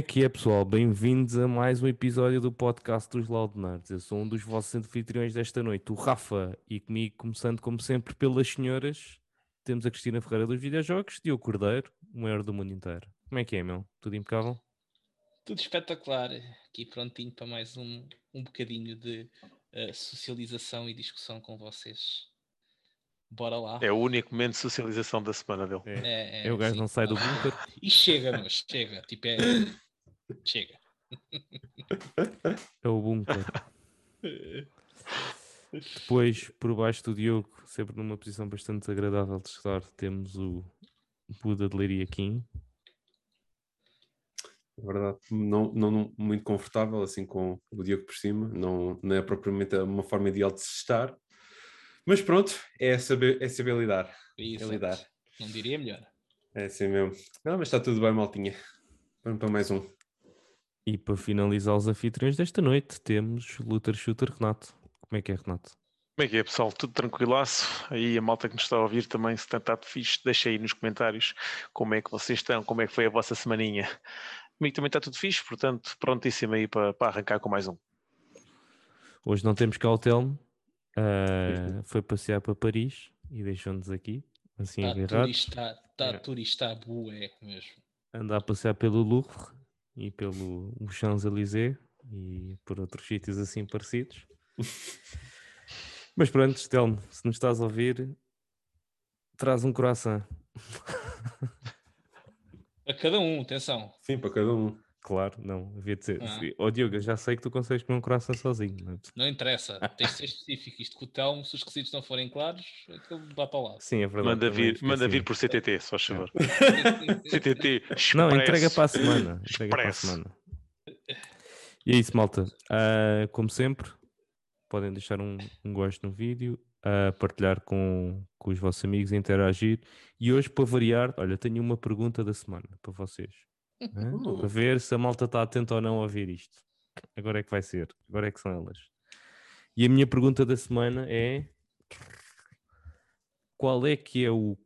Como é que é, pessoal? Bem-vindos a mais um episódio do podcast dos Loud Nerds. Eu sou um dos vossos anfitriões desta noite, o Rafa, e comigo, começando como sempre pelas senhoras, temos a Cristina Ferreira dos videojogos, Diogo Cordeiro, o maior do mundo inteiro. Como é que é, meu? Tudo impecável? Tudo espetacular. Aqui prontinho para mais um, um bocadinho de uh, socialização e discussão com vocês. Bora lá. É o único momento de socialização da semana dele. É, É, é o gajo sim. não sai do bunker. E chega, mas chega. Tipo, é. Chega. É o bunker. Depois, por baixo do Diogo, sempre numa posição bastante desagradável de estar, temos o Buda de Leiria Kim. É verdade, não, não, não muito confortável, assim com o Diogo por cima, não, não é propriamente uma forma ideal de se estar, mas pronto, é saber, é saber lidar, é Exato. lidar, Não diria melhor. é assim mesmo. Não, mas está tudo bem, maltinha. Vamos para mais um. E para finalizar os anfitriões desta noite, temos Luther Shooter Renato. Como é que é, Renato? Como é que é, pessoal? Tudo tranquilaço? Aí a malta que nos está a ouvir também, se tem estado fixe, deixa aí nos comentários como é que vocês estão, como é que foi a vossa semaninha. Comigo também está tudo fixe, portanto, prontíssimo aí para, para arrancar com mais um. Hoje não temos cá o Telmo. ah, foi passear para Paris e deixou-nos aqui, assim Está agarrados. turista, tá É. turista bué mesmo. Andar a passear pelo Louvre e pelo Champs-Élysées e por outros sítios assim parecidos. Mas pronto, Telmo, se nos estás a ouvir, traz um coração. A cada um, atenção. Sim, para cada um. Claro, não, havia de ser. Ah. Ó Diogo, eu já sei que tu consegues comer um coração sozinho. não é? Não interessa. Tem de ser específico. Isto com o Telmo, se os requisitos não forem claros, aquilo bate ao lado. Sim, é verdade. Manda também vir, manda vir por CTT, só favor. CTT, Não, entrega para a semana. Entrega para a semana. E é isso, malta. Ah, como sempre, podem deixar um, um gosto no vídeo, ah, partilhar com, com os vossos amigos, interagir. E hoje, para variar, olha, tenho uma pergunta da semana para vocês. Hã? Uh. Para ver se a malta está atenta ou não a ouvir isto. Agora é que vai ser. Agora é que são elas. E a minha pergunta da semana é: qual é que é o,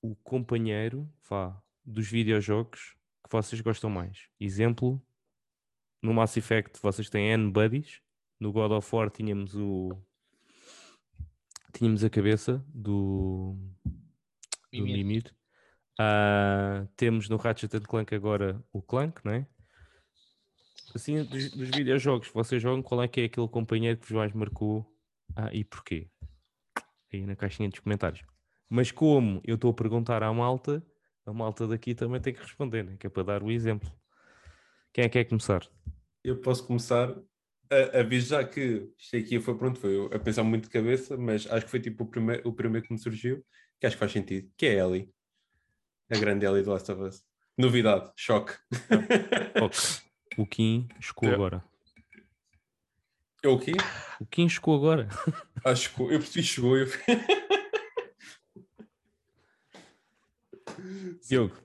o companheiro vá, dos videojogos que vocês gostam mais? Exemplo, no Mass Effect vocês têm N buddies, no God of War tínhamos o tínhamos a cabeça do, do Mimir. Mimir. Ah, temos no Ratchet Clank agora o Clank, não é? Assim, dos, dos videojogos vocês jogam, qual é que é aquele companheiro que vos mais marcou ah, e porquê? Aí na caixinha dos comentários. Mas como eu estou a perguntar à malta, a malta daqui também tem que responder, né? que é para dar o exemplo. Quem é que quer começar? Eu posso começar a avisar que isto aqui foi pronto, foi eu a pensar muito de cabeça, mas acho que foi tipo o primeiro, o primeiro que me surgiu, que acho que faz sentido, que é a Ellie. A grande Ellie do Last of Us. Novidade, choque. Ok. O Kim chegou É. agora. É o quê? O Kim chegou agora. Acho que eu percebi chegou. Eu... Diogo.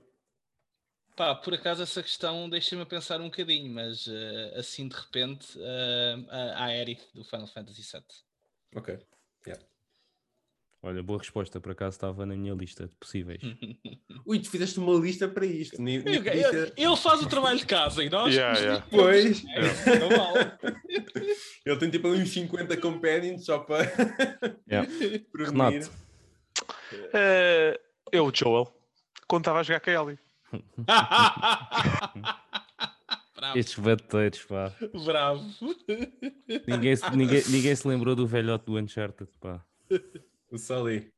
Pá, por acaso essa questão deixa-me pensar um bocadinho, mas eh, assim de repente eh, a, a Aerith do Final Fantasy VII. Ok. Olha, boa resposta, por acaso estava na minha lista de possíveis. Ui, tu fizeste uma lista para isto. Nem, nem Ele, pediste- ele- faz o trabalho de casa e nós. Yeah, yeah. Pois. É, não vale. Ele tem tipo ali uns 50 companions só para Yeah. Renato. Eh, eu, o Joel, quando estava a jogar com a Ellie. bravo, Estes bateiros, pá. bravo. Ninguém se, ninguém, ninguém se lembrou do velhote do Uncharted, pá. O Sully.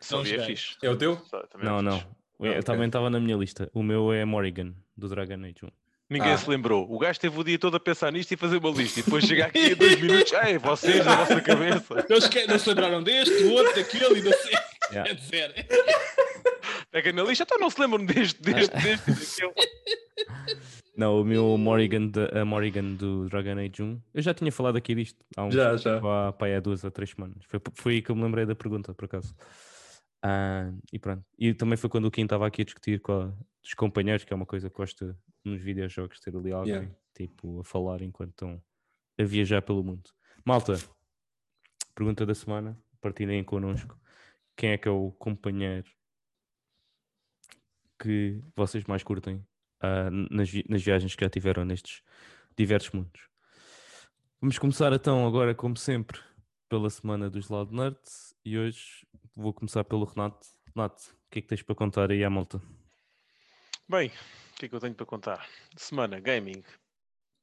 Só Não via joguei. fixe. É o teu? Também é Não, não. fixe. Eu ok. também estava na minha lista. O meu é Morrigan, do Dragon Age 1. Ninguém Ah. se lembrou. O gajo teve o dia todo a pensar nisto e fazer uma lista. E depois chega aqui em dois minutos. Ei, vocês na vossa cabeça. Eles que- não se lembraram deste, do outro, daquele e não sei. Yeah. Quer dizer, Pega na lista, então não se lembram deste, deste, deste e daquele. Não, o meu Morrigan, de, a Morrigan do Dragon Age 1. Eu já tinha falado aqui disto há uns Já, já. há, pá, há duas ou três semanas. Foi, foi aí que eu me lembrei da pergunta, por acaso. Ah, e pronto. E também foi quando o Kim estava aqui a discutir com a, dos companheiros, que é uma coisa que gosta nos videojogos, ter ali alguém Yeah. tipo, a falar enquanto estão a viajar pelo mundo. Malta, pergunta da semana, partilhem connosco. Quem é que é o companheiro que vocês mais curtem ah, nas, vi- nas viagens que já tiveram nestes diversos mundos. Vamos começar então agora, como sempre, pela semana dos Loud Nerds e hoje vou começar pelo Renato. Renato, o que é que tens para contar aí à malta? Bem, o que é que eu tenho para contar? Semana Gaming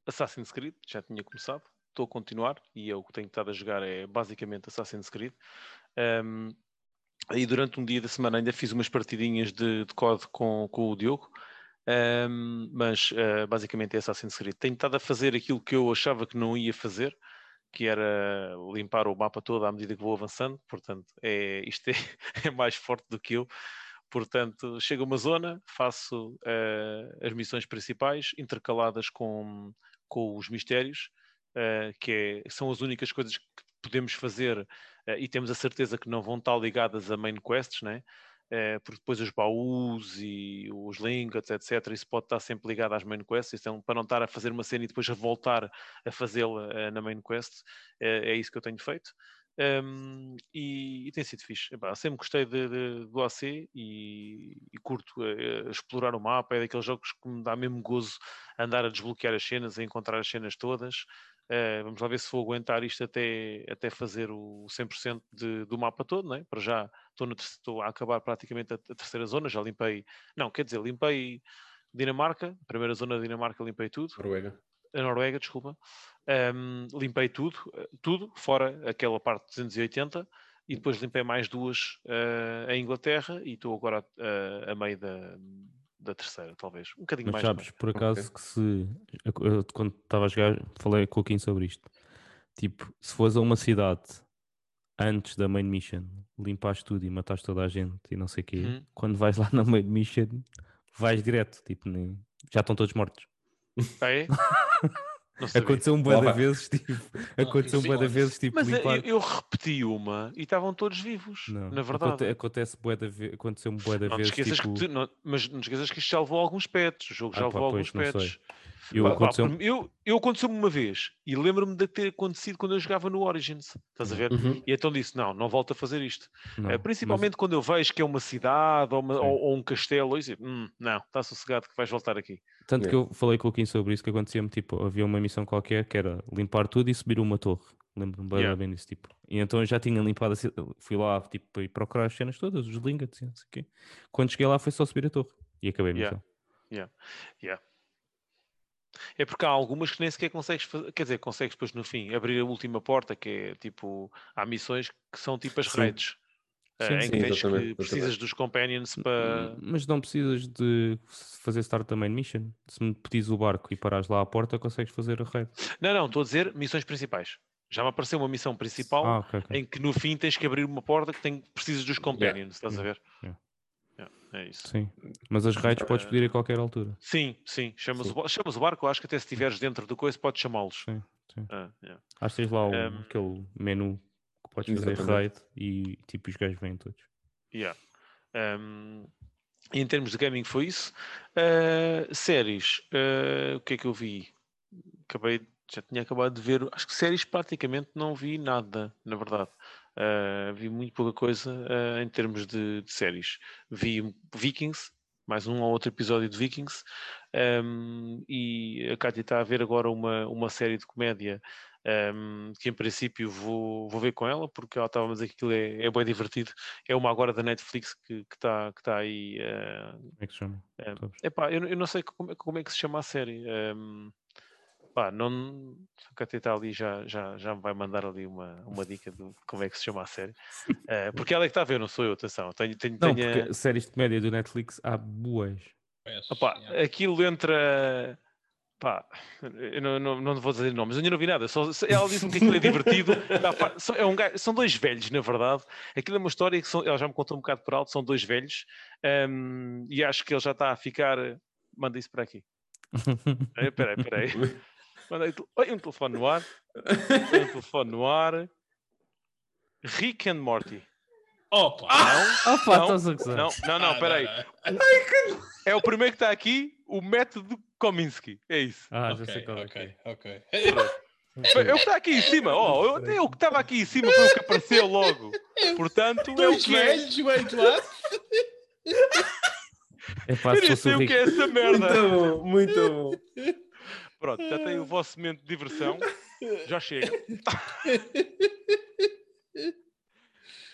Assassin's Creed, já tinha começado, estou a continuar e eu o que tenho estado a jogar é basicamente Assassin's Creed. Um, aí durante um dia da semana ainda fiz umas partidinhas de, de COD com, com o Diogo, um, mas uh, basicamente é Assassin's Creed. Tenho estado a fazer aquilo que eu achava que não ia fazer, que era limpar o mapa todo à medida que vou avançando, portanto é, isto é, é mais forte do que eu. Portanto, chego a uma zona, faço uh, as missões principais intercaladas com, com os mistérios, uh, que é- são as únicas coisas que podemos fazer e temos a certeza que não vão estar ligadas a main quests, né? Uh, porque depois os baús e os lingots, etc., isso pode estar sempre ligado às main quests, então para não estar a fazer uma cena e depois a voltar a fazê-la uh, na main quest, uh, é isso que eu tenho feito. Um, e, e tem sido fixe. Epá, sempre gostei de, de- do AC e, e curto explorar o mapa. É daqueles jogos que me dá mesmo gozo andar a desbloquear as cenas, a encontrar as cenas todas. Uh, vamos lá ver se vou aguentar isto até, até fazer o 100% de, do mapa todo. Né? Para já estou, no estou a acabar praticamente a, a terceira zona. Já limpei, não, quer dizer, limpei Dinamarca, a primeira zona da Dinamarca limpei tudo Noruega. a Noruega, desculpa, Ahm, limpei tudo, eh, tudo, fora aquela parte de 280, e depois limpei mais duas eh, em Inglaterra e estou agora eh, a meio da, da terceira, talvez. Um bocadinho Mas mais. sabes, por acaso, que se eu- eu, quando estava a jogar, falei com o Kim sobre isto. Tipo, se fores a uma cidade antes da main mission, limpaste tudo e mataste toda a gente e não sei o quê, Uhum. quando vais lá na main mission, vais direto, tipo, nem- já estão todos mortos. Ah, é? Aconteceu um de vai. vezes, tipo, aconteceu um de pode. vezes, tipo, Mas eh, limpar... eu, eu repeti uma e estavam todos vivos, Não, na aconte- verdade. acontece bué de ve- aconteceu-me bué de Não te vezes, esqueças tipo, que tu- não- mas não te esqueças que isto já levou alguns pets. O jogo Ah, já pá, levou pois, alguns sei. Eu aconteceu eu, eu aconteceu-me uma vez e lembro-me de ter acontecido quando eu jogava no Origins. Estás a ver? Uhum. E então disse: não, não volto a fazer isto. não, mas- principalmente quando eu vejo que é uma cidade ou, uma- ou- ou um castelo, eu disse, "Hum, não, está sossegado que vais voltar aqui. Tanto É. que eu falei com o Kim sobre isso, que acontecia-me, tipo, havia uma missão qualquer que era limpar tudo e subir uma torre. Lembro-me bem, Yeah. bem disso, tipo. E então eu já tinha limpado, a ci- fui lá, tipo, para ir procurar as cenas todas, os lingots e não sei o quê. Quando cheguei lá foi só subir a torre. E acabei a Yeah. missão. É porque há algumas que nem sequer consegues fazer, quer dizer, consegues depois no fim abrir a última porta, que é tipo, há missões que são tipo as Sim. raids, eh, Sim, em sim, que tens que precisas dos companions para. Mas não precisas de fazer start main mission. Se me pedires o barco e parares lá à porta, consegues fazer a raid. Não, não, estou a dizer missões principais. Já me apareceu uma missão principal Ah, ok, ok. em que no fim tens que abrir uma porta que tem, precisas dos companions, estás a ver? Yeah. É isso. Sim. Mas as raids podes Eh, pedir a qualquer altura. Sim, sim, chamas, Sim. O, chamas o barco, acho que até se estiveres dentro do coisa podes chamá-los. Sim, sim. Ah, yeah. Acho que tens lá o- Um, aquele menu que podes fazer raid Exatamente. e tipo os gajos vêm todos. Yeah. Um, e em termos de gaming foi isso. Uh, séries, uh, o que é que eu vi? Acabei, já tinha acabado de ver. Acho que séries praticamente não vi nada, na verdade. Uh, vi muito pouca coisa uh, em termos de, de séries. Vi Vikings, mais um ou outro episódio de Vikings. um, e a Cátia está a ver agora uma, uma série de comédia um, que em princípio vou, vou ver com ela, porque ela estava a dizer que aquilo é, é bem divertido. É uma agora da Netflix que está que tá aí. eh, Como é que se chama? Sabes? epá, eu, não- eu não sei como, é- como é que se chama a série. Um, pá, não. A Cátia está ali, já, já, já me vai mandar ali uma, uma dica de como é que se chama a série. Eh, porque ela é que está a ver, não sou eu, atenção. Tenho, tenho, Não, tenho a- séries de comédia do Netflix há boas. Yeah. aquilo entra. Pá, eu não, não, não vou dizer nomes, eu ainda não vi nada. Só, ela disse-me que aquilo é divertido. Tá, é um gajo- são dois velhos, na verdade. Aquilo é uma história que são, ela já me contou um bocado por alto. São dois velhos hum, e acho que ele já está a ficar. Manda isso para aqui. Espera aí, espera aí. Tel- Oi, um telefone no ar. Oi, um telefone no ar. Rick and Morty. Opa! Não, Ah pá, Não, estás a gozar. não, não, não, Ah, espera aí. não. É o primeiro que está aqui, o método Kominsky. É isso. Ah, já Ok, sei qual é. ok, ok. Foi eu que está aqui em cima, ó, eu, até eu que estava aqui em cima foi o que apareceu logo. Portanto, é o Dois que é. velhos? É Eu nem sei o que é essa merda. Muito bom, muito bom. Pronto, já tem o vosso momento de diversão. Já chega.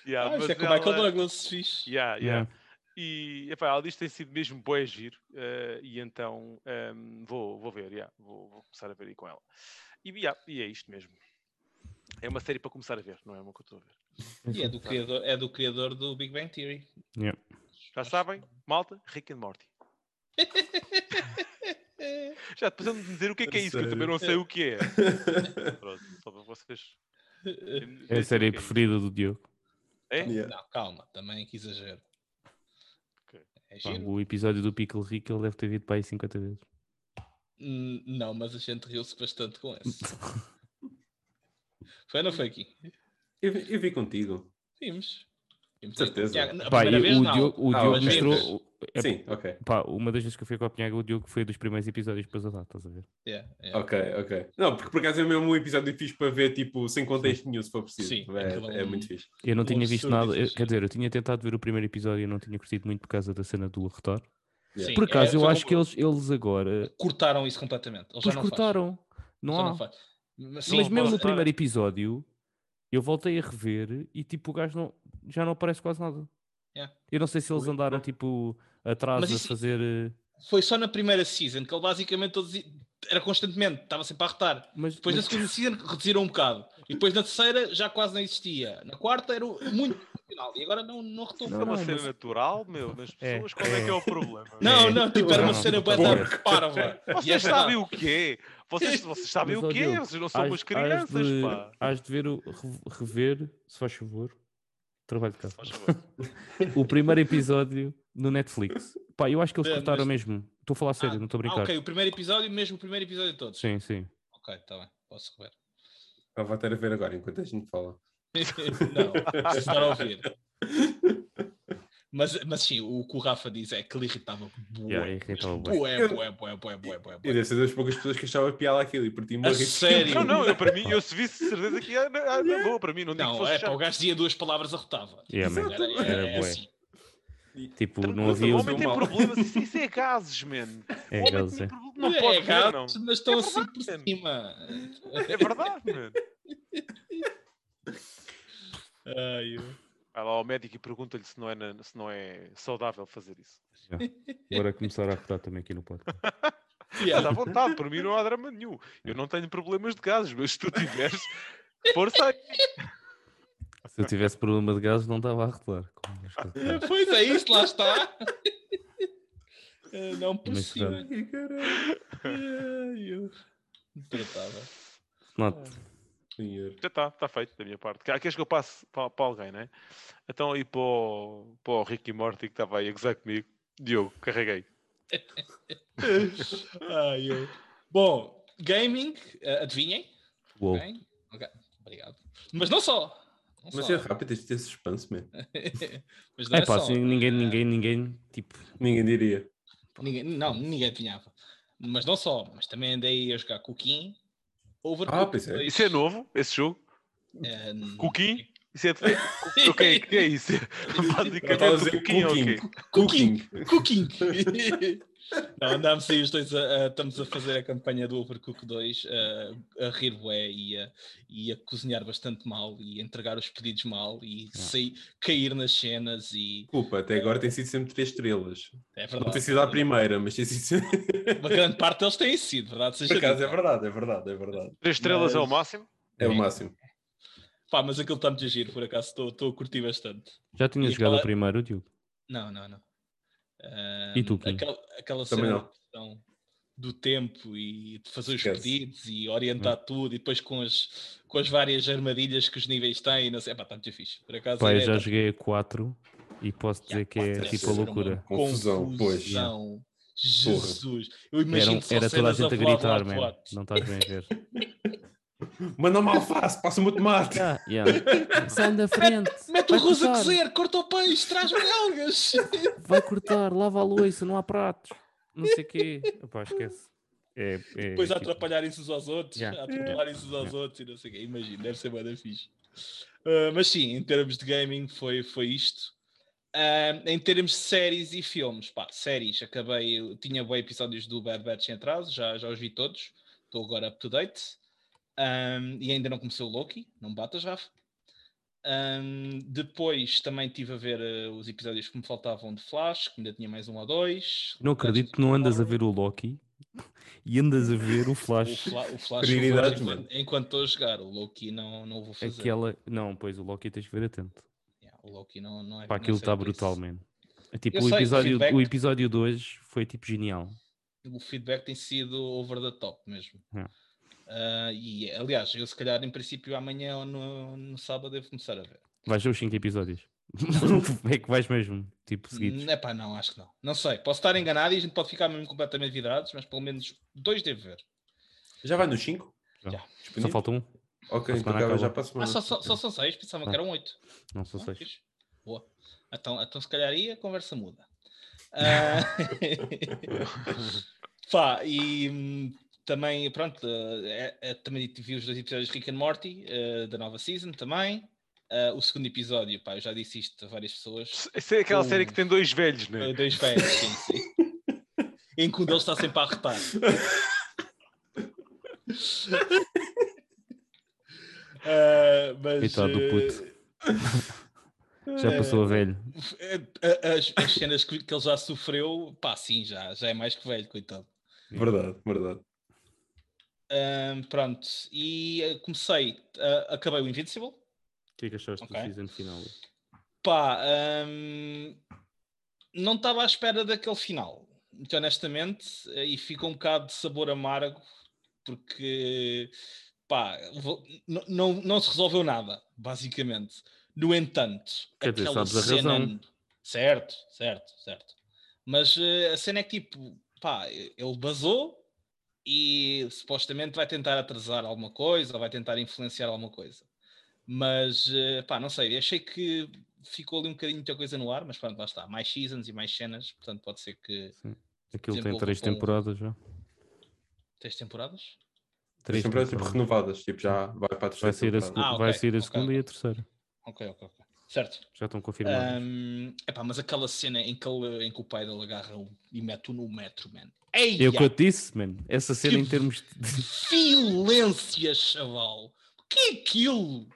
Yeah, Ah, mas é com o Michael ela- Douglas, fixe. Yeah, yeah. Yeah. E epá, ela diz que tem sido mesmo bué giro. eh, e então ehm, vou, vou ver, yeah, vou, vou começar a ver aí com ela. E, yeah, e é isto mesmo. É uma série para começar a ver, não é uma que eu estou a ver. E é do, criador, é do criador do Big Bang Theory. Yeah. Já sabem, malta, Rick and Morty. Já depois de me dizer o que é que é isso, que eu também não sei o que é. Pronto, só para vocês. É a série preferida do Diogo. É? Yeah. Não, calma, também que exagero. É o episódio do Pickle Rick ele deve ter visto para aí 50 vezes. Hum, Não, mas a gente riu-se bastante com esse. Foi ou não foi aqui? Eu, vi- eu vi contigo. Vimos. Vimos Certeza. com o Tiago. A Pá, primeira vez o não. Diogo, o Ah, Diogo mostrou. É- Sim, ok. Pá, uma das vezes que eu fui com a Pinhaga, o Diogo foi dos primeiros episódios depois a dar, estás a ver? Yeah, yeah. Ok, ok. Não, porque por acaso é mesmo um episódio fixe para ver, tipo, sem contexto nenhum, se for preciso. Sim, é, é é muito fixe. Eu não Um tinha visto nada, eu- quer dizer, eu tinha tentado ver o primeiro episódio e não tinha curtido muito por causa da cena do Retor. Yeah. Sim, Por acaso, é, eu foi acho como- que eles, eles agora. Cortaram isso completamente. Eles Pois já não cortaram. Faz. Não Já há. não faz. Mas, Sim, Mas mesmo no primeiro episódio, eu voltei a rever e tipo, o gajo não, já não aparece quase nada. Yeah. Eu não sei se eles andaram tipo atrás a fazer. eh, Foi só na primeira season que ele basicamente todos era constantemente, estava sempre a retar. Mas, Depois na mas- segunda season reduziram um bocado. E depois na terceira já quase não existia. Na quarta era muito final. E agora não, não retomou. É uma cena mas- natural, meu, nas É, pessoas, qual é que é o problema? Não, É. não, tipo, era uma cena parva. É Vocês sabem o que é? Vocês, vocês sabem Mas, o é? Diogo, Vocês não são umas crianças, de, pá. Hás de ver rever, se faz favor, trabalho de casa. Faz favor. O primeiro episódio no Netflix. Pá, eu acho que eles É, cortaram mas- mesmo. Estou a falar sério, Ah, não estou a Ah, brincar. ok, o primeiro episódio, mesmo o primeiro episódio de todos. Sim, sim. Ok, está bem, posso rever. Eu vou ter a ver agora, enquanto a gente fala. não, estar a ouvir. Mas, mas sim, o que o Rafa diz é que ele irritava bué. Yeah, irritava bué. Bué, bué, bué, bué, bué, bué, Eu bué. deve ser das poucas pessoas que achava piada aquilo e por ti A morri. sério? Não, não, eu, para mim, eu se visse certeza que ia na, na boa, para mim, não digo que Não, fosse é para o chato. gajo dizia duas palavras arrotava. Yeah, man. Era, era, Era é bué. assim. Tipo, não havia. O homem tem mal. problemas, isso, isso é gases, man. É, gases, é. Não É, pode ver, não. gatos, mas estão É assim por cima. É verdade, man. Ai, eu- Vai lá ao médico e pergunta-lhe se, não é na- se não é saudável fazer isso. Bora começar a cortar também aqui no podcast. Mas Yeah. à vontade, por mim não há drama nenhum. Eu não tenho problemas de gases, mas se tu tiveres, força aí. Se eu tivesse problema de gases, não estava a coisas. Pois é isso, lá está. Eh, Não. Ai, eu- Tratava. Not. Senhor. Já está, está feito da minha parte. Quer- Queres que eu passe para, para alguém, né? Então aí para o, para o Ricky Morty que estava aí a gozar comigo. Diogo, carreguei. Ai, eu. Bom, gaming, eh, adivinhem? Uou. Ok, ok, obrigado. Mas não só. Não Mas só. é rápido, de ter suspense, man. Mas não É é pá, só. assim, ninguém, ninguém, ninguém, tipo, Ninguém diria. Ninguém- não, ninguém adivinhava. Mas não só, mas também andei a jogar Cooking. Ah, pois é. Isso é novo, esse jogo? Eh, Cooking? Isso é. O que é, que é isso? Estava a Basicamente, dizer cooking, ok. cooking. Cooking! não, andámos aí os dois, a, a- estamos a fazer a campanha do Overcook 2, a, a rir bué e a, e a cozinhar bastante mal e a entregar os pedidos mal e sair, cair nas cenas e Desculpa, até agora tem sido sempre três estrelas. é Não verdade. tem sido a primeira, mas tem sido sempre. Uma grande parte deles têm sido, verdade? Seja Por acaso é verdade, é verdade, é verdade. Três estrelas é o Mas- máximo? É o máximo. Pá, mas aquilo está muito giro, por acaso estou estou a curtir bastante. já tinha E jogado é- o primeiro, Diogo. Não, não, não. E tu, Kim? Aquela, aquela Também cena não. do tempo e de fazer os Esquece. pedidos e orientar tudo e depois com as, com as várias armadilhas que os níveis têm, não sei, pá, está muito fixe. Por acaso Pá, eu é- já tá- joguei a 4 e posso dizer que é deve tipo a loucura. Confusão, pois. confusão. Jesus, eu imagino Era, era toda a gente a gritar, lado man. para lado. Não estás bem a ver. Manda uma alface, passa-me o tomate. Yeah, yeah. Sai da frente. Mete o arroz a cozer, corta o peixe, traz-me algas. Vai cortar, lava a louça, não há pratos. Não sei o quê. Epá, esquece. É, é, Depois a tipo, atrapalharem-se uns aos outros, Yeah. a atropelarem-se uns aos outros e não sei o quê. Imagino, deve ser bem fixe. Ah, mas sim, em termos de gaming foi, foi isto. Ah, em termos de séries e filmes, pá, séries, acabei, tinha bem episódios do Bad Batch em atraso, já, já os vi todos, estou agora up to date. Um, e ainda não comecei o Loki, não batas, Rafa. Um, depois também estive a ver uh, os episódios que me faltavam de Flash, que ainda tinha mais um ou dois. Não acredito que não andas a ver o Loki e andas a ver o O, Flash. Fla o Flash mano. enquanto, enquanto estou a jogar. O Loki não, não o vou fazer. Aquela. Não, pois o Loki tens que ver atento. Yeah, o Loki não, não é Pá, aquilo está isso. brutal, man. É tipo, Eu o sei, o episódio, feedback- o episódio 2 foi tipo genial. O feedback tem sido over the top mesmo. É. Ah, e aliás, eu se calhar em princípio amanhã ou no, no sábado devo começar a ver. Vais ver os 5 episódios. é que vais mesmo, tipo, seguidos. É pá, não, acho que não. Não sei, posso estar enganado e a gente pode ficar mesmo completamente virados, mas pelo menos dois devo ver. Já vai nos 5? Já. Já. Só falta um. Ok, então acaba já para a semana. Ah, só, só, só são seis, pensava que Ah. eram oito. Não são Ah, seis. fixe. Boa. Então, então se calhar aí a conversa muda. Ah, Pá, e hum, também, pronto, eh, é- é- também vi os dois episódios de Rick and Morty, eh, da nova season também. Ah, o segundo episódio, pá, eu já disse isto a várias pessoas. Isso é aquela O- série que tem dois velhos, né? Dois velhos, sim, sim. em que um deles está sempre a arretar. Ah, mas, Coitado do puto. Já passou a velho. As, as cenas que, que ele já sofreu, pá, sim, já, já é mais que velho, coitado. Verdade, verdade. Ahm, pronto, e eh, comecei, ah, acabei o Invincible. O que é que achaste Ok. do season final? Pá, ahm, não estava à espera daquele final, muito honestamente, eh, e fica um bocado de sabor amargo, porque pá, vou- n- não, não se resolveu nada, basicamente. No entanto, Quer dizer, aquela a cena- razão. Certo, certo, certo. Mas eh, a cena é que tipo, pá, ele basou e supostamente vai tentar atrasar alguma coisa ou vai tentar influenciar alguma coisa. Mas, eh, pá, não sei, achei que ficou ali um bocadinho muita coisa no ar, mas pronto, lá está. Mais seasons e mais cenas, portanto pode ser que... Aquilo tem três com- temporadas já. Três temporadas? Três temporadas tipo temporadas. renovadas, tipo já vai para a terceira Vai sair a, Ah, vai ok, sair a ok, segunda ok. e a terceira. Ok, ok, ok. Certo. Já estão confirmadas. Ahm, epá, mas aquela cena em que, ele, em que o pai dele agarra o, e mete-o no metro, man. Ei, É o que eu te disse, man. Essa cena em termos de. violência, chaval. O que é aquilo?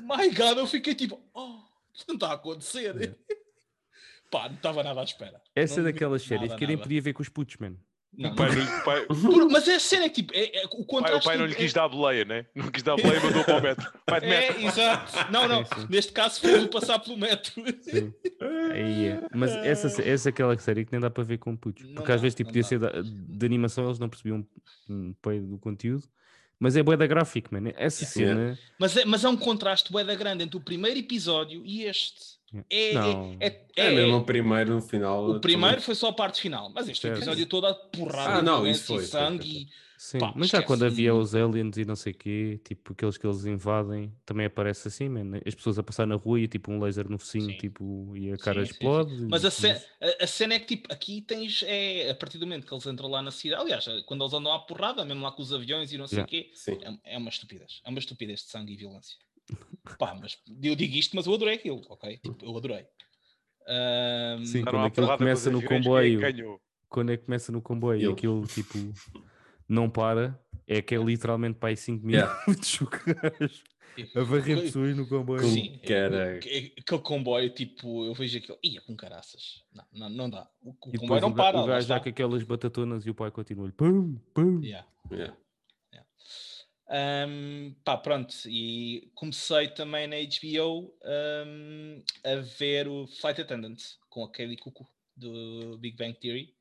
My God, eu fiquei tipo, oh, isto não está a acontecer. Pá, não estava nada à espera. Essa é Não vi daquelas séries que eu nem podia ver com os putos, man. Não, O pai, não- o pai- mas é a cena é que tipo, é, é- o o pai- contraste. o pai não lhe é- quis dar boleia, né? Não quis dar boleia e mandou para o metro. Vai de metro. É, exato. Não, não. Sim. Neste caso fez-o passar pelo metro. É. Mas essa, essa é aquela série que nem dá para ver com putos. Não Porque às dá, vezes tipo, não podia dá. ser da- de, animação, eles não percebiam um pai do conteúdo. Mas é boa da gráfico, man. Essa Yeah. cena. Mas é, mas é um contraste bué da grande entre o primeiro episódio e este. É, é- Não. é, É, é- mesmo o primeiro no final. o primeiro foi só a parte final, mas este Certo. episódio todo a porrada Ah, de não, isso foi, e foi, sangue foi, e- Sim. Pá, Mas já esquece. quando havia os aliens e não sei o quê, tipo aqueles que eles invadem, também aparece assim, man. As pessoas a passar na rua e tipo um laser no focinho, Sim. tipo, e a cara Sim, sim, sim. explode. Mas a, ce- a- a cena é que tipo, aqui tens é, a partir do momento que eles entram lá na cidade, aliás, quando eles andam à porrada, mesmo lá com os aviões e não sei o Yeah. quê, é, é uma estupidez. É uma estupidez de sangue e violência. Pá, mas eu digo isto, mas eu adorei aquilo, ok? Tipo, eu adorei. Ahm, Sim, quando aquilo começa no comboio. quando é que começa no comboio e aquilo tipo não para, é que é literalmente para aí 5 Yeah. minutos o gajo a varrer pessoas no comboio. Com- Sim, é- Cara. é- aquele comboio, tipo, eu vejo aquilo, ia com caraças. Não, não, não dá. O, o E comboio não o, para. o gajo já com aquelas batatonas e o pai continua pum, pum. Yeah. Yeah. Um, pá, pronto, e comecei também na HBO um, a ver o Flight Attendant com a Kelly Cuckoo do Big Bang Theory.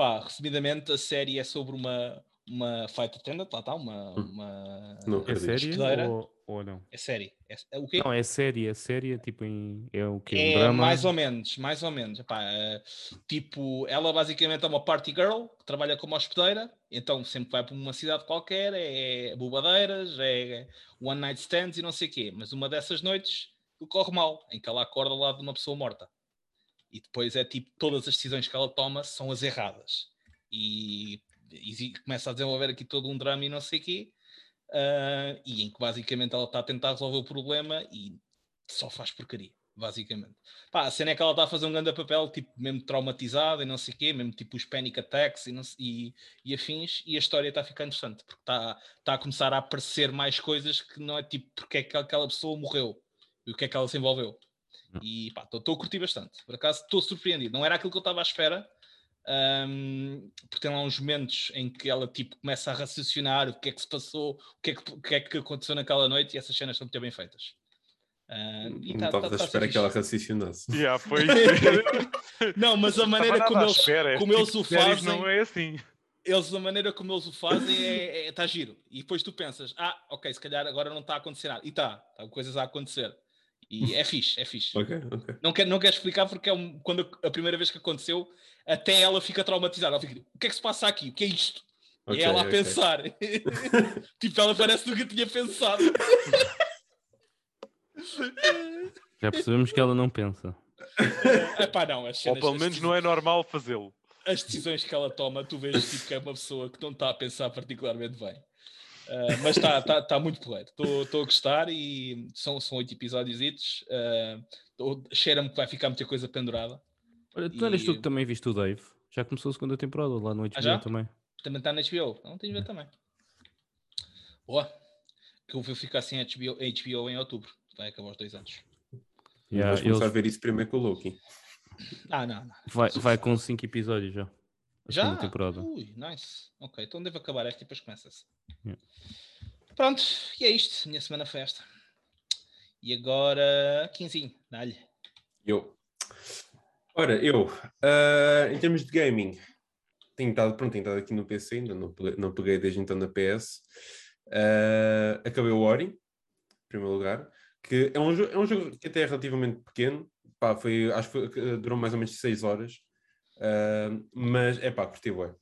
Pá, resumidamente, a série é sobre uma, uma Flight Attendant, lá está, uma. Hum. uma Não É série Hospedeira. ou, ou não? É série. É, é o quê? Não, é série, é série, tipo em. É o quê? Um É drama? mais ou menos, mais ou menos. Epá, eh, tipo, ela basicamente é uma party girl que trabalha como hospedeira, então sempre vai para uma cidade qualquer, é bobadeiras, é one night stands e não sei o quê. Mas uma dessas noites corre mal, em que ela acorda lá de uma pessoa morta. E depois é tipo, todas as decisões que ela toma são as erradas. E, e começa a desenvolver aqui todo um drama e não sei o quê. ah, e em que basicamente ela está a tentar resolver o problema e só faz porcaria basicamente. Pá, a cena é que ela está a fazer um grande papel, tipo, mesmo traumatizada e não sei o quê, mesmo tipo os panic attacks e, não, e, e afins, e a história está a ficar interessante, porque está, está a começar a aparecer mais coisas que não é tipo porque é que aquela pessoa morreu e o que é que ela se envolveu. Não. E pá, estou a curtir bastante. Por acaso estou surpreendido. Não era aquilo que eu estava à espera, um, porque tem lá uns momentos em que ela tipo começa a raciocinar o que é que se passou, o que é que, o que, é que aconteceu naquela noite, e essas cenas estão muito bem feitas. Uh, e Não tá- estava tá- à tá espera que ela racionasse. Yeah, foi. Não, mas a maneira como eles, espera, como este eles tipo o fazem, Não é assim. eles, a maneira como eles o fazem é, é, tá giro. E depois tu pensas, ah, ok, se calhar agora não está a acontecer nada. E está, tá coisas a acontecer. E é fixe, é fixe. Ok, ok. Não quero, não quero explicar porque é um- quando a, a primeira vez que aconteceu, até ela fica traumatizada. Ela fica, o que é que se passa aqui? O que é isto? e Ok, ela a pensar. tipo, ela parece que nunca tinha pensado. Já percebemos que ela não pensa. Epá, não, as Ou cenas, pelo as menos não é normal fazê-lo. as decisões que ela toma, tu vês tipo, que é uma pessoa que não está a pensar particularmente bem. Uh, mas está tá, tá muito porreiro. Estou a gostar e são, são oito episódios. Uh, Cheira-me que vai ficar muita coisa pendurada. Olha, tu eras tu E- que também viste o Dave? Já começou a segunda temporada lá no HBO Ah, já? também. Também está na HBO. Não tenho de ver também. Boa. Que eu vou ficar sem HBO, HBO em outubro. Vai acabar os dois anos. Yeah, Vais começar eles- a ver isso primeiro com o Loki. Ah, não, não. Vai, vai com 5 episódios já. Já? temporada. Ui, nice. Ok, então devo acabar esta e depois começa-se. Yeah. Pronto, e é isto. Minha semana foi esta. E agora, quinzinho, dá-lhe. Eu. Ora, eu, ah, em termos de gaming, tenho estado, pronto, tenho estado aqui no PC, ainda não peguei, não peguei desde então na PS. Ah, acabei o Ori, em primeiro lugar, que é um, é um jogo que até é relativamente pequeno, pá, foi, acho que foi- que durou mais ou menos 6 horas, Ah, mas é pá, curti bué.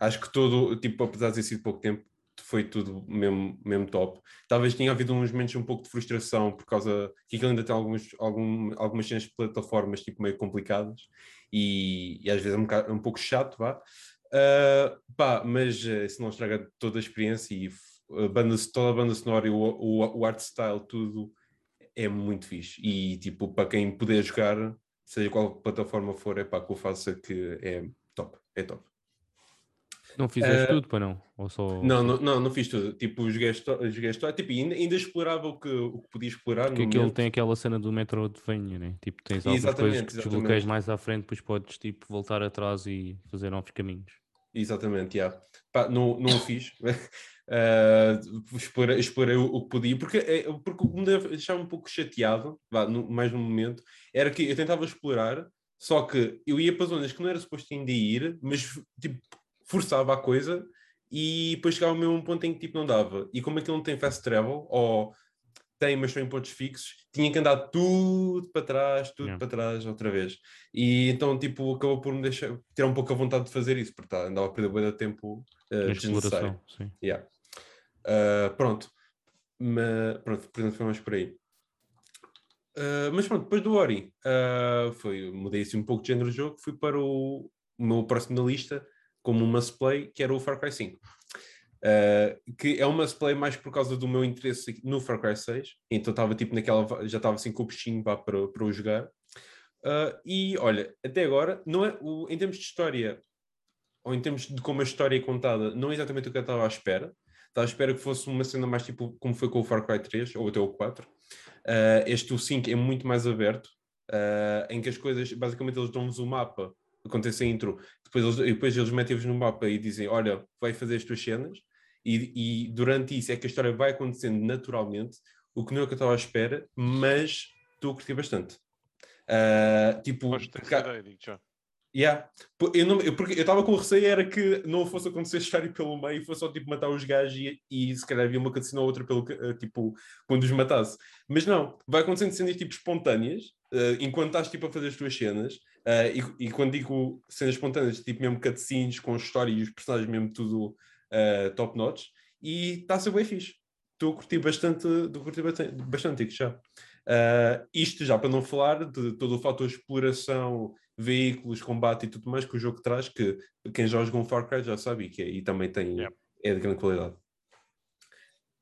Acho que todo, tipo, apesar de ter sido pouco tempo, foi tudo mesmo, mesmo top. Talvez tenha havido uns momentos um pouco de frustração por causa que aquilo ainda tem alguns, algum, algumas cenas de plataformas tipo, meio complicadas e, e às vezes é um, bocado- um pouco chato, vá. Ah, pá, mas eh, isso não estraga toda a experiência e a banda, toda a banda sonora e o, o, o art style, tudo é muito fixe. E tipo, para quem puder jogar, seja qual plataforma for, é pá, que eu faça que é top, é top. Não fizeste Eh, tudo para não? Ou só, Não, não, não, não fiz tudo. Tipo, joguei a história, tipo, ainda, ainda explorava o que, o que podia explorar. Porque aquilo momento. tem aquela cena do Metroidvania, né? Tipo, tens algumas coisas Exatamente, que desbloqueias exatamente. mais à frente, depois podes tipo, voltar atrás e fazer novos caminhos. Exatamente, já. Pá, não, não o fiz. Ah, explorei, explorei o, o que podia, porque, é, porque o que me deixava um pouco chateado, vá, no- mais no momento, era que eu tentava explorar, só que eu ia para zonas que não era suposto ainda ir, mas tipo, forçava a coisa e depois chegava mesmo a um ponto em que tipo, não dava. E como aquilo não tem fast travel, ou tem, mas são em pontos fixos, tinha que andar tudo para trás, tudo Yeah. para trás outra vez. E então, tipo, acabou por me deixar ter um pouco a vontade de fazer isso, porque tá, andava a perder de tempo uh, desnecessário. Yeah. Uh, pronto. Ma- pronto, portanto, foi mais por aí. Uh, mas pronto, depois do Ori, uh, foi, mudei assim um pouco de género de jogo, fui para o, o meu próximo na lista, como um must play, que era o Far Cry 5. Uh, que é um must play mais por causa do meu interesse no Far Cry 6, então estava tipo naquela, já estava assim com o vá, para, para o jogar. E olha, até agora, não é, o, em termos de história, ou em termos de como a história é contada, não é exatamente o que eu estava à espera. Estava à espera que fosse uma cena mais tipo como foi com o Far Cry 3 ou até o 4. Uh, este, o 5, é muito mais aberto, uh, em que as coisas, basicamente, eles dão-vos o mapa, acontece a intro, depois eles, depois eles metem-vos no mapa e dizem: Olha, vai fazer as tuas cenas, e, e durante isso é que a história vai acontecendo naturalmente, o que não é o que eu estava à espera, mas estou a curtir bastante. Uh, tipo, Gosto dessa ideia, digo já. Yeah. Eu, não, eu, porque eu estava com receio era que não fosse acontecer história pelo meio e fosse só tipo matar os gajos e, e se calhar havia uma cutscene ou outra pelo, eh, tipo, quando os matasse. Mas não, vai acontecendo cenas tipo espontâneas eh, enquanto estás tipo a fazer as tuas cenas eh, e, e quando digo cenas espontâneas, tipo mesmo cutscenes com história e os personagens mesmo tudo eh, top notch e está a ser bem fixe. Estou a curtir bastante, estou a curtir bastante, bastante já. Uh, isto já para não falar de todo o fator exploração, veículos, combate e tudo mais que o jogo traz, que quem já jogou um Far Cry já sabe e que é- e também tem, Yeah. é de grande qualidade.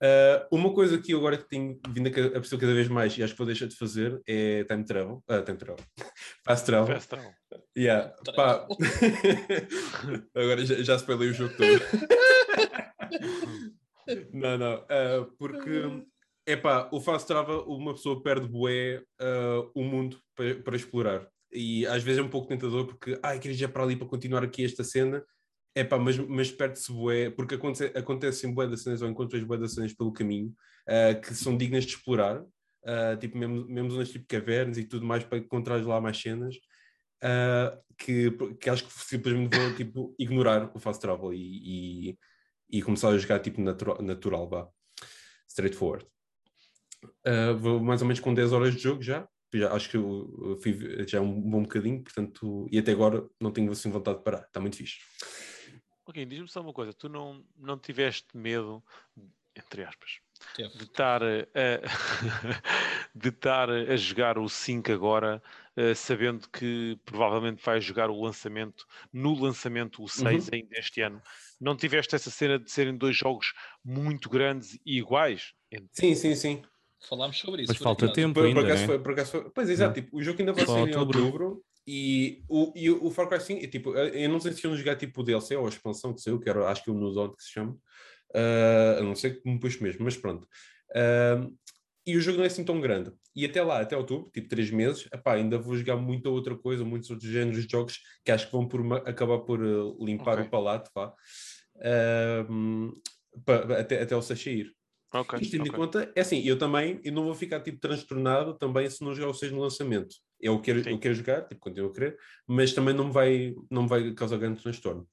Uh, uma coisa que eu agora que tenho vindo a, perceber cada vez mais e acho que vou deixar de fazer é time travel. Ah, time travel. Fast travel. Fast travel. Yeah, pá. Agora já, já spoilei o jogo todo. não, não. ah, porque, é pá, o fast travel, uma pessoa perde bué ah, o mundo para, para explorar. E às vezes é um pouco tentador porque, ai, queria ir para ali para continuar aqui esta cena. É pá, mas, mas perde-se bué, porque acontece, acontecem bué das cenas ou encontras bué das cenas pelo caminho ah, que são dignas de explorar. Ah, tipo, mesmo, mesmo zonas tipo cavernas e tudo mais para encontrar lá mais cenas. Uh, que, que acho que simplesmente vou tipo, ignorar o fast travel e, e, e começar a jogar tipo natural, natural vá. straightforward. Uh, vou mais ou menos com 10 horas de jogo já, já acho que eu, fui já um bom bocadinho, portanto, e até agora não tenho assim vontade de parar, está muito fixe. Ok, diz-me só uma coisa, tu não, não tiveste medo, entre aspas, Teve. de estar a, de estar a jogar o 5 agora, eh, sabendo que provavelmente vais jogar o lançamento, no lançamento o 6 ainda este ano. Não tiveste essa cena de serem dois jogos muito grandes e iguais? Entre- Sim, sim, sim. Falámos sobre isso. Mas por falta tempo Por, por ainda, acaso né? foi, por acaso foi. Pois, exato, tipo, o jogo ainda vai sair em outubro. outubro e o, e o Far Cry 5, e, tipo, eu não sei se iam jogar tipo o DLC ou a expansão que saiu, que era, acho que o New Dawn que se chama, Ah, a não ser que me pus mesmo, mas pronto. Ah, e o jogo não é assim tão grande. E até lá, até outubro, tipo 3 meses, epá, ainda vou jogar muita outra coisa, muitos outros géneros de jogos que acho que vão por uma- acabar por limpar Ok. o palato, vá. Ah, pa- até, até o 6 sair. Ok, Isto tendo em ok. conta, é assim, eu também eu não vou ficar tipo transtornado também se não jogar o 6 no lançamento. Eu quero, Sim. eu quero jogar, tipo, continuo a querer, mas também não me vai, não me vai causar grande transtorno.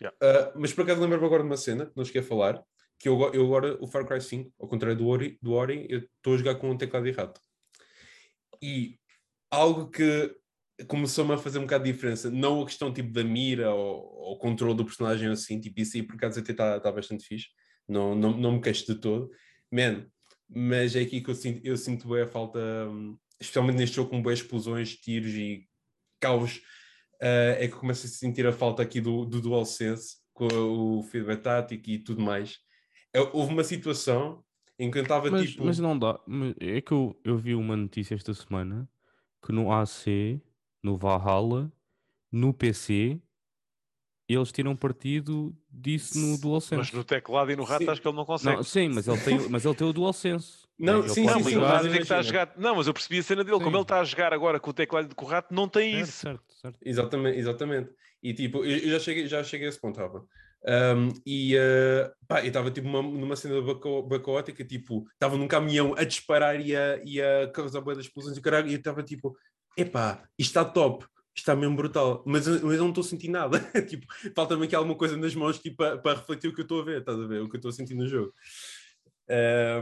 Yeah. Ah, mas por acaso lembro-me agora de uma cena que não cheguei a falar, que eu, eu agora, o Far Cry 5, ao contrário do Ori, do Ori eu estou a jogar com um teclado e rato. E algo que começou-me a fazer um bocado de diferença, não a questão tipo da mira ou, ou controle do personagem assim, tipo isso aí por acaso até está tá bastante fixe, não, não, não me queixo de todo, man, mas é aqui que eu sinto, eu sinto bem a falta, hum, especialmente neste jogo com boas explosões, tiros e caos, ah, é que eu começo a sentir a falta aqui do, do DualSense, com o feedback tático e tudo mais. É, houve uma situação em que eu estava Mas, tipo... mas não dá. É que eu, eu vi uma notícia esta semana que no AC, no Valhalla, no PC, eles tiram partido disso no Mas DualSense. no teclado e no rato Sim. acho que ele não consegue. Não, sim, mas ele tem, mas ele tem o DualSense. Não, Ele sim, mas sim, a jogar- está a jogar. Não, mas eu percebi a cena dele. Como Sim. ele está a jogar agora com o teclado e com o rato, não tem Certo, isso. certo, certo. Exatamente, exatamente. E tipo, eu, já, cheguei, já cheguei a esse ponto, Rafa. Um, e uh, pá, eu estava tipo, numa, numa cena baco- bacaótica, tipo, estava num caminhão a disparar e a, e a causar boas explosões e o caralho, e eu estava tipo, epá, isto está top, está mesmo brutal, mas, eu- mas eu não estou a sentir nada. tipo, falta-me aqui alguma coisa nas mãos tipo, para, para refletir o que eu estou a ver, estás a ver? O que eu estou a sentir no jogo.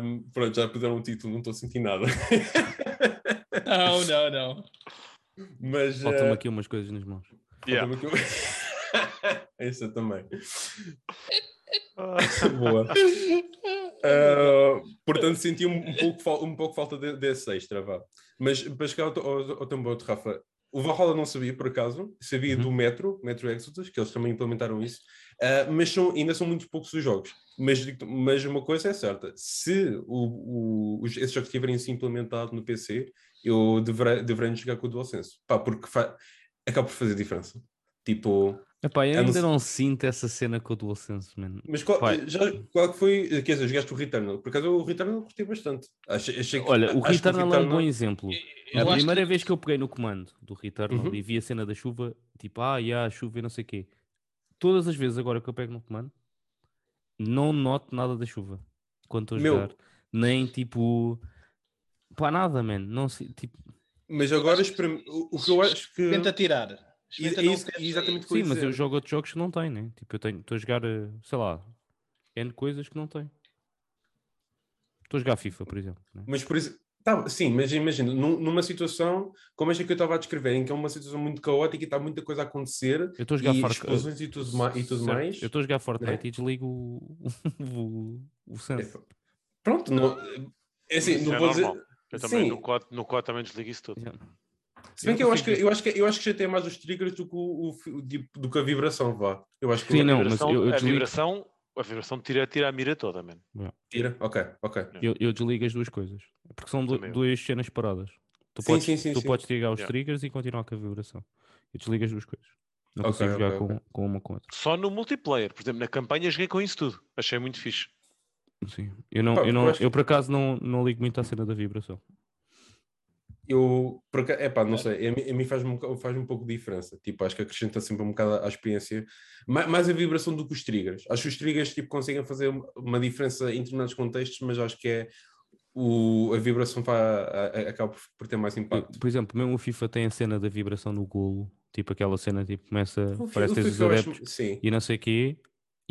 Um, pronto, já puderam um título, não estou a sentir nada. Não, não, não. mas Faltam-me uh, aqui umas coisas nas mãos. Yeah. aqui- Essa também. Boa. Uh, portanto, senti um, pouco, um pouco falta de- desse extra, vá. Mas para chegar ao, ao, ao teu bote, Rafa, o Valhalla não sabia, por acaso, sabia Uhum. do Metro, Metro Exodus, que eles também implementaram isso, uh, mas são, ainda são muito poucos os jogos. Mas, mas uma coisa é certa, se o, o, os, esses jogos tiverem sido implementados no PC, eu deverei, deverei jogar com o DualSense, pá, porque fa- acaba por fazer diferença. Tipo, Epá, eu não ainda sei- não sinto essa cena com o DualSense, man. Mas qual, já, qual que foi? Quer dizer, jogaste o Returnal? Por acaso o Returnal eu curti bastante. Achei, achei que, Olha, o acho que Returnal é um bom exemplo. Eu A acho primeira que- vez que eu peguei no comando do Returnal Uhum. e vi a cena da chuva, tipo, ah, yeah, a chuva e não sei o quê. Todas as vezes agora que eu pego no comando, não noto nada da chuva quando estou a Meu. jogar. Nem tipo. Pá, nada, man. Não sei, tipo. Mas agora experim- o, que eu acho que. Tenta tirar. Experimenta é não isso- exatamente eu Sim, mas eu dizer. jogo outros jogos que não tem, né? Tipo, eu tenho, estou a jogar, eh, sei lá, N coisas que não tem. Estou a jogar FIFA, por exemplo. né? Mas por isso. Tá, sim, mas imagina, num- numa situação como esta que eu estava a descrever, em que é uma situação muito caótica e está muita coisa a acontecer, Eu estou a jogar e Far- explosões e tudo, ma- e tudo mais. Eu estou a jogar Fortnite né? e desligo o, o, o sense. Pronto, não, é assim, Isso não é vou dizer. Eu também Sim. no COD, no COD também desligo isso tudo. Yeah. Se bem que eu acho que, eu acho que, eu acho que já tem mais os triggers do que, o, o tipo- do que a vibração, vá. Eu acho que Sim, A não, mas eu- eu a desligo- vibração A vibração tira, tira a mira toda, mano. Tira? Ok, ok. Eu, eu desligo as duas coisas. Porque são duas cenas paradas. Tu Sim, podes, sim, sim, tu sim. podes ligar os Yeah. triggers e continuar com a vibração. Eu desligo as duas coisas. Não Ok, consigo jogar ok, com, com uma com a outra. Só no multiplayer. Por exemplo, na campanha joguei com isso tudo. Achei muito fixe. Sim. Eu, não, Pá, eu, não, eu por acaso não, não ligo muito à cena da vibração. Eu, por aca- epá, não sei, a mim, a mim faz, um, boca- faz um pouco de diferença. Tipo, acho que acrescenta sempre um bocado à experiência, Ma- mais a vibração do que os triggers. Acho que os triggers tipo, conseguem fazer uma- diferença em determinados contextos, mas acho que é o, a vibração vai, a- a- acaba por, ter mais impacto. por exemplo, mesmo o FIFA tem a cena da vibração no golo. Tipo aquela cena, tipo, começa, O parece tens os adeptos Sim. e não sei o quê.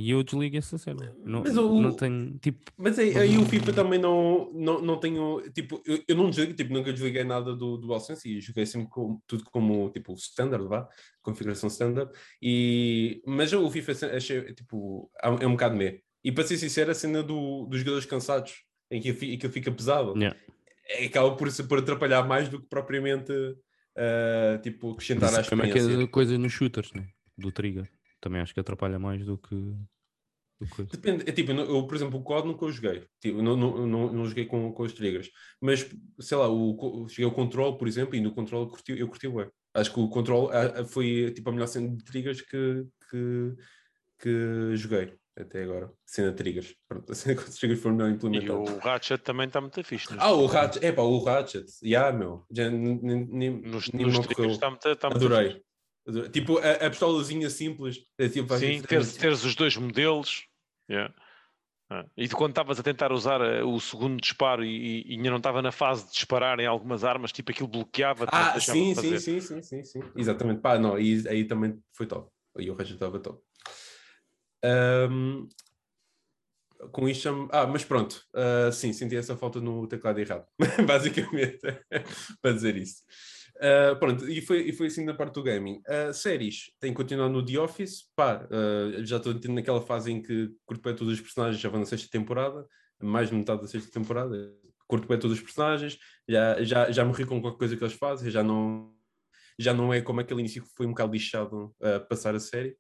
E eu desligo essa cena. Não, Mas o- não tenho, tipo, Mas aí, aí o FIFA também não, não, não tenho, tipo, eu, eu não desligo, tipo, nunca desliguei nada do, do DualSense e joguei sempre com, tudo como, tipo, standard, vá, configuração standard, e, mas o FIFA achei, tipo, é um é bocado meio. E para ser sincero, a cena do, dos jogadores cansados, em que aquilo fica, pesado, Yeah. é, acaba por, por atrapalhar mais do que propriamente, ah, tipo, acrescentar à Isso também experiência. que é coisa nos shooters, né? Do trigger. Também acho que atrapalha mais do que. Do que... Depende, é tipo, eu, por exemplo, o COD nunca eu joguei, tipo, não, não, não, não joguei com, com os triggers, mas sei lá, o, co- joguei o Control, por exemplo, e no Control eu curti, eu curti bem. Acho que o Control foi tipo a melhor cena de triggers que, que, que joguei até agora. Cena de triggers. Pronto, a cena que os triggers foram melhor E implementados. o Ratchet também está muito fixe. Nos, Ah, o Ratchet, é pá, o Ratchet, já, meu, já nem, nem, nos, nem nos triggers está muito, muito Adorei. Tipo, a, a pistolazinha simples, é, tipo, Sim, teres, teres os dois modelos. yeah. Ah, E de quando estavas a tentar usar eh, o segundo disparo e, e ainda não estava na fase de disparar em algumas armas, tipo aquilo bloqueava Ah, sim, sim, sim, sim, sim, sim. Exatamente. Pá, não, e aí também foi top. Aí o resto estava top. Ahm, com isto, chamo- ah, mas pronto, ah, sim, senti essa falta no teclado errado, basicamente, para dizer isso. Ah, pronto, e foi, e foi assim na parte do gaming. Ah, séries, tem que continuar no The Office, pá, ah, já estou naquela fase em que curto bem todos os personagens, já vou na sexta temporada, mais de metade da sexta temporada, curto bem todos os personagens, já, já, já morri com qualquer coisa que eles fazem, já não, já não é como aquele início que foi um bocado lixado a passar a série.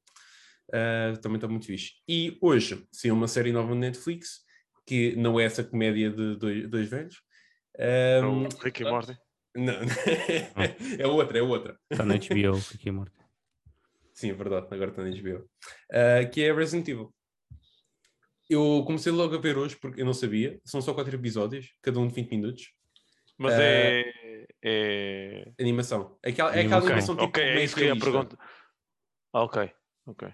Uh, também está muito fixe. E hoje saiu uma série nova no Netflix, que não é essa comédia de dois, dois velhos. Um, O Rick e Morty. Não, é outra, é outra. Está na HBO, aqui a morte. Sim, é verdade, agora está na HBO. Uh, que é Resident Evil. Eu comecei logo a ver hoje porque eu não sabia. São só quatro episódios, cada um de 20 minutos. Mas Eh, é, é. Animação. Aquela, é aquela Ok, animação tipo Ok, é isso que eu ia realista. perguntar. Ah, ok, ok.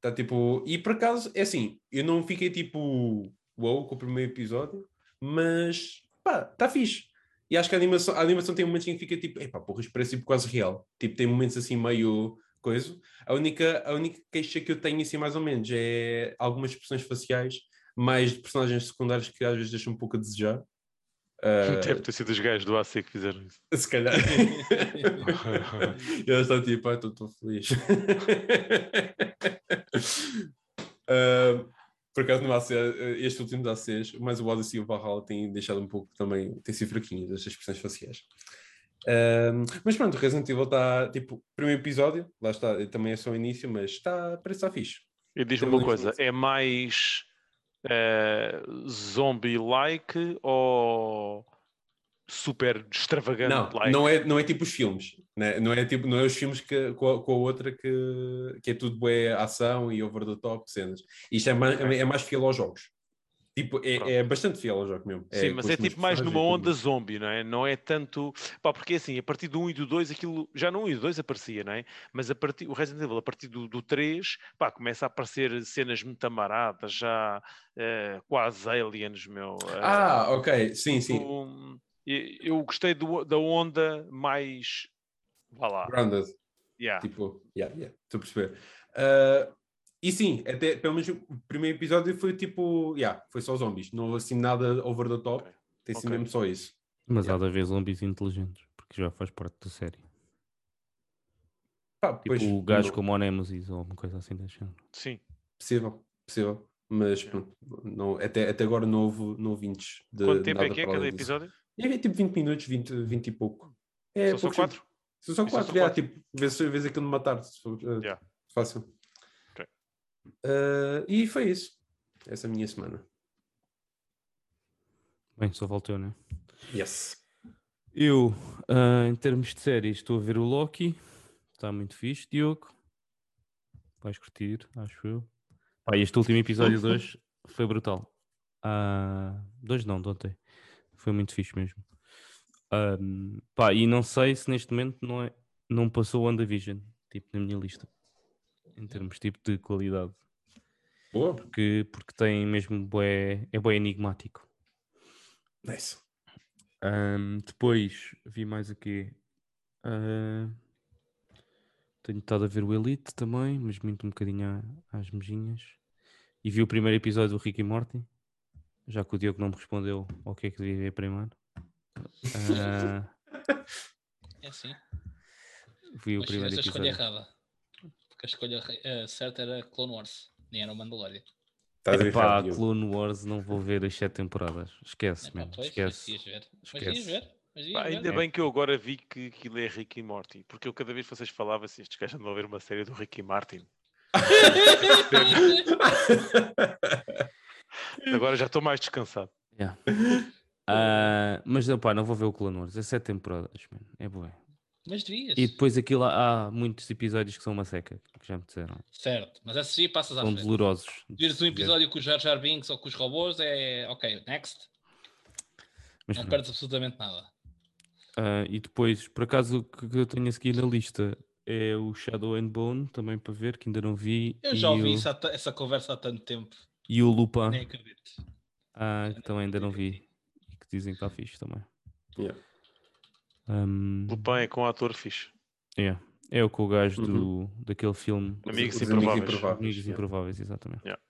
Tá tipo, e por acaso, é assim, eu não fiquei tipo wow com o primeiro episódio, mas pá, está fixe. E acho que a animação, a animação tem momentos em que fica tipo, epá, porra, isto parece tipo, quase real. Tipo, tem momentos assim meio coisa. A única, a única queixa que eu tenho assim mais ou menos é algumas expressões faciais, mais de personagens secundários que às vezes deixam um pouco a desejar. Ah, Deve ter sido os gajos do AC que fizeram isso. se calhar. eles estão tipo, ah, estou feliz. Ah, por acaso, no AC, este último da ACs, mas o Odyssey e o Valhalla têm deixado um pouco também, têm sido fraquinhos estas expressões faciais. Ah, mas pronto, o Resident Evil está, tipo, primeiro episódio, lá está, também é só o início, mas está, parece estar fixe. E diz-me uma coisa: é mais eh, zombie-like ou super extravagante? Não, like? não é, não é tipo os filmes, né? não é tipo, não é os filmes que, com, a, com a outra que, que é tudo é ação e over the top cenas. Isto é mais, Ok. é mais fiel aos jogos. Tipo, é, é bastante fiel aos jogos mesmo. Sim, com mas é tipo mais numa onda tudo. zombie, não é? Não é tanto. Pá, porque assim, a partir do 1 e do 2, aquilo já no 1 e do 2 aparecia, não é? Mas a partir, o Resident Evil, a partir do, do 3, pá, começa a aparecer cenas muito amaradas, já eh, quase aliens, meu. eh, Ah, ok, sim, sim. Eu gostei do- da onda mais. Vá lá. Grounded. yeah. Tipo, yeah, yeah, estou a perceber. Ah, e sim, até pelo menos o primeiro episódio foi tipo, yeah, foi só zombies, não houve assim nada over the top, Ok. tem sido Ok. mesmo só isso. Mas há Yeah. de haver zombies inteligentes, porque já faz parte da série. Pá, Tipo pois, gajos não- como o Nemesis ou uma coisa assim género. Sim. Possível, possível. Mas pronto, não, até, até agora não houve, não de Quanto tempo é que é cada disso. É tipo 20 minutos, 20, 20 e pouco. É, São só pouco quatro? tempo. São só Isso é só 4, já, quatro? tipo, vês, vês aquilo numa tarde, eh, Yeah. fácil. Ok. Eh, e foi isso. essa é a minha semana. Bem, só volto eu, né? Yes. Eu, ah, em termos de séries, estou a ver o Loki. Está muito fixe, Diogo. Vais curtir, acho eu. Pá, este último episódio de hoje foi brutal. Ah, dois não, de ontem. Foi muito fixe mesmo. Ahm, pá, e não sei se neste momento não, é, não passou o WandaVision, tipo, na minha lista. Em termos tipo de qualidade. Boa. Porque, porque tem mesmo bué, é bué enigmático. Nice. Ahm, depois vi mais aqui. Ah, tenho estado a ver o Elite também, mas muito um bocadinho às mejinhas. E vi o primeiro episódio do Rick e Morty, já que o Diogo não me respondeu ao que é que devia ver primeiro. Ah, É assim. vi o Mas primeiro fizeste a escolha episódio. errada. Porque a escolha eh, certa era Clone Wars, nem era o Mandalorian. Estás a Epá. Clone Wars não vou ver as sete temporadas. Esquece, Epá, mesmo. pois, Esquece. Mas ver. Mas Esquece. ver. Mas Pá, ver. ainda bem que eu agora vi que aquilo é Ricky e Morty, porque eu cada vez que vocês falavam assim, estes gajos andam a ver uma série do Ricky Martin. Agora já estou mais descansado. Yeah. Ah, mas opá, não vou ver o Clone Wars. É sete temporadas, mano. É bué. Mas devias. E depois aquilo há há muitos episódios que são uma seca, que já me disseram. Certo, mas essa sim passas à São frente. dolorosos. Vires um episódio com os Jar Jar Binks ou com os robôs é ok, next. Mas Não pronto. perdes absolutamente nada. Ah, e depois, por acaso, o que eu tenho a seguir na lista é o Shadow and Bone, também para ver, que ainda não vi. Eu já ouvi há ta- essa conversa há tanto tempo. E o Lupin, Nem acredito. ah, que também ainda não vi. E que dizem que está fixe também. Yeah. Ahm, Lupin é com um ator fixe. yeah. É o que o gajo Uhum. do, daquele filme Amigos Os Improváveis. Improváveis, Amigos yeah. Improváveis, exatamente. Yeah.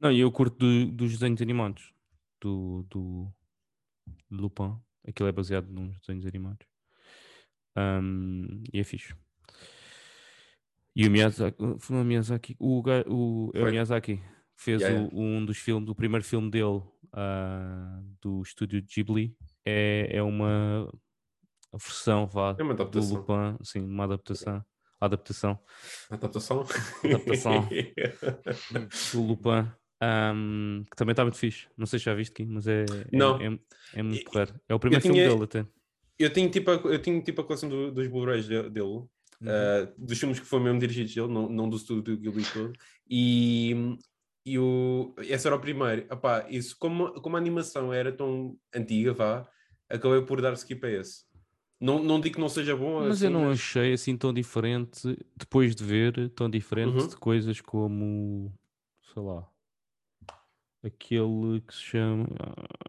Não, e eu curto do- dos desenhos animados do, do Lupin. Aquilo é baseado nos desenhos animados. Ahm, e é fixe. E o Miyazaki, foi o Miyazaki, o, o, é o. Miyazaki fez Yeah, o- um dos filmes, o primeiro filme dele ah, do estúdio Ghibli é, é uma versão vá, É uma do. Lupin, sim, uma adaptação, adaptação Adaptação? Adaptação. do Lupin, ahm, que também está muito fixe. Não sei se já viste, Kim, mas é, é, Não. é, é muito E- porreiro. É o primeiro tinha- filme dele até. Eu tenho tipo a, eu tenho tipo a coleção do- dos Blu-rays de- dele, Uhum. ah, dos filmes que foram mesmo dirigidos dele, não, não do estúdio Ghibli todo. E, e o, esse era o primeiro. Epá, isso, como, como a animação era tão antiga, vá, acabei por dar skip a esse. Não, não digo que não seja bom, Mas assim, eu não achei assim tão diferente, depois de ver, tão diferente Uhum. de coisas como, sei lá, aquele que se chama.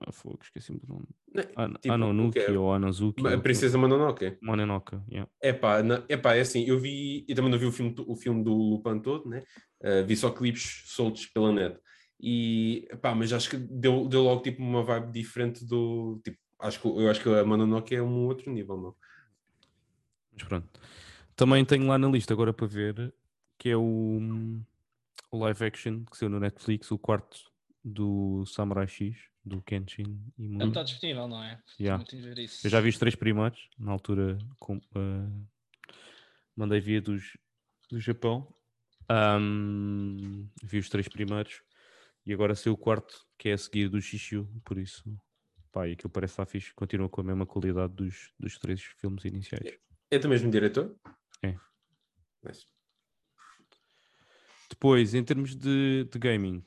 Ah, fogo, esqueci-me do nome. Né, An tipo, o Anonuki que é? ou Anazuki. A Princesa Mononoke. Mononoke, yeah. Epá, na, epá, é assim, eu vi, eu também não vi o filme, o filme do Lupin todo, né? Ah, vi só clipes soltos pela net. E, epá, mas acho que deu, deu logo tipo uma vibe diferente do, tipo, acho que, eu acho que a Mononoke é um outro nível, não? Mas pronto. Também tenho lá na lista agora para ver, que é o, o live action que saiu no Netflix, o quarto do Samurai X, do Kenshin Não está disponível, não é? Yeah. Muito ver isso. Eu já vi os três primeiros, na altura com, eh, mandei via dos, do Japão. Ahm, vi os três primeiros e agora saiu o quarto, que é a seguir do Shishio, por isso, pá, e aquilo parece estar fixe, continua com a mesma qualidade dos, dos três filmes iniciais. É do mesmo diretor? É. Nice. Depois, em termos de, de gaming,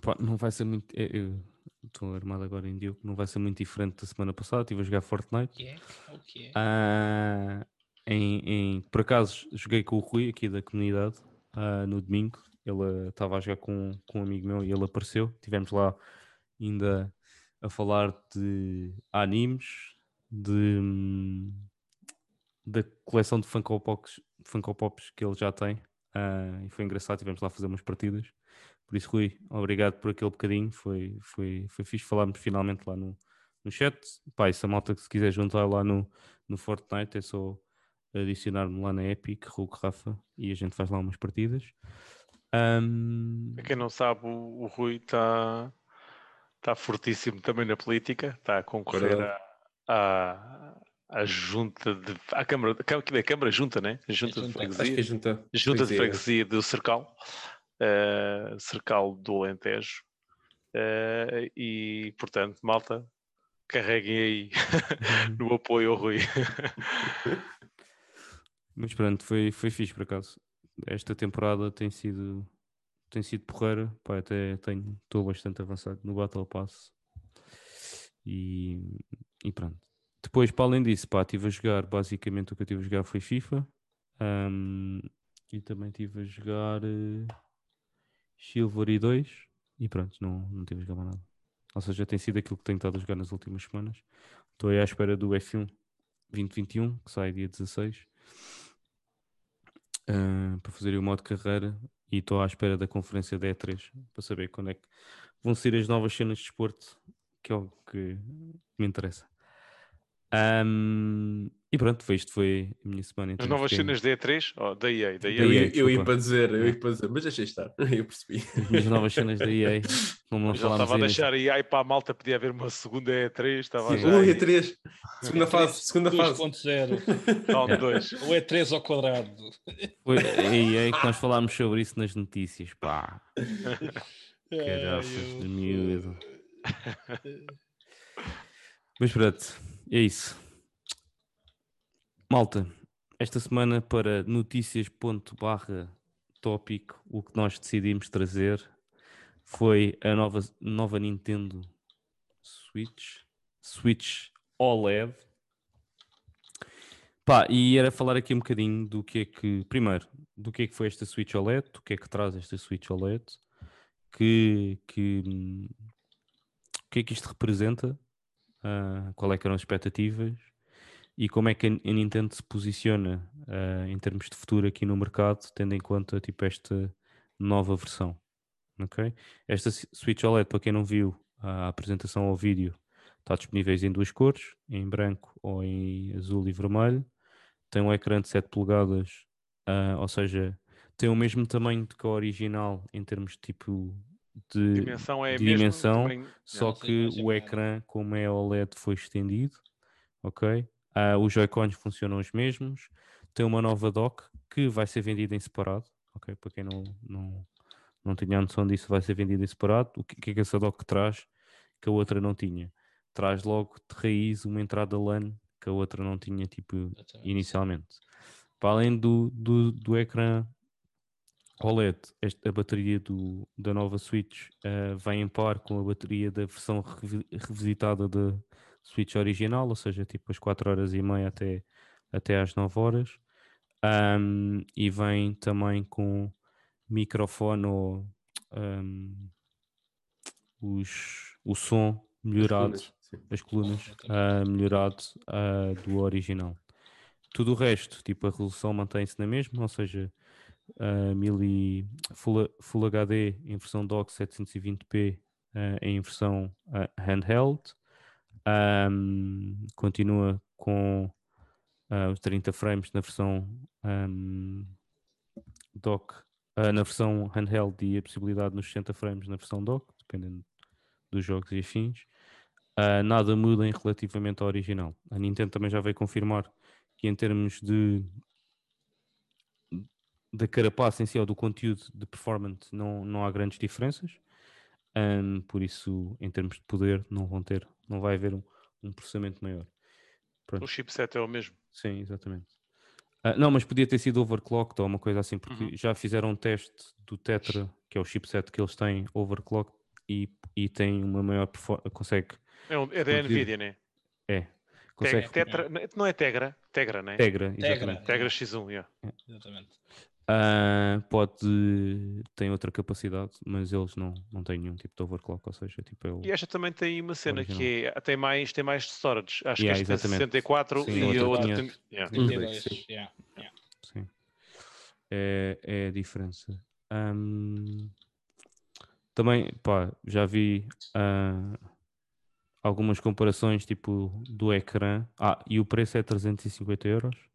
pá, não vai ser muito. é, eu Estou armado agora em Diogo, não vai ser muito diferente da semana passada. Estive a jogar Fortnite. O que é? O que é? Ah, em, em- por acaso joguei com o Rui aqui da comunidade ah, no domingo. Ele estava a jogar com, com um amigo meu e ele apareceu. Tivemos lá ainda a falar de animes, de, da coleção de Funko Pops, Funko Pops que ele já tem. Ah, e foi engraçado, tivemos lá a fazer umas partidas. Por isso, Rui, obrigado por aquele bocadinho. Foi, foi, foi fixe falarmos finalmente lá no, no chat. Pá, se a malta que se quiser juntar lá no, no Fortnite é só adicionar-me lá na Epic, Hulk Rafa, e a gente faz lá umas partidas. Ahm, Para quem não sabe, o, o Rui está tá fortíssimo também na política, está a concorrer à, à, à junta de. à Câmara, é Câmara Junta, né? A junta de junta. Acho freguesia. que é junta. Junta de freguesia. freguesia do Cercal. uh, cercá-lo do Alentejo. Uh, e, portanto, malta, carreguem aí no apoio ao Rui. Mas pronto, foi, foi fixe por acaso. Esta temporada tem sido tem sido porreira. Pá, até tenho, estou bastante avançado no Battle Pass. E, e pronto. Depois, para além disso, pá, estive a jogar, basicamente o que eu estive a jogar foi FIFA. Um, e também estive a jogar uh, Chivalry 2 e pronto, não, não tive a jogar mais nada. Ou seja, tem sido aquilo que tenho estado a jogar nas últimas semanas. Estou aí à espera do F1 2021, que sai dia 16, uh, para fazer o modo carreira. E estou à espera da conferência da E3 para saber quando é que vão ser as novas cenas de esporte, que é o que me interessa. Um, e pronto, foi isto foi a minha semana. As novas cenas da E3? Oh, da EA, da EA. Eu, ia, eu ia para dizer, eu ia para dizer, mas deixei estar, eu percebi. As novas cenas da EA. Como não já estava a deixar a EA para a malta, podia haver uma segunda E3. Estava Sim, o E3, segunda fase, segunda fase. 2.0. Round 2. O E3 ao quadrado. Foi a EA que nós falámos sobre isso nas notícias, pá. Caraças de miúdo. Mas pronto, é isso. Malta, esta semana para notícias.barra tópico, o que nós decidimos trazer foi a nova, nova Nintendo Switch, Switch OLED. Pá, e era falar aqui um bocadinho do que é que, primeiro, do que é que foi esta Switch OLED, do que é que traz esta Switch OLED, que, que, o que é que isto representa, uh, qual é que eram as expectativas e como é que a Nintendo se posiciona uh, em termos de futuro aqui no mercado, tendo em conta tipo, esta nova versão. Okay? Esta Switch OLED, para quem não viu a apresentação ao vídeo, está disponível em duas cores, em branco ou em azul e vermelho. Tem um ecrã de 7 polegadas, uh, ou seja, tem o mesmo tamanho que a original em termos de tipo de dimensão, é de dimensão só que o ecrã, como é OLED, foi estendido. Ok? Uh, os Joy-Cons funcionam os mesmos. Tem uma nova dock que vai ser vendida em separado. Ok? Para quem não, não, não tinha a noção disso, vai ser vendida em separado. O que, que é que essa dock traz que a outra não tinha? Traz logo de raiz uma entrada LAN que a outra não tinha, tipo, inicialmente. Para além do, do, do ecrã OLED, esta, a bateria do, da nova Switch uh, vai em par com a bateria da versão revisitada da Switch original, ou seja, tipo as 4 horas e meia até, até às 9 horas. Um, e vem também com microfone ou um, os, o som melhorado, as colunas, as colunas uh, melhorado uh, do original. Tudo o resto, tipo a resolução mantém-se na mesma, ou seja, uh, mili, Full, Full HD em versão dock 720p uh, em versão uh, handheld. Um, continua com os 30 frames na versão um, dock, na versão handheld e a possibilidade nos 60 frames na versão dock, dependendo dos jogos e afins. nada muda em relativamente ao original. A Nintendo também já veio confirmar que em termos de da carapaça em si ou do conteúdo de performance não, não há grandes diferenças. Um, por isso, em termos de poder, não vão ter, não vai haver um, um processamento maior. Pronto. O chipset é o mesmo. Sim, exatamente. Uh, não, mas podia ter sido overclocked ou uma coisa assim, porque uhum. já fizeram um teste do Tetra, que é o chipset que eles têm, overclocked, e, e tem uma maior performance, consegue... É, um, é da Nvidia, né? É. Consegue... Tetra, não é Tegra? Tegra, né? Tegra, exatamente. Tegra, Tegra X1, yeah. É. Exatamente. Uh, pode tem outra capacidade, mas eles não, não têm nenhum tipo de overclock, ou seja, tipo é E esta também tem uma cena original. que é, tem mais tem mais storage, acho yeah, que esta tem 64 Sim, e a outra tinha... tem yeah. 32. Yeah. Yeah. Sim. É, é a diferença. Um, também, pá, já vi uh, algumas comparações tipo do ecrã. Ah, e o preço é 350 euros.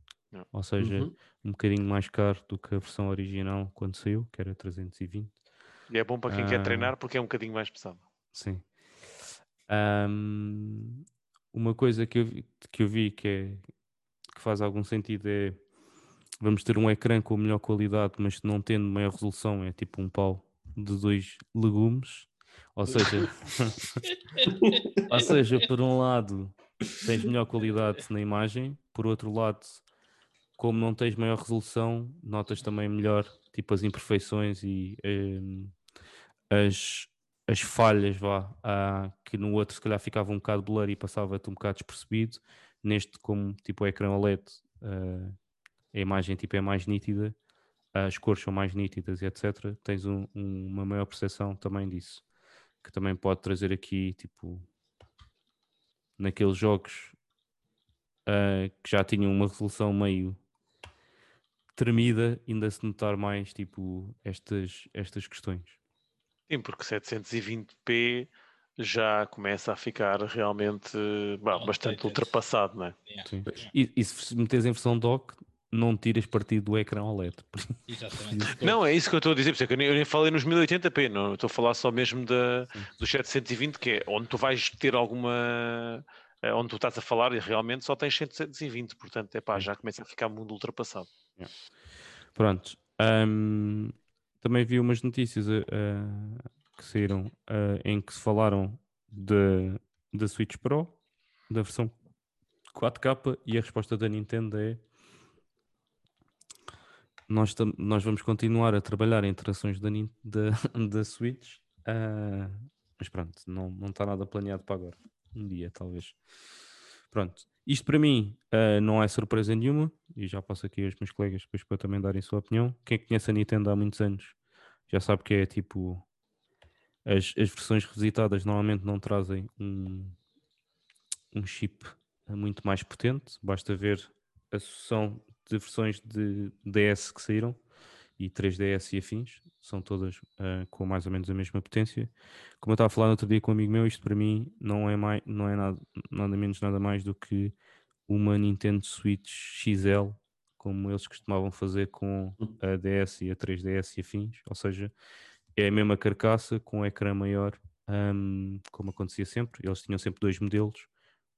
Ou seja, uhum. um bocadinho mais caro do que a versão original quando saiu, que era 320. E é bom para quem quer treinar porque é um bocadinho mais pesado. Sim. Um, uma coisa que eu, vi, que eu vi que, é, que faz algum sentido é vamos ter um ecrã com melhor qualidade, mas não tendo maior resolução, é tipo um pau de dois legumes. Ou seja, ou seja, por um lado tens melhor qualidade na imagem, por outro lado, como não tens maior resolução, notas também melhor tipo as imperfeições e em, as, as falhas vá, que no outro se calhar ficava um bocado blurry e passava-te um bocado despercebido. Neste, como tipo o ecrã OLED, ah, a imagem tipo é mais nítida, as cores são mais nítidas e etc. Tens um- um- uma maior percepção também disso, que também pode trazer aqui tipo naqueles jogos ah, que já tinham uma resolução meio tremida, ainda se notar mais tipo estas, estas questões. Sim, porque 720p já começa a ficar realmente bah, Outdated. bastante ultrapassado, não é? Yeah, yeah, E, e se meteres em versão dock, não tiras partido do ecrã OLED. Exatamente. Não, é isso que eu estou a dizer, por isso é que eu nem, eu nem falei nos 1080p, não, eu estou a falar só mesmo da, dos 720, que é onde tu vais ter alguma. eh, Onde tu estás a falar e realmente só tens 720, portanto, é pá, já começa a ficar muito ultrapassado. Pronto. ahm, também vi umas notícias ah, que saíram ah, em que se falaram da Switch Pro, da versão 4K, e a resposta da Nintendo é nós, nós vamos continuar a trabalhar em interações da, da, da Switch, ah, mas pronto, não, não está nada planeado para agora. Um dia, talvez. Pronto. Isto para mim ah, não é surpresa nenhuma, e já passo aqui aos meus colegas depois para também darem sua opinião. Quem conhece a Nintendo há muitos anos já sabe que é tipo. As, as versões revisitadas normalmente não trazem um, um chip muito mais potente, basta ver a sucessão de versões de DS que saíram e 3DS e afins, são todas ah, com mais ou menos a mesma potência. Como eu estava a falar no outro dia com um amigo meu, isto para mim não é, mais, não é nada, nada menos nada mais do que uma Nintendo Switch XL, como eles costumavam fazer com a DS e a 3DS e afins, ou seja, é a mesma carcaça com um ecrã maior, ahm, como acontecia sempre. Eles tinham sempre dois modelos,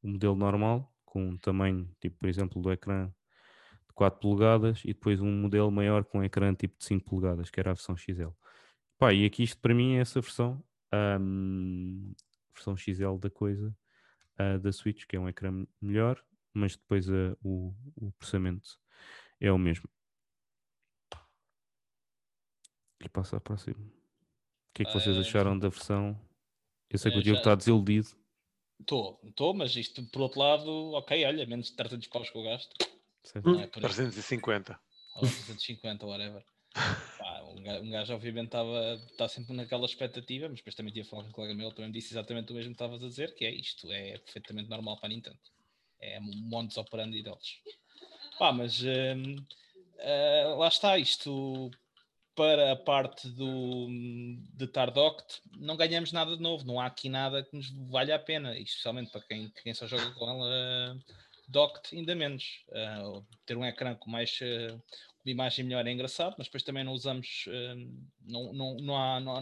o modelo normal, com um tamanho, tipo, por exemplo, do ecrã 4 polegadas, e depois um modelo maior com um ecrã tipo de 5 polegadas, que era a versão XL. Pá, e aqui isto para mim é essa versão, ahm, versão XL da coisa, ah, da Switch, que é um ecrã melhor, mas depois ah, o, o processamento é o mesmo. E passa à próxima. O que é que vocês Ah, acharam da versão? Eu sei que o Ah, Diogo já- está desiludido. Estou, estou, mas isto por outro lado, ok, olha, menos de 300 paus que eu gasto. Não é por isso. 350. ou 350, whatever. Pá, um, gajo, um gajo, obviamente estava está sempre naquela expectativa, mas depois também tinha falado com um colega meu, ele também me disse exatamente o mesmo que estavas a dizer, que é isto, é perfeitamente normal para a Nintendo. É um modus operandi deles. Pá, mas hum, ah, lá está, isto para a parte do, de estar docked, não ganhamos nada de novo, não há aqui nada que nos valha a pena, especialmente para quem, quem só joga com ela docked, ainda menos. Ah, ter um ecrã com mais ah, uma imagem melhor é engraçado, mas depois também não usamos, ah, não, não, não, há, não há-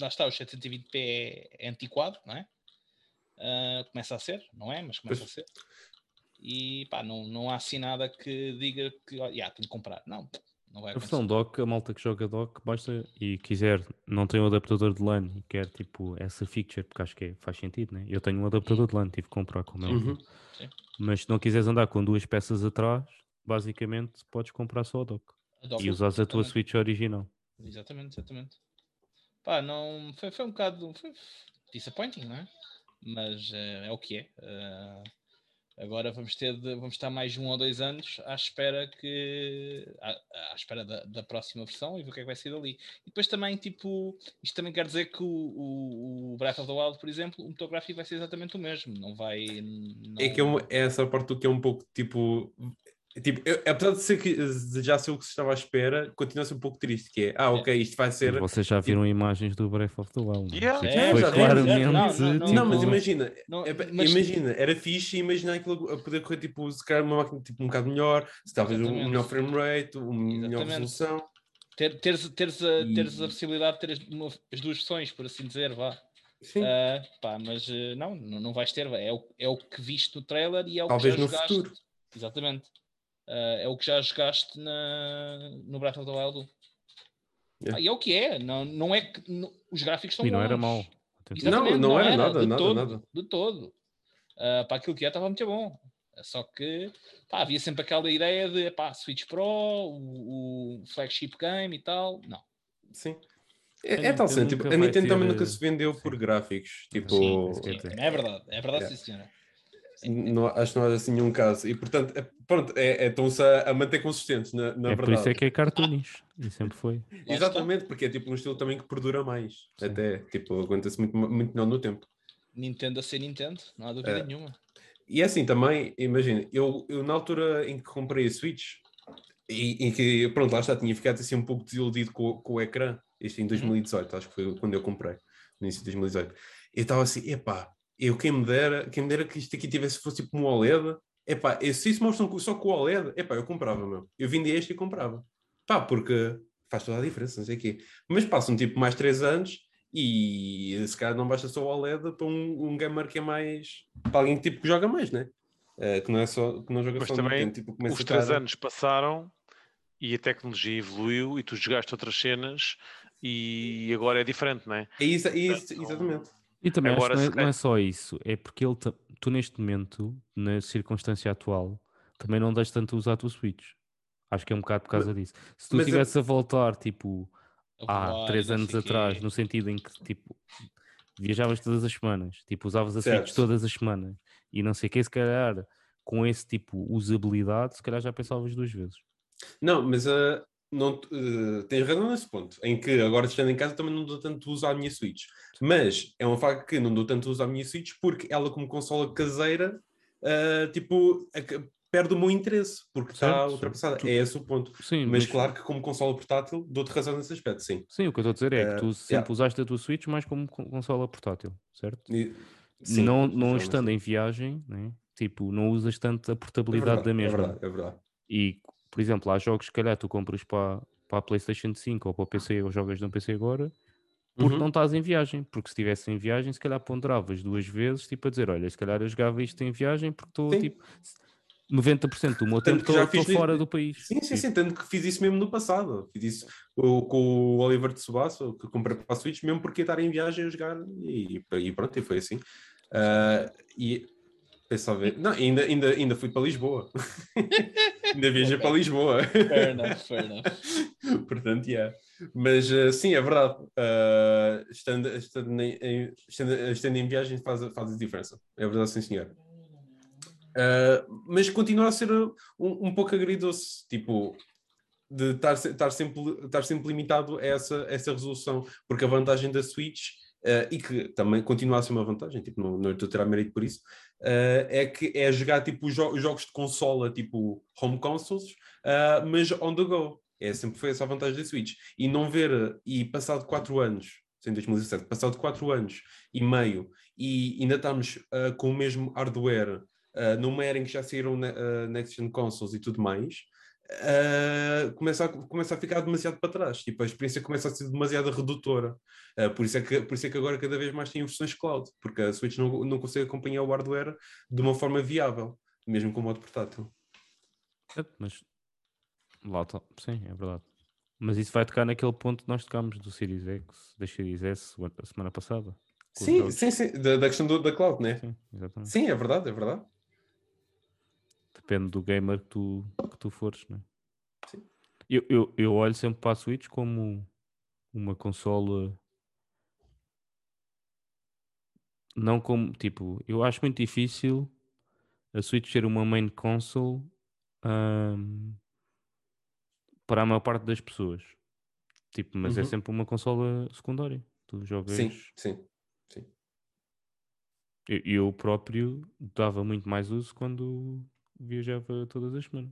lá está, o 720p é, é antiquado, não é? Ah, começa a ser, não é? Mas começa a ser. E pá, não, não há assim nada que diga que, ó, yeah, tenho que comprar. Não, não vai A versão acontecer. dock, a malta que joga dock, basta e quiser, não tem um adaptador de LAN e quer tipo essa feature, porque acho que é- faz sentido, né? Eu tenho um adaptador de LAN, tive que comprar como é óbvio. Uhum. Mas se não quiseres andar com duas peças atrás, basicamente podes comprar só o dock e usas a tua. Switch original. Exatamente, exatamente. Pá, não. Foi, foi um bocado. Foi disappointing, não é? Mas eh, é o que é. Eh, agora vamos ter de- vamos estar mais um ou dois anos à espera que. à, à espera da, da próxima versão e ver o que é que vai ser dali. E depois também, tipo, isto também quer dizer que o, o, o Breath of the Wild, por exemplo, o motor gráfico vai ser exatamente o mesmo. Não vai. Não... É que é, é essa parte do que é um pouco tipo. Tipo, eu- apesar de, ser que, de já ser o que se estava à espera, continua a ser um pouco triste, que é, ah, ok, isto vai ser... Vocês já viram imagens do Breath of the Wild? não? Yeah. Tipo, É, foi já claramente. não, não, não, tipo, Não, mas imagina, Não, é, mas- imagina, era fixe imaginar aquilo a poder correr tipo, se calhar uma máquina tipo, um bocado melhor, se talvez um melhor frame rate, uma melhor resolução. Ter, teres, teres, a, teres a possibilidade de ter as, as duas versões, por assim dizer, vá. Sim, Ah, pá, mas eh, não, não, não vais ter, é o, é o que viste no trailer e é o talvez que já no jogaste. futuro. Exatamente. Uh, é o que já jogaste na, no Breath of the Wild 1. Yeah. Ah, e é o que é, não, não é que não- os gráficos estão E não era bons. mau. Exatamente, Não, não era nada, de nada, todo, nada. De todo. Ah, para aquilo que é, estava muito bom. Só que pá, havia sempre aquela ideia de pá, Switch Pro, o, o flagship game e tal. Não. Sim. É, é tal cena, tipo, nunca a Nintendo também ter, nunca eh, se vendeu sim. por gráficos. Tipo, Sim, sim, dizer. é verdade, é verdade, Yeah. sim, senhora. Não, acho que não há assim nenhum caso. E portanto, é, pronto, é, é, estão-se a, a manter consistentes, na, na é por verdade. isso é que é cartoonish. E sempre foi. Exatamente, porque é tipo um estilo também que perdura mais. Sim. Até, tipo, aguenta-se muito, muito melhor no tempo. Nintendo a ser Nintendo, não há dúvida É. nenhuma. E é assim também, imagina, eu, eu na altura em que comprei a Switch, e em que, pronto, lá está, tinha ficado assim um pouco desiludido com, o- com o ecrã, isto em 2018, acho que foi quando eu comprei, no início de 2018. Eu estava assim, epá, eu quem me dera, quem me dera que isto aqui tivesse, fosse tipo um OLED, epá, se isso mostram só com o OLED, epá, eu comprava, meu. Eu vendia este e comprava. Pá, porque faz toda a diferença, não sei o quê. Mas passam tipo mais 3 anos e se calhar não basta só o OLED para um, um gamer que é mais, para alguém que tipo que joga mais, né? Eh, que não é só, que não joga Mas só também Nintendo, tipo, Os a três estar- anos passaram e a tecnologia evoluiu e tu jogaste outras cenas e agora é diferente, não é? É isso, é isso, exatamente. E também Agora, acho que não é, não é só isso, é porque ele tu neste momento, na circunstância atual, também não deixas tanto usar a tua Switch. Acho que é um bocado por causa disso. Se tu mas é- estivesse a voltar, tipo, A há e três anos sei quê. atrás, no sentido em que, tipo, viajavas todas as semanas, tipo, usavas a Switch todas as semanas e não sei o que, se calhar, com esse tipo usabilidade, se calhar já pensavas duas vezes. Não, mas uh, não, uh, tens razão nesse ponto, em que agora estando em casa também não dou tanto uso à minha Switch. Mas é um facto que não dou tanto uso à minha Switch porque ela, como consola caseira, uh, tipo, é perde o meu interesse, porque está ultrapassada. tu- É esse o ponto. Sim, Mas claro que como consola portátil, dou-te razão nesse aspecto, sim. Sim, o que eu estou a dizer é que Eh, tu sempre yeah. usaste a tua Switch mais como con- consola portátil, certo? E- sim, não, não estando em viagem, né? tipo, não usas tanto a É portabilidade verdade, da É mesma. verdade, é verdade. E, por exemplo, há jogos que calhar tu compras para, para a PlayStation 5 ou para o PC ou jogas no PC agora porque Uhum. não estás em viagem. Porque se estivesse em viagem, se calhar ponderavas duas vezes, tipo a dizer: Olha, se calhar eu jogava isto em viagem porque estou tipo 90% do meu Tanto tempo estou fiz fora do país. Sim, sim, Tipo, sim, tanto que fiz isso mesmo no passado. Fiz isso com o Oliver de Subaço, que comprei para a Switch, mesmo porque ia estar em viagem a jogar e, e pronto, e foi assim. Ah, e pensava, não, ainda, ainda, ainda fui para Lisboa. ainda viajei para Lisboa. Fair enough, fair enough. Portanto, yeah. Mas ah, sim, é verdade. Ah, estando, estando, em, estando, estando em viagem faz, a- faz a diferença. É verdade, sim, senhor. Ah, mas continua a ser um, um pouco agridoce, tipo, de estar, estar, sempre, estar sempre limitado a essa, essa resolução, porque a vantagem da Switch, ah, e que também continua a ser uma vantagem, tipo, não, não estou a tirar mérito por isso, ah, é que é jogar tipo, jo- os jogos de consola, tipo home consoles, ah, mas on the go. É, sempre foi essa a vantagem da Switch. E não ver, e passado 4 anos, em 2017, passado 4 anos e meio, e ainda estamos com o mesmo hardware, numa era em que já saíram ne- ah, Next Gen Consoles e tudo mais, começa, a, começa a ficar demasiado para trás. Tipo, a experiência começa a ser demasiado redutora. Ah, por, isso é que, por isso é que agora cada vez mais tem versões cloud, porque a Switch não, não consegue acompanhar o hardware de uma forma viável, mesmo com o modo portátil. é, Mas lá está, sim, é verdade. Mas isso vai tocar naquele ponto que nós tocámos do Series X, da Series S a semana passada. Sim, sim, sim, da, da questão do- da cloud, né? Sim, exatamente. Sim, é verdade, é verdade. Depende do gamer que tu, que tu fores, né? Sim. Eu, eu, eu olho sempre para a Switch como uma consola. Não como, tipo, eu acho muito difícil a Switch ser uma main console ahm, para a maior parte das pessoas. Tipo, mas é Uhum. sempre uma consola secundária. Tu jogas. Sim, sim. Eu, eu próprio dava muito mais uso quando viajava todas as semanas.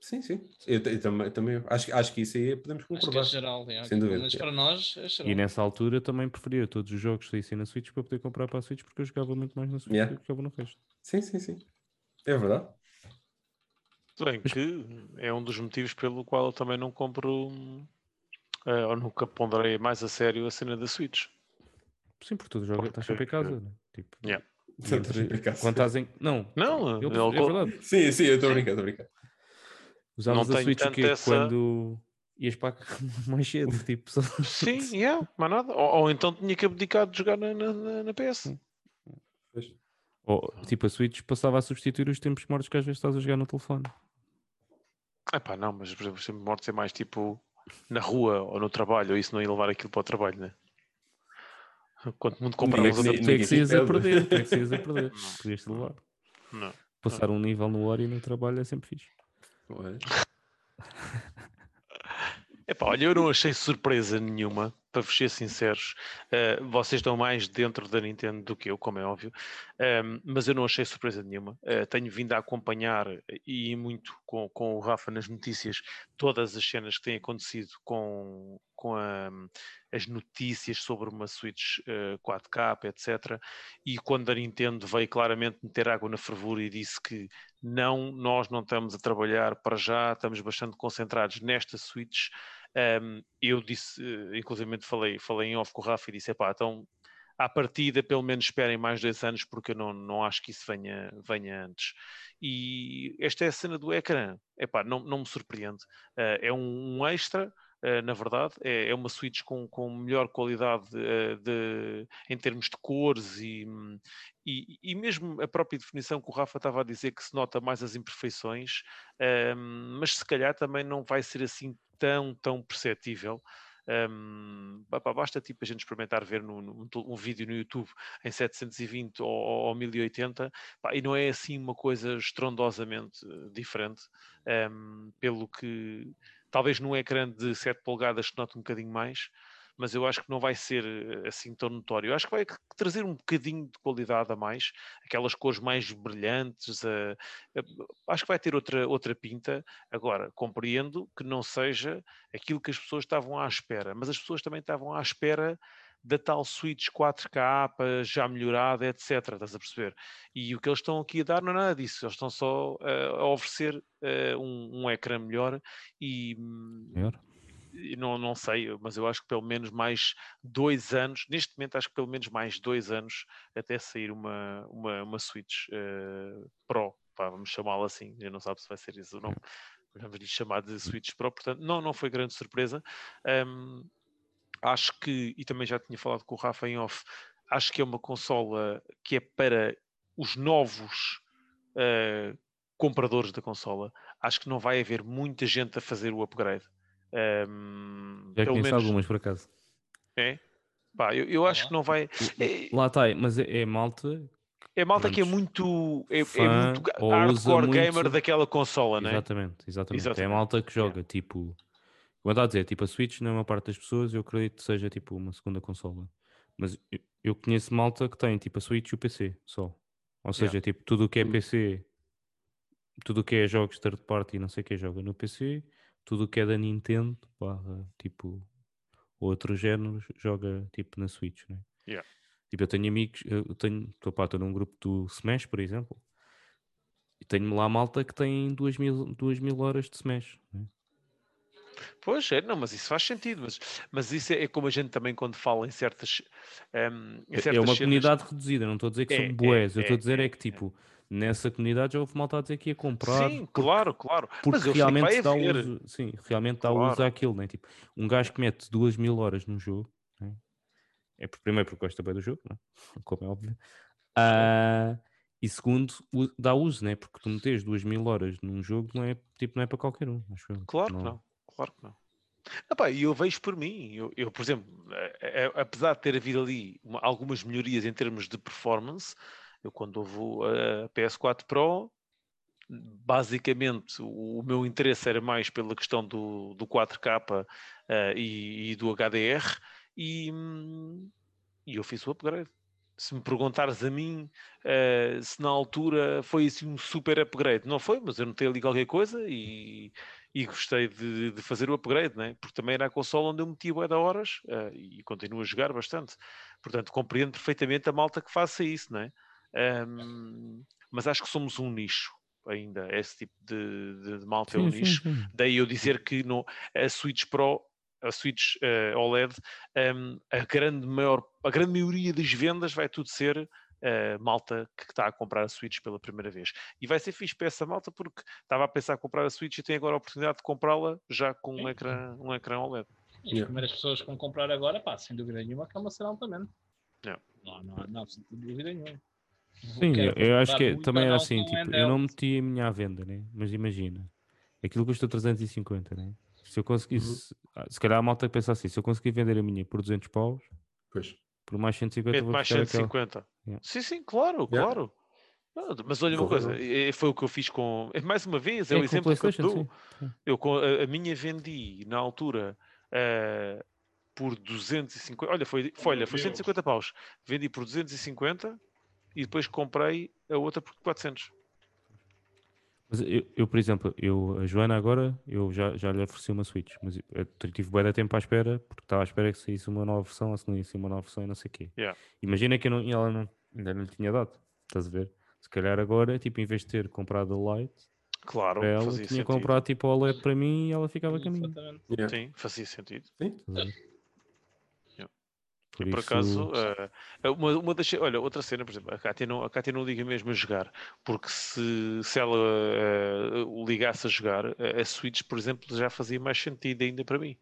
Sim, sim. Eu, eu também, também acho, que- acho que isso aí podemos Acho que é concordar. geral, é, Sem dúvida, mas é. para nós é geral. E nessa altura também preferia todos os jogos que saíssem na Switch para poder comprar para a Switch porque eu jogava muito mais na Switch Yeah. do que jogava no resto. Sim, sim, sim. É verdade. Tudo bem, que é um dos motivos pelo qual eu também não compro eh, ou nunca ponderei mais a sério a cena da Switch. Sim, porque tu jogas, estás sempre em casa. Né? Tipo, Yeah. Quando estás em. Não, Não, eu, eu- é verdade. Sim, sim, eu estou a brincar, estou a brincar. Usavas Não a Switch o quê? essa- Quando ias para mais cedo, tipo, só- Sim, yeah, mais nada. Ou, ou então tinha que abdicar de jogar na, na, na- PS. Ou, tipo, a Switch passava a substituir os tempos mortos que às vezes estás a jogar no telefone. Epá, não, mas por exemplo, os tempos mortos é mais tipo na rua ou no trabalho, ou isso não ia levar aquilo para o trabalho, né? Quanto muito Ninguém- compramos outra Tu é que ninguém saías a pede. perder, é a perder. Não. Podias-te levar. Não. Passar um nível no Ori no trabalho é sempre fixe. Ué. Epá, olha, eu não achei surpresa nenhuma, para vos ser sinceros. Eh, vocês estão mais dentro da Nintendo do que eu, como é óbvio, Ehm, mas eu não achei surpresa nenhuma. Eh, tenho vindo a acompanhar e muito com, com o Rafa nas notícias todas as cenas que têm acontecido com, com a- as notícias sobre uma Switch eh, 4K, etc. E quando a Nintendo veio claramente meter água na fervura e disse que não, nós não estamos a trabalhar para já, estamos bastante concentrados nesta Switch. Um, eu disse, eh, inclusive falei, falei em off com o Rafa e disse: epá, então à partida pelo menos esperem mais dois anos porque eu não, não acho que isso venha, venha antes. E esta é a cena do ecrã, epá, não, não me surpreende. Eh, é um, um extra. Eh, na verdade, é, é uma Switch com, com melhor qualidade eh, de, em termos de cores e, hum, e, e mesmo a própria definição que o Rafa estava a dizer que se nota mais as imperfeições, um, mas se calhar também não vai ser assim tão, tão perceptível. Um, basta tipo a gente experimentar ver no, no- um vídeo no YouTube em 720 ou, ou, ou 1080 pá, e não é assim uma coisa estrondosamente eh, diferente um, pelo que talvez num ecrã de 7 polegadas se note um bocadinho mais mas eu acho que não vai ser eh, assim tão notório. Eu acho que vai trazer um bocadinho de qualidade a mais, aquelas cores mais brilhantes, eh, eh, acho que vai ter outra, outra pinta. Agora, compreendo que não seja aquilo que as pessoas estavam à espera, mas as pessoas também estavam à espera da tal Switch 4K já melhorada, etc. Estás a perceber? E o que eles estão aqui a dar não é nada disso, eles estão só eh, a oferecer eh, um, um ecrã melhor e. hum, Melhor? e não, não sei, mas eu acho que pelo menos mais dois anos, neste momento acho que pelo menos mais dois anos até sair uma, uma, uma Switch eh, Pro, pá, vamos chamá-la assim, eu não sabe se vai ser isso ou não, mas vamos lhe chamar de Switch Pro, portanto não, não foi grande surpresa. Ahm, acho que, e também já tinha falado com o Rafa em off, acho que é uma consola que é para os novos eh, compradores da consola. Acho que não vai haver muita gente a fazer o upgrade. Ahm, Já pelo conheço menos algumas por acaso. é. Pá, eu, eu acho que não vai. É, Lá está, mas é, é malta. é malta que é muito. É, é fã, muito ou usa hardcore muito- gamer daquela consola, né? Exatamente, exatamente. É malta que joga, tipo. Eu estava a dizer, tipo, a Switch, na maior parte das pessoas, eu acredito que seja tipo uma segunda consola. Mas eu, eu conheço malta que tem tipo a Switch e o PC só. Ou seja, tipo, tudo o que é Hum. PC, tudo o que é jogos third party, não sei o que joga no PC, tudo o que é da Nintendo, barra, tipo, outros géneros, joga tipo na Switch, né? Yeah. Tipo, eu tenho amigos, eu tenho, estou pá, estou num grupo do Smash, por exemplo, e tenho lá malta que tem 2 mil, duas mil horas de Smash. Né? Pois é, não, mas isso faz sentido. Mas, mas isso é, é como a gente também, quando fala em certas. ehm, em É- É certas uma cenas- comunidade reduzida, não estou a dizer que É, são é, boés, eu estou é, a dizer é, é, que é. tipo, nessa comunidade já houve malta a dizer que ia comprar Sim, porque, claro, claro. porque realmente dá haver. uso, sim, realmente dá uso Claro. àquilo, né? tipo, um gajo que mete duas mil horas num jogo, né? é por- primeiro porque gosta bem do jogo, né? como é óbvio, Ah, e segundo, dá uso, né? porque tu metes duas mil horas num jogo não é, tipo, não é para qualquer um, acho. Claro que não, claro que não. Epá, E eu vejo por mim, eu, eu, por exemplo, eh, eh, apesar de ter havido ali uma- algumas melhorias em termos de performance, eu quando houve a PS4 Pro, basicamente o, meu interesse era mais pela questão do, do 4K eh, e, e do HDR, e, hum, e eu fiz o upgrade. Se me perguntares a mim eh, se na altura foi assim um super upgrade, não foi, mas eu notei ali qualquer coisa e, e gostei de, de fazer o upgrade, né? porque também era a consola onde eu metia bué de horas eh, e continuo a jogar bastante. Portanto, compreendo perfeitamente a malta que faça isso, né? Ahm, mas acho que somos um nicho ainda, esse tipo de, de, de malta é um Sim, sim, nicho. sim. Daí eu dizer que no, a Switch Pro, a Switch eh, OLED, um, a, grande maior, a grande maioria das vendas vai tudo ser uh, malta que está a comprar a Switch pela primeira vez. E vai ser fixe para essa malta porque estava a pensar em comprar a Switch e tem agora a oportunidade de comprá-la já com um ecrã, um ecrã OLED. E as primeiras pessoas que vão comprar agora, pá, sem dúvida nenhuma, que é uma cena altamente. Yeah. Não, não, não há dúvida nenhuma. Sim, Quero eu, eu acho que também era assim, tipo, eu não meti a minha à venda, né? Mas imagina, aquilo custa 350, né? Se eu conseguisse, ah, se calhar a malta pensa assim, se eu conseguir vender a minha por 200 paus, Pois. Por mais 150 Mete mais buscar aquela. 150. Yeah. Sim, sim, claro, Yeah. claro. Não, mas olha uma coisa, foi o que eu fiz com. eh, Mais uma vez, é, É o exemplo que eu dou. sim. Eu a, a minha vendi na altura eh, por 250. Olha, foi, foi, olha, foi 150 paus. Vendi por 250 e depois comprei a outra por 400. Mas eu, eu, por exemplo, eu, a Joana agora, eu já, já lhe ofereci uma Switch, mas eu, eu tive bué de tempo à espera, porque estava à espera que saísse uma nova versão, ou se não ia sair uma nova versão e não sei o quê. Yeah. Imagina que eu não, ela não, ainda não lhe tinha dado, estás a ver? Se calhar agora, tipo, em vez de ter comprado a Lite, Claro, ela, fazia tinha sentido. comprado tipo a OLED para mim e ela ficava a caminho. Exatamente. Yeah. Sim, fazia sentido. Sim. a? Yeah. Por, por isso, acaso, eh, uma, uma das, olha, outra cena, por exemplo, a Cátia não, a Cátia não liga mesmo a jogar, porque se, se ela o ligasse a jogar, eh, a Switch, por exemplo, já fazia mais sentido ainda para mim,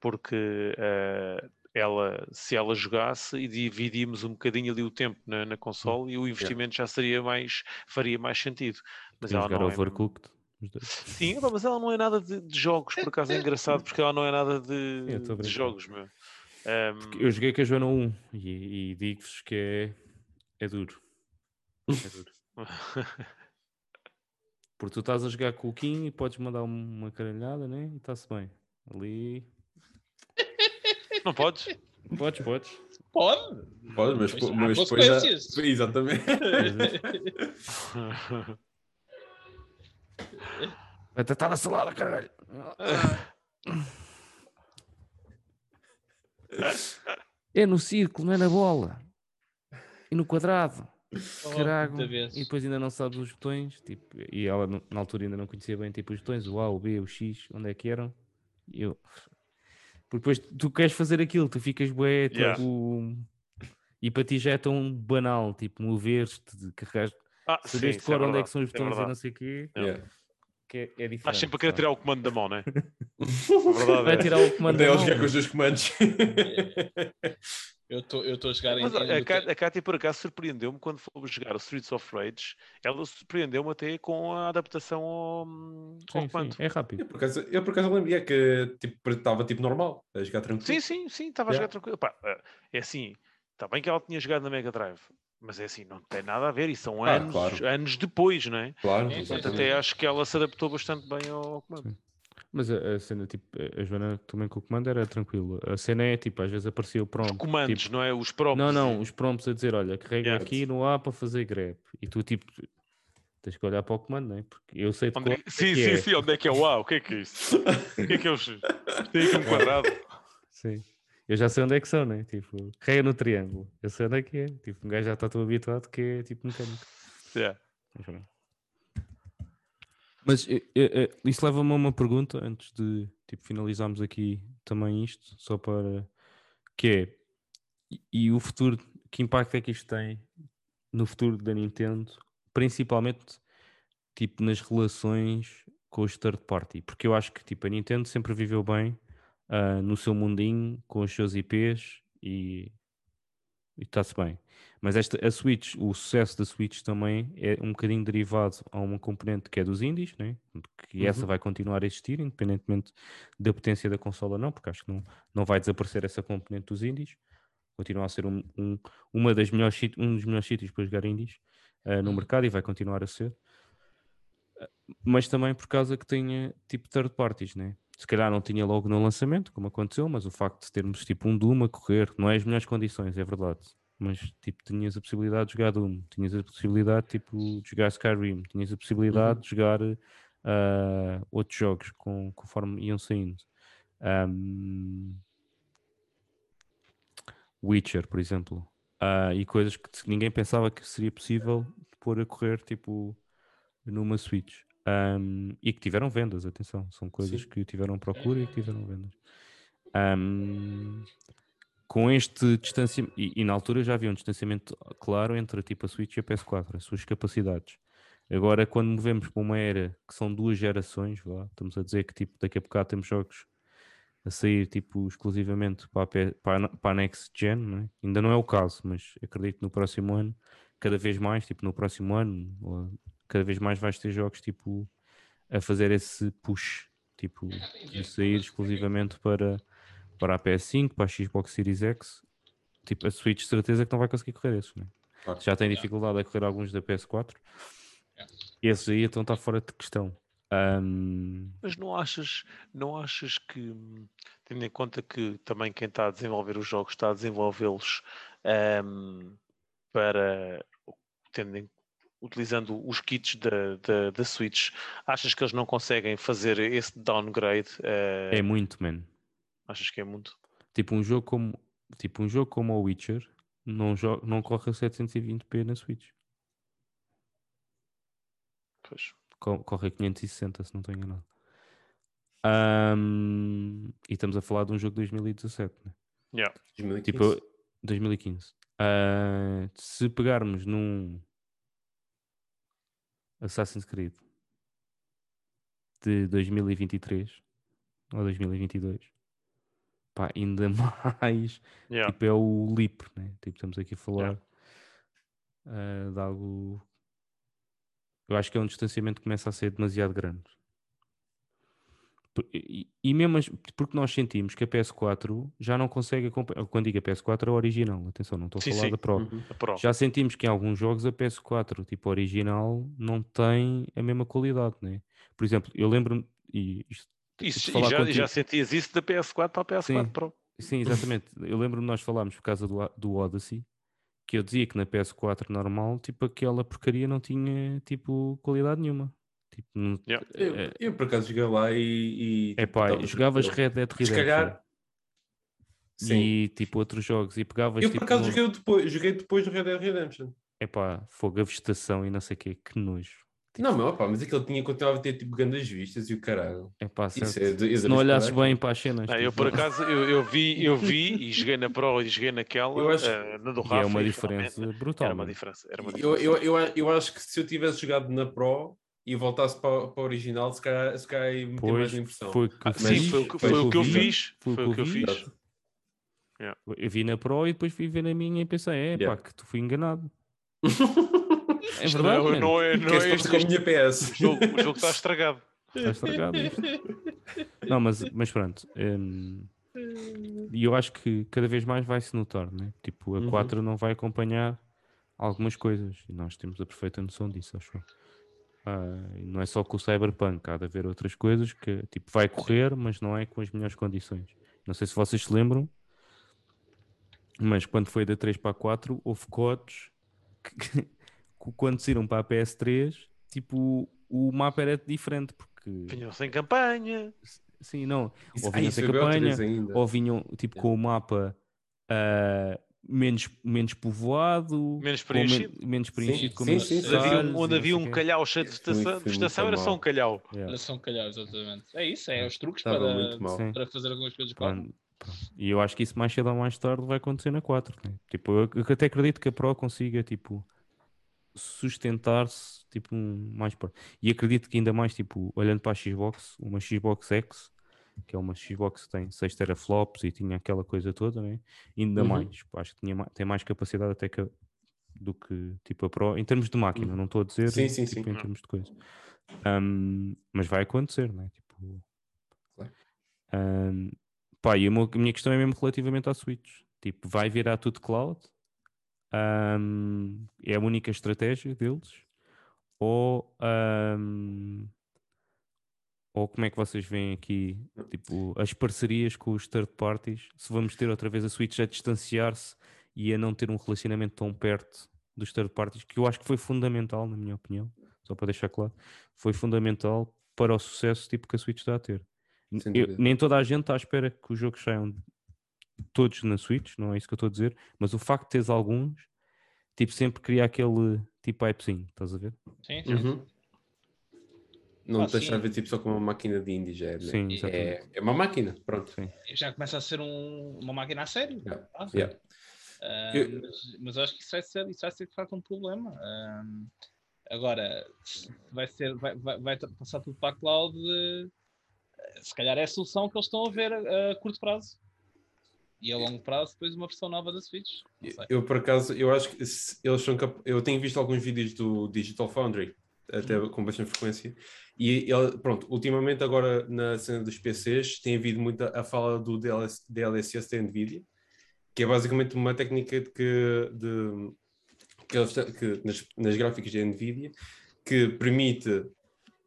porque eh, ela, se ela jogasse e dividíamos um bocadinho ali o tempo na, na console e o investimento já seria mais, faria mais sentido. Mas ela não é Overcooked. dois. Sim, mas ela não é nada de, de jogos, por acaso é engraçado, porque ela não é nada de, de jogos, meu. Porque Eu joguei com a Joana 1 e, e digo-vos que é, é duro. É duro. Porque tu estás a jogar com o Kim e podes mandar uma caralhada, né? E está-se bem. Ali. não podes? Podes, podes. Pode. Pode, mas, Mas mas depois. há-. Exatamente. Vai tentar a salada, caralho. É no círculo, não é na bola. E no quadrado. Carago. E depois ainda não sabes os botões. Tipo, e ela na altura ainda não conhecia bem tipo, os botões, o A, o B, o X, onde é que eram. E eu. Porque depois tu queres fazer aquilo, tu ficas bué, Yeah. tipo. E para ti já é tão banal, tipo, mover-te, carregar, Ah, saberes de isso é cor onde é que são os é botões e verdade. não sei o quê, Yeah. Que é, é diferente. Estás sempre a querer tirar o comando da mão, não é? A verdade Vai é. tirar o comando da ela mão. jogar com os dois comandos. Eu estou a jogar em. Mas em- a, a Cátia, por acaso, surpreendeu-me quando fomos jogar o Streets of Rage. Ela surpreendeu-me até com a adaptação ao, ao Sim, sim, comando. é rápido. Eu por acaso, eu por acaso lembro é que tipo, estava tipo normal, a jogar tranquilo. Sim, sim, sim, estava a Yeah. jogar tranquilo. Eh, é assim, está bem que ela tinha jogado na Mega Drive, mas é assim, não tem nada a ver, e são Ah, anos, claro. anos depois, não é? Claro, exatamente. até acho que ela se adaptou bastante bem ao comando. Sim. Mas a, a cena, tipo, a Joana também com o comando era tranquilo. A cena é, tipo, às vezes aparecia o Os prompt. comandos, tipo, não é? Os próprios. não, não, os prompts a dizer, olha, carrega Yeah. aqui no A para fazer grep. E tu, tipo, tens que olhar para o comando, não é? Porque eu sei de Onde é que- Sim, que sim, é. sim, onde é que é o A? O que é que é isso? O que é que é os... Tem aqui um quadrado. Sim. Eu já sei onde é que são, né? Tipo, carrega no triângulo. Eu sei onde é que é. Tipo, um gajo já está tão habituado que é tipo mecânico. Yeah. Mas eh, eh, eh, isso leva-me a uma pergunta antes de tipo, finalizarmos aqui também isto, só para que é e, e o futuro, que impacto é que isto tem no futuro da Nintendo, principalmente tipo nas relações com os third party, porque eu acho que tipo a Nintendo sempre viveu bem ah, no seu mundinho com os seus IPs e está-se bem. Mas esta, a Switch, o sucesso da Switch também é um bocadinho derivado a uma componente que é dos indies, né? que essa Uhum. vai continuar a existir, independentemente da potência da consola ou não, porque acho que não, não vai desaparecer essa componente dos indies. Continua a ser um, um, uma das melhores, um dos melhores sítios para jogar indies ah, no mercado e vai continuar a ser. Ah, Mas também por causa que tenha tipo third parties, né? Se calhar não tinha logo no lançamento, como aconteceu, mas o facto de termos tipo um Doom a correr, não é as melhores condições, é verdade. Mas tipo, tinhas a possibilidade de jogar Doom, tinhas a possibilidade tipo, de jogar Skyrim, tinhas a possibilidade de jogar ah, outros jogos com, conforme iam saindo. Ahm, Witcher, por exemplo. Ah, e coisas que ninguém pensava que seria possível pôr a correr tipo numa Switch. Ahm, e que tiveram vendas, atenção, são coisas Sim. que tiveram procura e que tiveram vendas. Ahm, com este distanciamento, e, e na altura já havia um distanciamento claro entre tipo a Switch e a PS4, as suas capacidades. Agora, quando movemos para uma era que são duas gerações, estamos a dizer que tipo, daqui a bocado temos jogos a sair tipo, exclusivamente para a, P- para a- para a Next Gen, não é? ainda não é o caso, mas acredito que no próximo ano, cada vez mais, tipo no próximo ano, cada vez mais vais ter jogos tipo a fazer esse push, tipo, de sair exclusivamente para, para a PS5, para a Xbox Series X. Tipo, a Switch, de certeza que não vai conseguir correr esses, né? Claro. Já tem dificuldade a correr alguns da PS4. Yeah. Esses aí então está fora de questão. Ahm, Mas não achas, não achas que, tendo em conta que também quem está a desenvolver os jogos está a desenvolvê-los hum, para tendo em- utilizando os kits da, da, Switch, achas que eles não conseguem fazer esse downgrade? eh, é muito, man. Achas que é muito? Tipo um jogo como, tipo um jogo como o Witcher não, jo- não corre a 720p na Switch. Pois. Co- Corre a 560, se não estou enganado. Ahm, e estamos a falar de um jogo de 2017, né? Yeah. 2015. Tipo, 2015. Ah, se pegarmos num Assassin's Creed de 2023 ou 2022, pá, ainda mais Yeah. tipo, é o leap, né? Tipo, estamos aqui a falar ah, de algo. Eu acho que é um distanciamento que começa a ser demasiado grande. E, e mesmo as- porque nós sentimos que a PS4 já não consegue acompanhar. Quando digo a PS4 é a original, atenção, não estou a Sim, falar sim. da Pro. Uhum. Pro. Já sentimos que em alguns jogos a PS4, tipo original, não tem a mesma qualidade, né? Por exemplo, eu lembro-me. E isto, Isso, e já, já sentias isso da PS4 para a PS4 Sim. Pro. Sim, exatamente. Eu lembro-me nós falámos por causa do, do Odyssey, que eu dizia que na PS4 normal, tipo, aquela porcaria não tinha, tipo, qualidade nenhuma. Tipo, não- Yeah. Eu, é, eu, por acaso joguei lá e. e é tipo, pá, jogavas tranquilo. Red Dead Se Redemption calhar. Sim. e, tipo, outros jogos e pegavas, eu por tipo, acaso no- joguei, depois, joguei depois do Red Dead Redemption. é pá, fogo, a vegetação e não sei o quê, que nojo. Não, meu, opa, mas aquele tinha, continuava a ter tipo grandes vistas e o caralho. É pá, certo. é de- Se não é olhasses bem aquilo. para as cenas. Não, eu tipo, por acaso eu, eu vi, eu vi e joguei na Pro e joguei naquela, Eu acho- eh, na do e Rafa. é uma e diferença brutal. Era uma diferença. Era uma Eu, diferença. eu, eu, eu acho que se eu tivesse jogado na Pro e voltasse para, para o original, se calhar, se calhar meter mais impressão. foi Ah, fiz. sim, foi o que, foi o que eu vi, fiz. Foi Foi o que eu fiz. Exato. Eu vi na Pro e depois fui ver na minha e pensei, é pá, Yeah. que tu fui enganado. É verdade, não, é- não é, não Que é é este, com a minha PS. o, jogo, o jogo está estragado. Está estragado isto. Não, mas, mas pronto. hum, E eu acho que cada vez mais vai se notar, né? Tipo, a Uhum. 4 não vai acompanhar algumas coisas e nós temos a perfeita noção disso, acho eu. Ah, não é só com o Cyberpunk, há de haver outras coisas que tipo, vai correr, mas não é com as melhores condições. Não sei se vocês se lembram, mas quando foi da 3 para a 4, houve codes que, que quando saíram para a PS3, tipo, o mapa era diferente, porque Vinham sem campanha. sim, não, ou ah, vinham isso sem campanha, ou vinham tipo com o mapa ah, menos, menos povoado, Menos com men- preenchido. menos preenchido, com sim, menos sim, sim. Onde havia, um- onde havia um calhau cheio de muito vegetação era só um calhau. Yeah. Era só calhar, exatamente. É isso, é os truques para. Sim. para fazer algumas coisas pronto. E eu acho que isso mais cedo ou mais tarde vai acontecer na 4. né? Tipo, eu, até acredito que a Pro consiga tipo, sustentar-se tipo, um, mais para. E acredito que ainda mais, tipo, olhando para a Xbox, uma Xbox X, que é uma Xbox que tem 6 teraflops e tinha aquela coisa toda, né? ainda Uhum. mais. Acho que tinha, tem mais capacidade até que a- do que tipo a Pro, em termos de máquina, Uhum. não estou a dizer Sim, sim, tipo, sim. em termos de coisa. Ahm, mas vai acontecer, né? Tipo, Claro. Ahm, pá, e a minha questão é mesmo relativamente à Switch. Tipo, vai virar tudo cloud? Ahm, é a única estratégia deles? Ou, ahm, ou como é que vocês veem aqui tipo, as parcerias com os third parties? Se vamos ter outra vez a Switch a distanciar-se e a não ter um relacionamento tão perto dos third parties, que eu acho que foi fundamental, na minha opinião, só para deixar claro, foi fundamental para o sucesso tipo, que a Switch está a ter. Eu- nem toda a gente está à espera que os jogos saiam todos na Switch, não é isso que eu estou a dizer, mas o facto de teres alguns, tipo, sempre cria aquele tipo hypezinho, estás a ver? Sim, sim. Uhum. Não Ah, sim. ver tipo só como uma máquina de indie, já é, Sim, é, é uma máquina, pronto. Sim. Já começa a ser um- uma máquina a sério. Yeah. tá? Yeah. Ah, Eu- mas, mas eu acho que isso vai ser, isso vai ser de facto um problema. Ah, agora, vai, ser, vai, vai, vai passar tudo para a cloud. eh, se calhar é a solução que eles estão a ver a, a curto prazo. E a longo prazo, depois uma versão nova da Switch. Eu, por acaso, eu acho que eles são cap... Eu tenho visto alguns vídeos do Digital Foundry, até com bastante frequência, e ele, pronto, ultimamente agora na cena dos PCs tem havido muita a fala do DLS, DLSS da NVIDIA, que é basicamente uma técnica de que, de, que, que nas, nas gráficas da NVIDIA que permite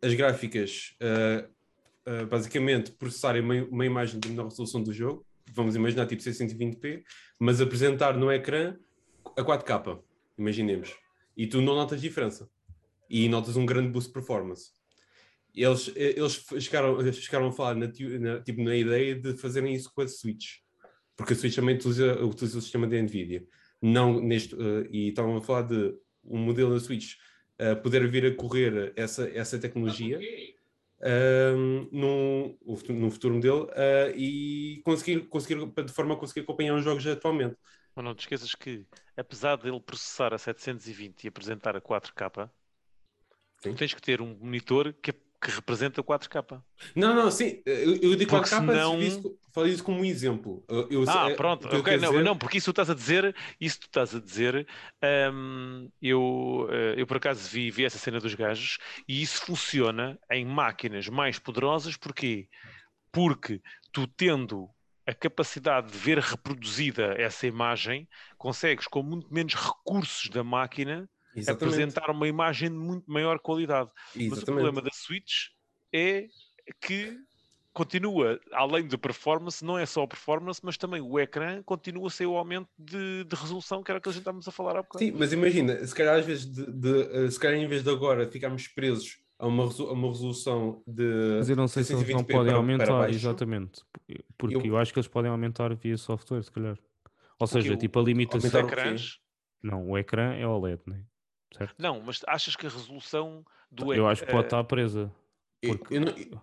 as gráficas ah, ah, basicamente processarem uma, uma imagem de menor resolução do jogo, vamos imaginar tipo 620p, mas apresentar no ecrã a 4K, imaginemos. E tu não notas diferença. E notas um grande boost de performance. Eles, eles chegaram, chegaram a falar na, na- tipo, na ideia de fazerem isso com a Switch. Porque a Switch também utiliza, utiliza o sistema da NVIDIA. Não neste, eh, e estavam a falar de um modelo da Switch eh, poder vir a correr essa, essa tecnologia um, num, o futuro- num futuro modelo uh, e conseguir, conseguir, de forma a conseguir acompanhar os jogos atualmente. Mas não te esqueças que, apesar dele processar a 720 e apresentar a 4K, Sim. tu tens que ter um monitor que, que representa 4K. Não, não, sim, eu, eu digo Porque a capa, senão- falei isso, falei isso como um exemplo. Eu- eu- Ah, é- pronto, o que eu ok, quero não, dizer- não, porque isso tu estás a dizer, isso tu estás a dizer, hum, eu, eh, eu por acaso vi, vi essa cena dos gajos e isso funciona em máquinas mais poderosas, porquê? Porque tu tendo a capacidade de ver reproduzida essa imagem, consegues com muito menos recursos da máquina Exatamente, apresentar uma imagem de muito maior qualidade. Mas o exatamente. problema da Switch é que continua, além da performance, não é só a performance, mas também o ecrã continua a ser o aumento de, de resolução, que era o que a gente estávamos a falar há bocado. Sim, mas imagina, se calhar às vezes de, de, uh, se calhar em vez de agora ficarmos presos a uma, a uma resolução de Mas eu não sei se eles não 620p podem para- aumentar, exatamente. Porque eu... Eu- acho que eles podem aumentar via software, se calhar. Ou seja, o- tipo a limitação. ecrãs. Não, o ecrã é OLED, né? Certo? Não, mas achas que a resolução do Eu acho que pode eh, estar presa. Eu- Porque... eu não-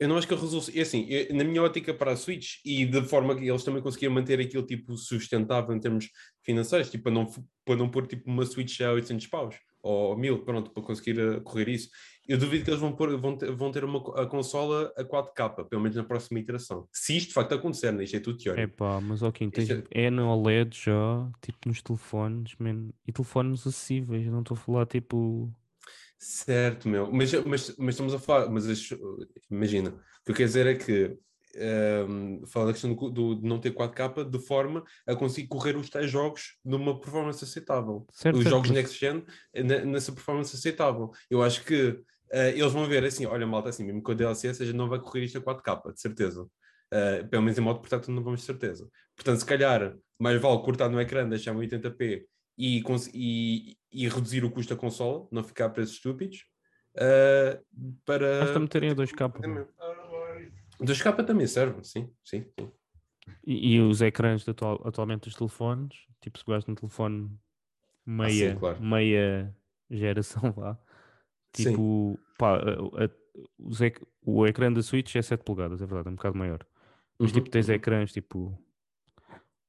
Eu não acho que a resolução. É assim, eu- na minha ótica para a Switch e de forma que eles também conseguiram manter aquilo tipo sustentável em termos financeiros, tipo para não, para não pôr tipo uma Switch a 800 paus ou 1000, pronto, para conseguir eh, correr isso. Eu duvido que eles vão, pôr, vão, ter, vão ter uma a consola a 4K, pelo menos na próxima iteração. Se isto de facto acontecer, né? isto é tudo teórico. Epá, mas ok, tens... Isso é na OLED já, tipo nos telefones, man. e telefones acessíveis, não estou a falar tipo. Certo, meu. Mas, mas, mas estamos a falar, mas as- imagina, o que eu quero dizer é que ehm, fala da questão do, do- de não ter 4K de forma a conseguir correr os tais jogos numa performance aceitável. Certo, os certo, jogos next gen ne- nessa performance aceitável. Eu acho que eh, eles vão ver assim, olha malta, assim, mesmo com a DLSS a gente não vai correr isto a 4K, de certeza. Eh, pelo menos em modo portátil não vamos de certeza. Portanto, se calhar, mais vale cortar no ecrã, deixar em 80p e, e, e reduzir o custo da consola, não ficar a preços estúpidos. eh, para Basta meterem a 2K. 2K também serve, sim, sim, sim. E, e os ecrãs de atual- atualmente dos telefones, tipo se pegares num telefone meia, claro. meia geração lá, Sim. tipo, pá, a- a- os ec- o ecrã da Switch é 7 polegadas, é verdade, é um bocado maior. Mas tipo, Uhum, tens uhum. ecrãs tipo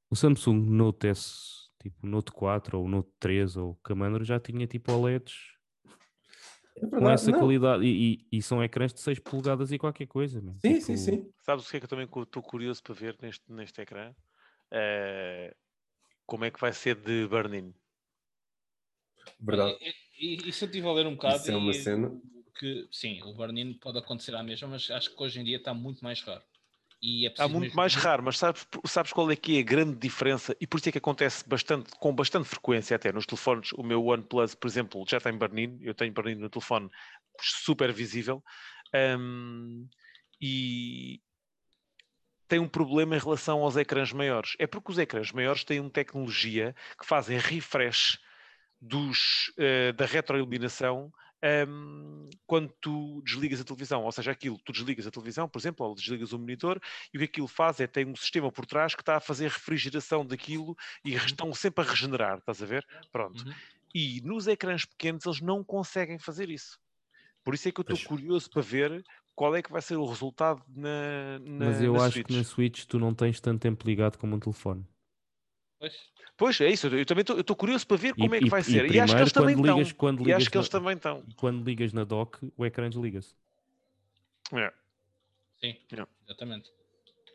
o Samsung Note S, tipo Note 4 ou Note 3 ou Camandro já tinha tipo OLEDs É com essa não. qualidade e, e- e são ecrãs de 6 polegadas e qualquer coisa. man. Sim, Tipo, sim, sim. Sabes o que é que eu também estou curioso para ver neste, neste ecrã? Eh, como é que vai ser de burn-in? Verdade. E, e- isso eu estive a ler um bocado. Isso é uma e- cena. Que, sim, o burn-in pode acontecer à mesma, mas acho que hoje em dia está muito mais raro. E é preciso muito mais raro, mas sabes, sabes qual é que é a grande diferença? E por isso é que acontece bastante, com bastante frequência até nos telefones. O meu OnePlus, por exemplo, já tem burn-in. Eu tenho burn-in no telefone super visível. Ahm, e tem um problema em relação aos ecrãs maiores. É porque os ecrãs maiores têm uma tecnologia que fazem refresh dos, eh, da retroiluminação ahm, quando tu desligas a televisão. Ou seja, aquilo, tu desligas a televisão, por exemplo, ou desligas o monitor, e o que aquilo faz é tem um sistema por trás que está a fazer refrigeração daquilo e estão sempre a regenerar, estás a ver? Pronto. Uhum. E nos ecrãs pequenos eles não conseguem fazer isso. Por isso é que eu estou curioso para ver qual é que vai ser o resultado na, na Mas eu na acho Switch. que na Switch tu não tens tanto tempo ligado como um telefone. Pois. Pois, é isso. Eu também estou- eu estou curioso para ver E- como é que e- vai e ser. E, acho que eles primeiro, também quando estão. ligas- quando E ligas acho que eles na- também estão. E quando ligas na dock, o ecrã desliga-se. É. Sim, Não. exatamente.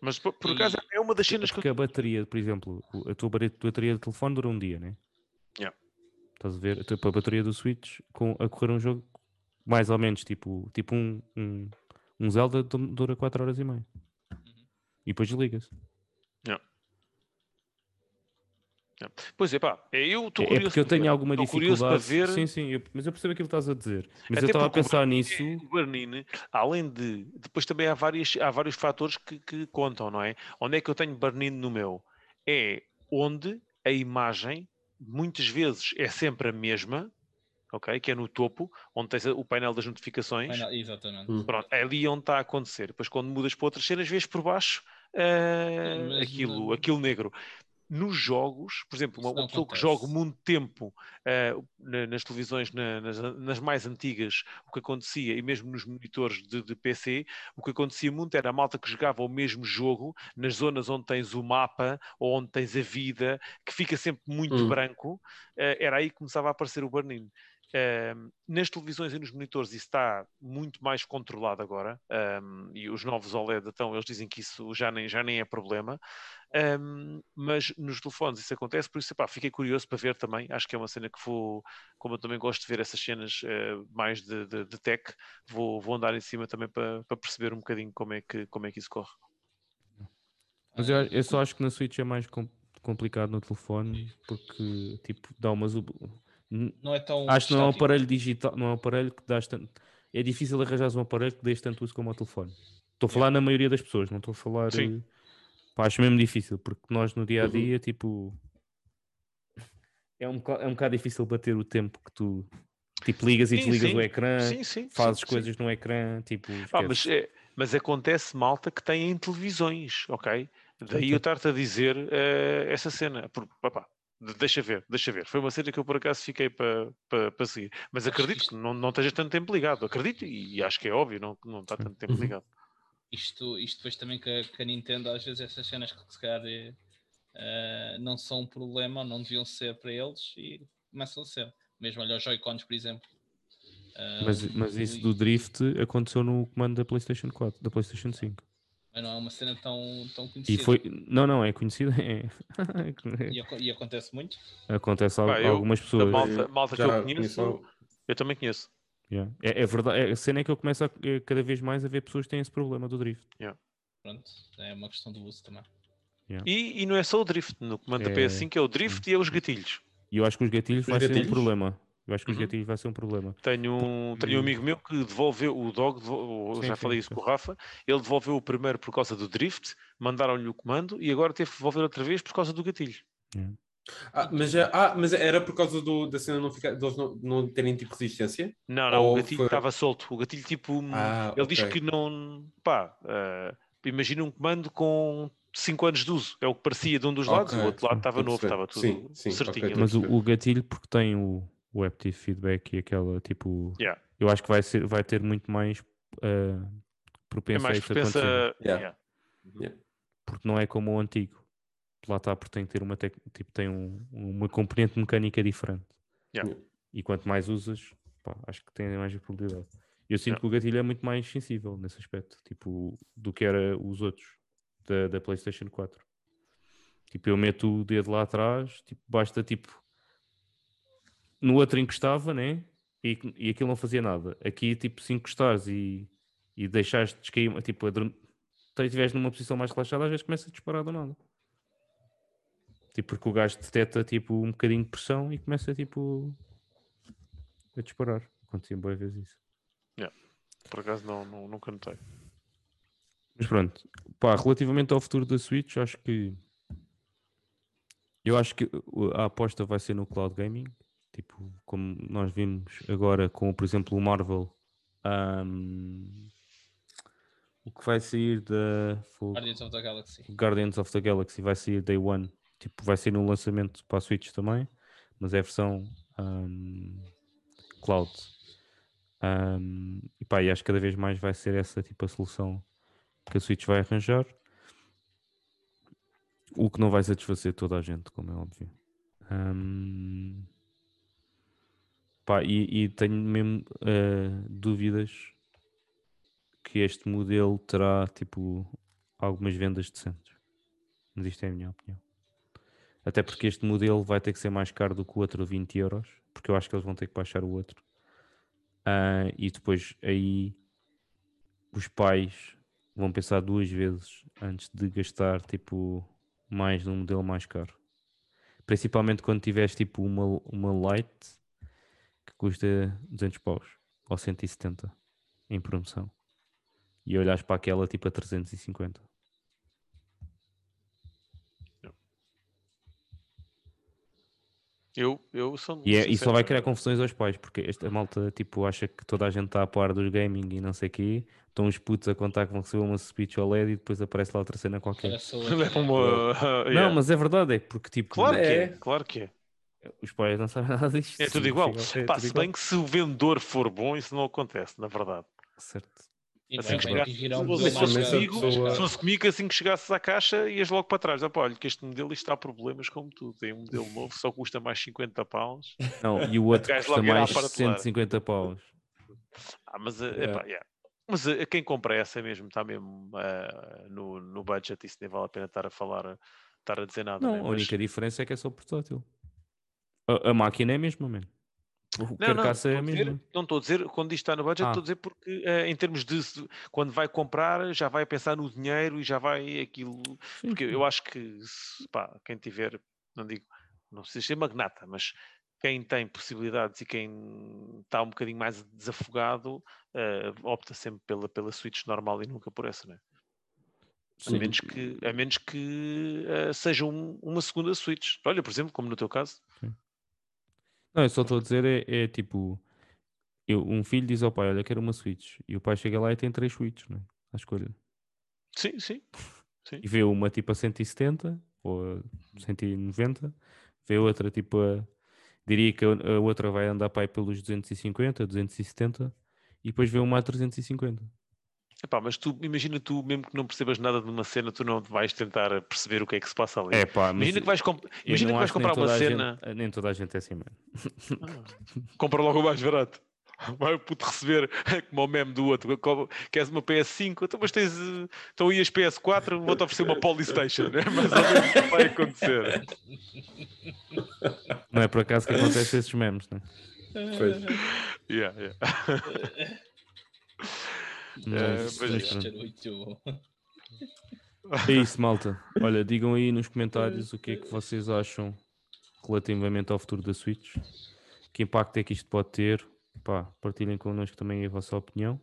Mas por, por E- acaso é uma das cenas que Porque a bateria, por exemplo, a tua bateria, de telefone dura um dia, né? Yeah. Estás a ver? A, tua, a bateria do Switch com, a correr um jogo mais ou menos tipo, tipo um, um, um Zelda du- dura 4 horas e meia. E depois desliga-se. É. Pois é, pá, é, eu estou É, é curioso. porque eu para tenho ver. alguma curioso para dificuldade. ver. Sim, sim, eu- mas eu percebo aquilo que estás a dizer. Mas Até eu estava a o pensar Bernini- nisso. O Bernini, além de. Depois também há, várias, há vários fatores que, que contam, não é? Onde é que eu tenho Bernini no meu? É onde a imagem, muitas vezes, é sempre a mesma, ok? Que é no topo, onde tens o painel das notificações. Mas não, exatamente. Hum. Pronto, é ali onde está a acontecer. Depois, quando mudas para outras cenas, vês por baixo eh, Mas aquilo, não- aquilo negro. Nos jogos, por exemplo, uma, uma pessoa que joga muito tempo na- nas televisões, na- nas, nas mais antigas, o que acontecia, e mesmo nos monitores de, de PC, o que acontecia muito era a malta que jogava o mesmo jogo nas zonas onde tens o mapa ou onde tens a vida, que fica sempre muito Hum. branco, eh, era aí que começava a aparecer o burn-in. Um, nas televisões e nos monitores isso está muito mais controlado agora. Um, e os novos OLED então eles dizem que isso já nem, já nem é problema. Um, mas nos telefones isso acontece por isso epá, fiquei curioso para ver também. Acho que é uma cena que vou como eu também gosto de ver essas cenas eh, mais de, de- de tech vou, vou andar em cima também para, para perceber um bocadinho como é que, como é que isso corre. Mas eu, eu só acho que na Switch é mais com- complicado no telefone porque tipo dá umas. Não é tão. Acho que não é um aparelho digital, não é um aparelho que dás tanto. É difícil arranjar um aparelho que dês tanto uso como o telefone. Estou a falar na maioria das pessoas, não estou a falar. Sim. eh, Pá, acho mesmo difícil, porque nós no dia a Uhum. dia, tipo. É um, é um bocado difícil bater o tempo que tu. Tipo, ligas e Sim, desligas sim. o ecrã, sim, sim, fazes sim, sim. coisas no ecrã, tipo. Ah, mas, é- mas acontece malta que tem em televisões, ok? Daí eu estar-te a dizer eh, essa cena. Por, papá, de- deixa ver, deixa ver. Foi uma cena que eu por acaso fiquei para pa, pa seguir. Mas Acho que acredito isto- que não, não estejas tanto tempo ligado. Acredito e, acho que é óbvio, não, não está tanto tempo Uhum. ligado. Isto, isto depois também que, a- que a Nintendo, às vezes, essas cenas que se calhar eh, não são um problema, ou não deviam ser para eles e começam a ser. Mesmo olha os Joy-Cons, por exemplo. Eh, Mas, mas isso o- do drift aconteceu no comando da PlayStation 4, da PlayStation 5. Mas não é uma cena tão, tão E conhecida. foi. Não, não, é conhecido. É... E, aco- e acontece muito. Acontece a, Pá, a eu- algumas pessoas. malta, malta que Já eu conheço, conheço- eu também conheço. Yeah. É, é verdade. é- A cena é que eu começo a, eh, cada vez mais a ver pessoas que têm esse problema do drift. Pronto, é uma questão do uso também. E, e não é só o drift. No comando É, PS5 é o drift e é os gatilhos. E eu acho que os gatilhos Os vai ser um problema. Eu acho que os Uhum. gatilhos vai ser um problema. Tenho um, tenho um amigo meu que devolveu o dog, devo- eu Sim, já sim, falei isso sim. com o Rafa. Ele devolveu o primeiro por causa do drift, mandaram-lhe o comando e agora teve que devolver outra vez por causa do gatilho. Ah, mas, é- ah, mas era por causa do, da cena não ficar, de eles não, não terem tipo resistência? Não, não, o Ou gatilho foi- estava solto. O gatilho tipo. Ah, ele diz ok. que não. Pá, eh, imagina um comando com 5 anos de uso. É o que parecia de um dos lados, o Ok, outro lado estava novo, estava tudo Sim, sim, certinho. ok, ali. Mas o, o gatilho, porque tem o, o Aptive Feedback e aquela tipo. Yeah. Eu acho que vai, ser, vai ter muito mais uh, É propenso a isso propensa. acontecer. Yeah. yeah. Porque não é como o antigo. Lá está, porque tem que ter uma, tec- tipo, tem um- uma componente mecânica diferente. Yeah. E quanto mais usas, pá, acho que tem mais probabilidade. Eu sinto Yeah. que o gatilho é muito mais sensível nesse aspecto, tipo, do que era os outros da, da PlayStation 4. Tipo, eu meto o dedo lá atrás, tipo, basta tipo no outro encostava, né? E, e aquilo não fazia nada. Aqui, tipo, se encostares e, e deixares descair, tipo, adorme- estiveres numa posição mais relaxada, às vezes começa a disparar do nada. Tipo, porque o gajo detecta tipo um bocadinho de pressão e começa tipo a disparar. Acontecia boas vezes isso. Por acaso não, não- nunca notei. Mas pronto, pá, relativamente ao futuro da Switch, acho que eu acho que a aposta vai ser no cloud gaming, tipo, como nós vimos agora com, por exemplo, o Marvel, ahm, o que vai sair da Guardians of the Galaxy. Guardians of the Galaxy vai sair Day One, tipo, vai ser no lançamento para a Switch também, mas é a versão ahm, cloud. Ahm, e pá, e acho que cada vez mais vai ser essa tipo a solução que a Switch vai arranjar. O que não vai satisfazer toda a gente, como é óbvio. Ahm, pá, e, e tenho mesmo eh, dúvidas que este modelo terá tipo algumas vendas decentes. Mas isto é a minha opinião. Até porque este modelo vai ter que ser mais caro do que o outro 20 euros, porque eu acho que eles vão ter que baixar o outro. Ah, e depois aí os pais vão pensar duas vezes antes de gastar tipo mais num modelo mais caro. Principalmente quando tiveres tipo uma, uma Lite que custa 200 paus ou 170 em promoção e olhas para aquela tipo a 350. Eu, eu sou. E, é, e só vai criar confusões aos pais, porque esta malta tipo, acha que toda a gente está a par dos gaming e não sei o quê. Estão os putos a contar que vão receber uma Switch OLED e depois aparece lá outra cena qualquer. Uma. Não, Yeah. mas é verdade, é porque tipo, Claro que é, É. claro que é. Os pais não sabem nada disto. É tudo igual. sim, é Pá, tudo se igual. bem que se o vendedor for bom, isso não acontece, na verdade. Certo. Assim que chegasse- se fosse comigo, assim que chegasses à caixa, ias logo para trás. Ah, pá, olha, que este modelo isto está a problemas como tudo. Tem um modelo novo, só custa mais 50 pounds. Não, e o outro custa mais prateleira. 150 paus. Ah, mas, Yeah. epá, yeah. mas eh, quem compra essa mesmo está mesmo eh, no, no budget, isso nem vale a pena estar a falar, estar a dizer nada. Não, né? a Mas- única diferença é que é só portátil. A, a máquina é a mesma, mano. O Não, não, carcaça é estou a a dizer- mesma. não estou a dizer, quando isto está no budget, Ah. estou a dizer porque eh, em termos de quando vai comprar, já vai pensar no dinheiro e já vai aquilo. Sim, Porque eu acho que se, pá, quem tiver, não digo, não precisa ser magnata, mas quem tem possibilidades e quem está um bocadinho mais desafogado, eh, opta sempre pela, pela Switch normal e nunca por essa, né? A Sim. menos que, a menos que eh, seja um- uma segunda Switch. Olha, por exemplo, como no teu caso. Não, eu só estou a dizer é, é tipo, eu, um filho diz ao pai, olha, quero uma Switch. E o pai chega lá e tem três Switches, né? À escolha. Sim, sim. E vê uma tipo a 170 ou a 190, vê outra tipo a. Diria que a, outra vai andar aí pelos 250, 270 e depois vê uma a 350. Epá, mas tu imagina tu, mesmo que não percebas nada de uma cena, tu não vais tentar perceber o que é que se passa ali. É pá, imagina que vais, comp- imagina que vais comprar uma cena, gente- nem toda a gente é assim, mano. compra logo o mais barato. Vai o puto receber como o meme do outro. Queres uma PS5? Então, mas tens. Então ias PS4, vou-te oferecer uma Polystation. É mais ou menos que vai acontecer. Não é por acaso que acontece esses memes, né? Pois. Yeah, yeah. Mas, mas mas é. Isto é muito bom. É isso, malta. Olha, digam aí nos comentários o que é que vocês acham relativamente ao futuro da Switch. Que impacto é que isto pode ter? Pá, partilhem connosco também a vossa opinião.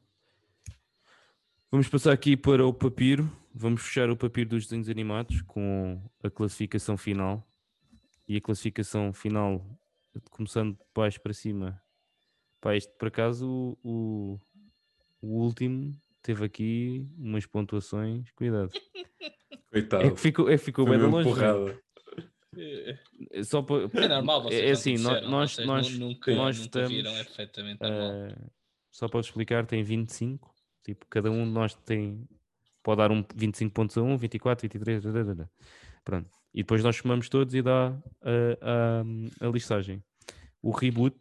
Vamos passar aqui para o papiro. Vamos fechar o papiro dos desenhos animados com a classificação final. E a classificação final, começando de baixo para cima. Pá, este por acaso, o, o, último teve aqui umas pontuações. Cuidado. Coitado. É que ficou, é que ficou bem longe. né? porrada. É Só para, é normal, vocês é não assim, conheceram, nós, vocês nós, nu- nunca, nós nunca estamos, viram, é perfeitamente normal. eh, só para explicar, tem 25. Tipo, cada um de nós tem, pode dar um 25 pontos a 1, 24, 23, dadadada. pronto. E depois nós somamos todos e dá a, a, a listagem. O reboot,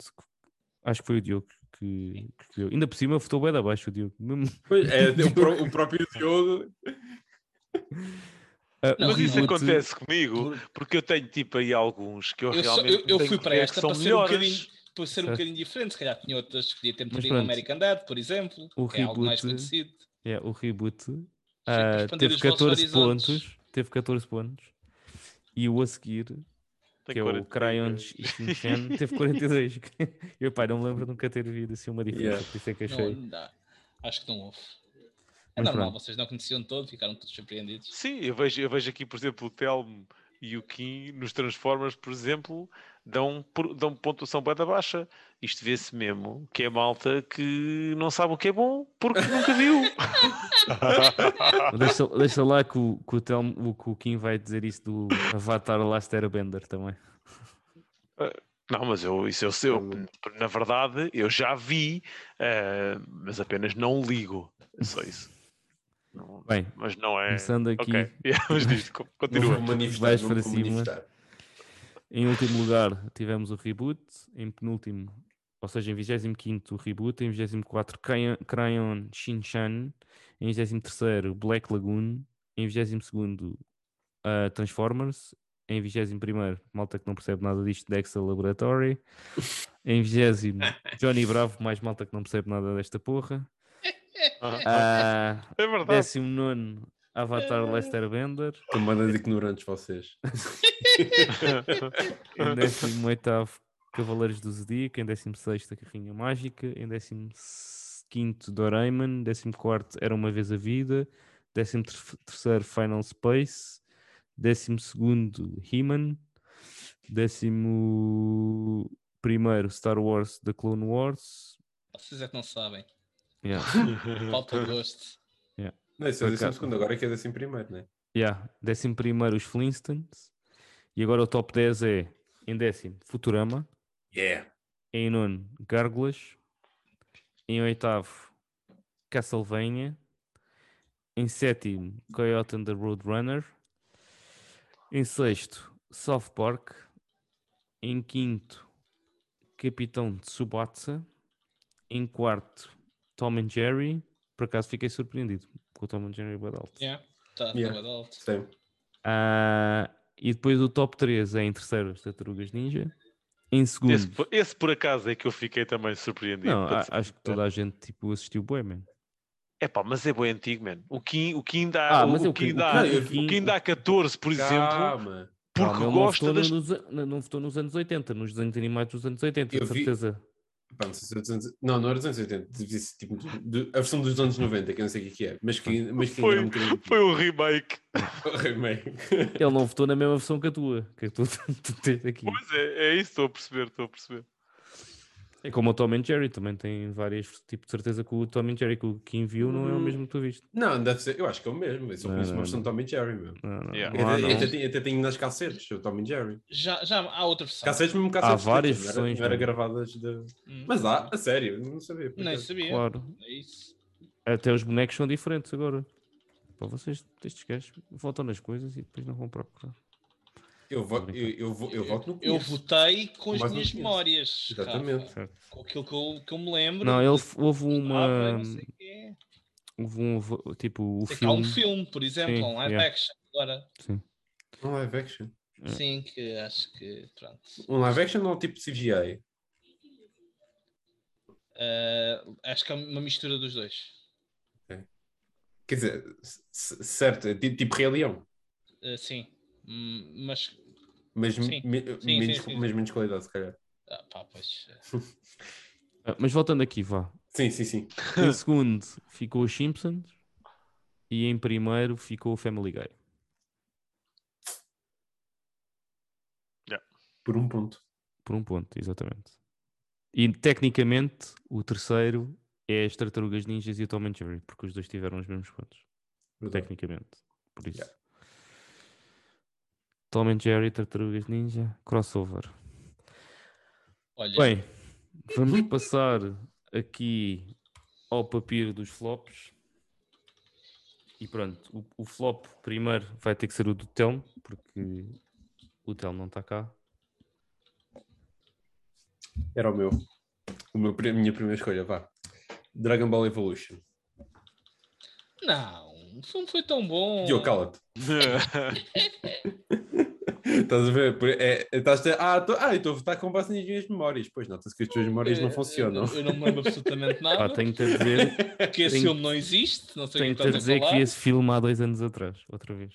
acho que foi o Diogo que, que escolheu. Ainda por cima, votou bem abaixo o Diogo. Pois, é, o, o próprio Diogo. O Mas isso reboot- acontece comigo porque eu tenho tipo aí alguns que eu, Eu, só- realmente eu- eu tenho fui para esta são para ser, um melhores. bocadinho, para ser um bocadinho diferente. Se calhar tinha outras que podia ter metido um pronto. American Dad, por exemplo, O que é algo mais reboot- conhecido. É, o reboot expandir teve os vossos 14 horizontes. pontos. Teve 14 pontos. E o a seguir, que é o 40. Crayons e Shin-Chan, teve 42. Eu, pai, não me lembro de nunca ter visto assim uma diferença, Yeah. por isso é que achei. Não, dá. Acho que não houve. É Mas normal, pronto. vocês não conheciam todo, ficaram todos surpreendidos. Sim, eu vejo, eu vejo aqui, por exemplo, o Telmo e o Kim nos Transformers, por exemplo, dão, dão pontuação bem da baixa. Isto vê-se mesmo que é malta que não sabe o que é bom porque nunca viu. Deixa, deixa lá que o, que o, Telmo, o, que o Kim vai dizer isso do Avatar Last Airbender também. Não, mas eu, isso eu sei. eu- na verdade, eu já vi, eh, mas apenas não ligo. É só isso. Não- Bem, mas não é. começando aqui, Ok, yeah, mas diz, continua. vou manifestar, Vais para cima. em último lugar tivemos o reboot, em penúltimo, ou seja, em 25 o reboot, em 24 Crayon, Crayon Shinchan, em 23 Black Lagoon, em 22 uh, Transformers, em 21 malta que não percebe nada disto, Dexter Laboratory, em 20 Johnny Bravo, mais malta que não percebe nada desta porra. Ah, É verdade. 19 Avatar Lester Bender, Camadas ignorantes vocês. em 18 Cavaleiros do Zodíaco, em 16 a Carrinha Mágica, em 15 Doraemon, 14 Era Uma Vez a Vida, 13 Final Space, 12 He-Man, 11 Star Wars The Clone Wars. Vocês é que não sabem. Yeah. Falta gosto. Não, isso é o décimo acaso. segundo, agora é que é o décimo primeiro, né? Yeah. Décimo primeiro os Flintstones. E agora o top 10 é em décimo Futurama, Yeah. em nono Gárgulas, em oitavo Castlevania, em sétimo Coyote and the Roadrunner, em sexto South Park, em quinto Capitão Tsubasa, em quarto Tom and Jerry, por acaso fiquei surpreendido com o Tom and Jerry Badalto. Yeah. Tá, Yeah. tá alto. Sim. Ah, e depois o top 3 é em terceiro as Tartarugas Ninja. Em segundo, Esse, por- esse por acaso é que eu fiquei também surpreendido. não, a- ser acho que toda a gente tipo, assistiu bué, man. É pá, mas é bem antigo, man. O Kim, o Kim dá, Ah, o, mas é o Kim- o Kim- o dá 14, por exemplo, Calma. porque Calma, gosta não das. votou, nos, não votou nos anos 80, nos desenhos animados dos anos 80, Eu de vi- certeza. Pá, não, sei se é dos anos- não, não era dos anos 80, devia ser tipo do- a versão dos anos 90, que eu não sei o que que é, mas que, mas que Foi- ainda tem Foi um remake. remake. Ele não votou na mesma versão que a tua, que a tua tu tens aqui. Pois é, é isso, estou a perceber, estou a perceber. É como o Tom and Jerry, também tem várias, tipo, de certeza que o Tom and Jerry que o Kim viu não é o Hum. mesmo que tu viste. Não, deve ser, eu acho que é o mesmo, eu só conheço não, uma versão de Tom e Jerry, meu. Não, não, Yeah. Eu há, até, até tenho, até tenho nas cassetes, o Tom e Jerry. Já, já há outra versão. Cassetes mesmo cassetes. várias tipo, não versões, Era, não era gravadas de. Hum. Mas há, a sério, não sabia. por Nem sabia. Claro. É isso. Até os bonecos são diferentes agora. Para vocês, estes gajos voltam nas coisas e depois não vão procurar. Eu, vo, eu, eu, vo- eu voto no Eu votei com as minhas memórias. Exatamente. Certo. Com aquilo que eu, que eu me lembro. Não, ele, houve Ah, uma. não sei o quê. Houve um. Tipo, o Sei que há um filme. filme, por exemplo, Sim, um live yeah. action agora. Um live action. É. Sim, que acho que pronto. Um live action ou tipo CGI? Ah, acho que é uma mistura dos dois. Quer dizer, certo, é ti- tipo Rei Leão. Ah, sim. Hum, mas Mas, Sim. me- Sim, menos, sim, sim, mas sim. menos qualidade, se calhar. ah, pá, pois. Ah, Mas voltando aqui, vá. Sim, sim, sim. Em segundo ficou os Simpsons e em primeiro ficou o Family Guy. Por um ponto. Por um ponto, exatamente. E tecnicamente o terceiro é as Tartarugas Ninjas e o Tom and Jerry, porque os dois tiveram os mesmos pontos. Verdade. Tecnicamente. Por isso. Yeah. Tom and Jerry, Tartarugas Ninja, crossover. Olha, Bem, vamos passar aqui ao papiro dos flops. E pronto, o, o flop primeiro vai ter que ser o do Telmo, porque o Telmo não está cá. Era o meu. O meu, a minha primeira escolha, vá. Dragon Ball Evolution. não, o filme foi tão bom. Diogo, cala-te. Estás a ver? É, é- estás a, ah, tô, ah, eu estou a votar com base nas minhas memórias. Pois, nota-se que as tuas memórias não funcionam. Eu, eu não me lembro absolutamente nada. tenho-te a dizer, Porque esse tenho- filme não existe. Não sei o tenho-te que a estás a dizer que esse filme há dois anos atrás, outra vez.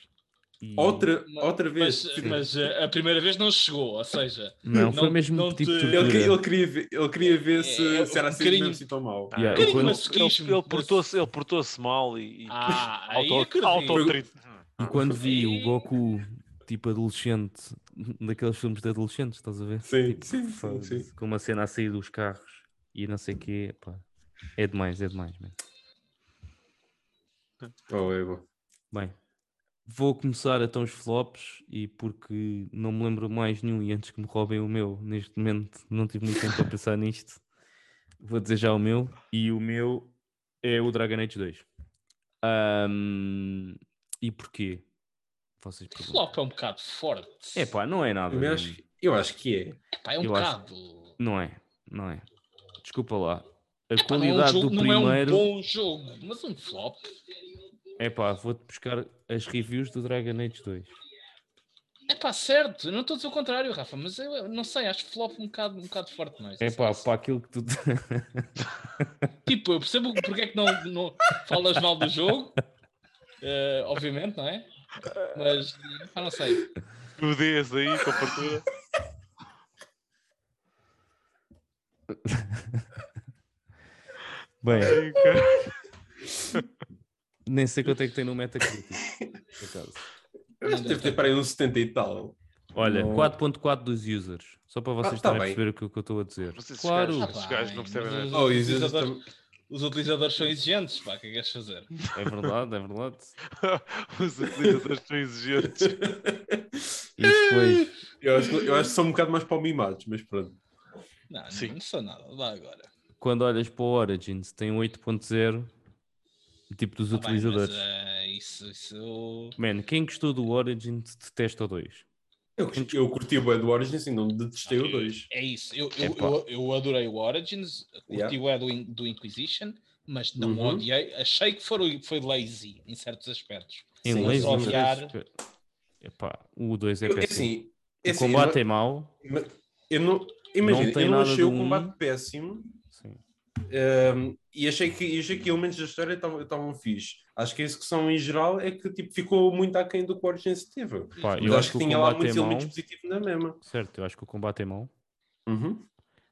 E- Outra, outra vez. Mas, mas, eh, a primeira vez não chegou, ou seja, Não, foi não- mesmo não tipo te- Ele, ele queria ver, ele queria ver se, É, se era um assim bocadinho- mesmo assim tão mal. Yeah, um ele portou-se ele portou-se mal e, e Ah, aí auto, auto E quando vi o Goku, tipo adolescente, daqueles filmes de adolescentes, estás a ver? Sim, Tipo, sim, sim, sim. Com uma cena a sair dos carros e não sei o quê, pá. É demais, é demais, man. Oh, Ego. Bem, Vou começar então os flops e porque não me lembro mais nenhum e antes que me roubem o meu, neste momento não tive muito tempo para pensar nisto. Vou dizer já o meu e o meu é o Dragon Age 2. Ahm, e porquê? Vocês perguntam. Flop é um bocado forte. É pá, não é nada. Eu acho, eu acho que é. Epá, é um eu acho- bocado. Não é, não é. Desculpa lá. A Epá, não é um qualidade jogo- do não é um primeiro. bom jogo, mas um flop. É pá, vou-te buscar as reviews do Dragon Age 2. É pá, certo. Eu não estou a dizer o contrário, Rafa, mas eu não sei, acho flop um bocado, um bocado forte, não é? É pá, para aquilo que tu. Tipo, eu percebo porque é que não, não falas mal do jogo, eh, obviamente, não é? Mas, pá, não sei. Nudez aí, com a fartura. Bem, Ai. nem sei quanto é que tem no Metacritic. por acaso. Eu acho que deve ter para aí uns 70 e tal. Olha, Não. 4.4 dos users. Só para vocês Ah, tá estarem a perceber o que, eu estou a dizer. Vocês Claro, Ah, pá, gajos não percebem mas nada. os Oh, isso utilizadores- Os utilizadores são exigentes, pá, o que é que queres fazer? é verdade, é verdade. Os utilizadores são exigentes. E depois, Eu acho, que- eu acho que são um bocado mais palmimados, mas pronto. Não, Sim. não sou nada, dá agora. quando olhas para o Origins, tem um 8.0, tipo dos Tá bem, utilizadores. mas, eh, isso, isso... Man, quem gostou do Origins detesta o 2. Eu, curti- eu curti o Bad do Origins e não detestei o 2. É isso, eu, eu, eu, eu adorei o Origins, curti Yeah. o é do, do Inquisition, mas não Uhum. odiei, achei que foi, foi lazy em certos aspectos. Em Sim, lazy, mas odiar- mas- Epá, o 2 é Eu, é péssimo. assim, é o assim, combate eu, é mau. não- eu não, imagina, tem eu não achei o do um. combate péssimo Ehm, e achei que, achei que elementos da história estavam fixe. Acho que a execução em geral é que tipo, ficou muito aquém do que o Origins teve. Pá, Mas eu acho que tinha lá muitos é mau. elementos positivos na mesma. Certo, eu acho que o combate é mau. Uhum.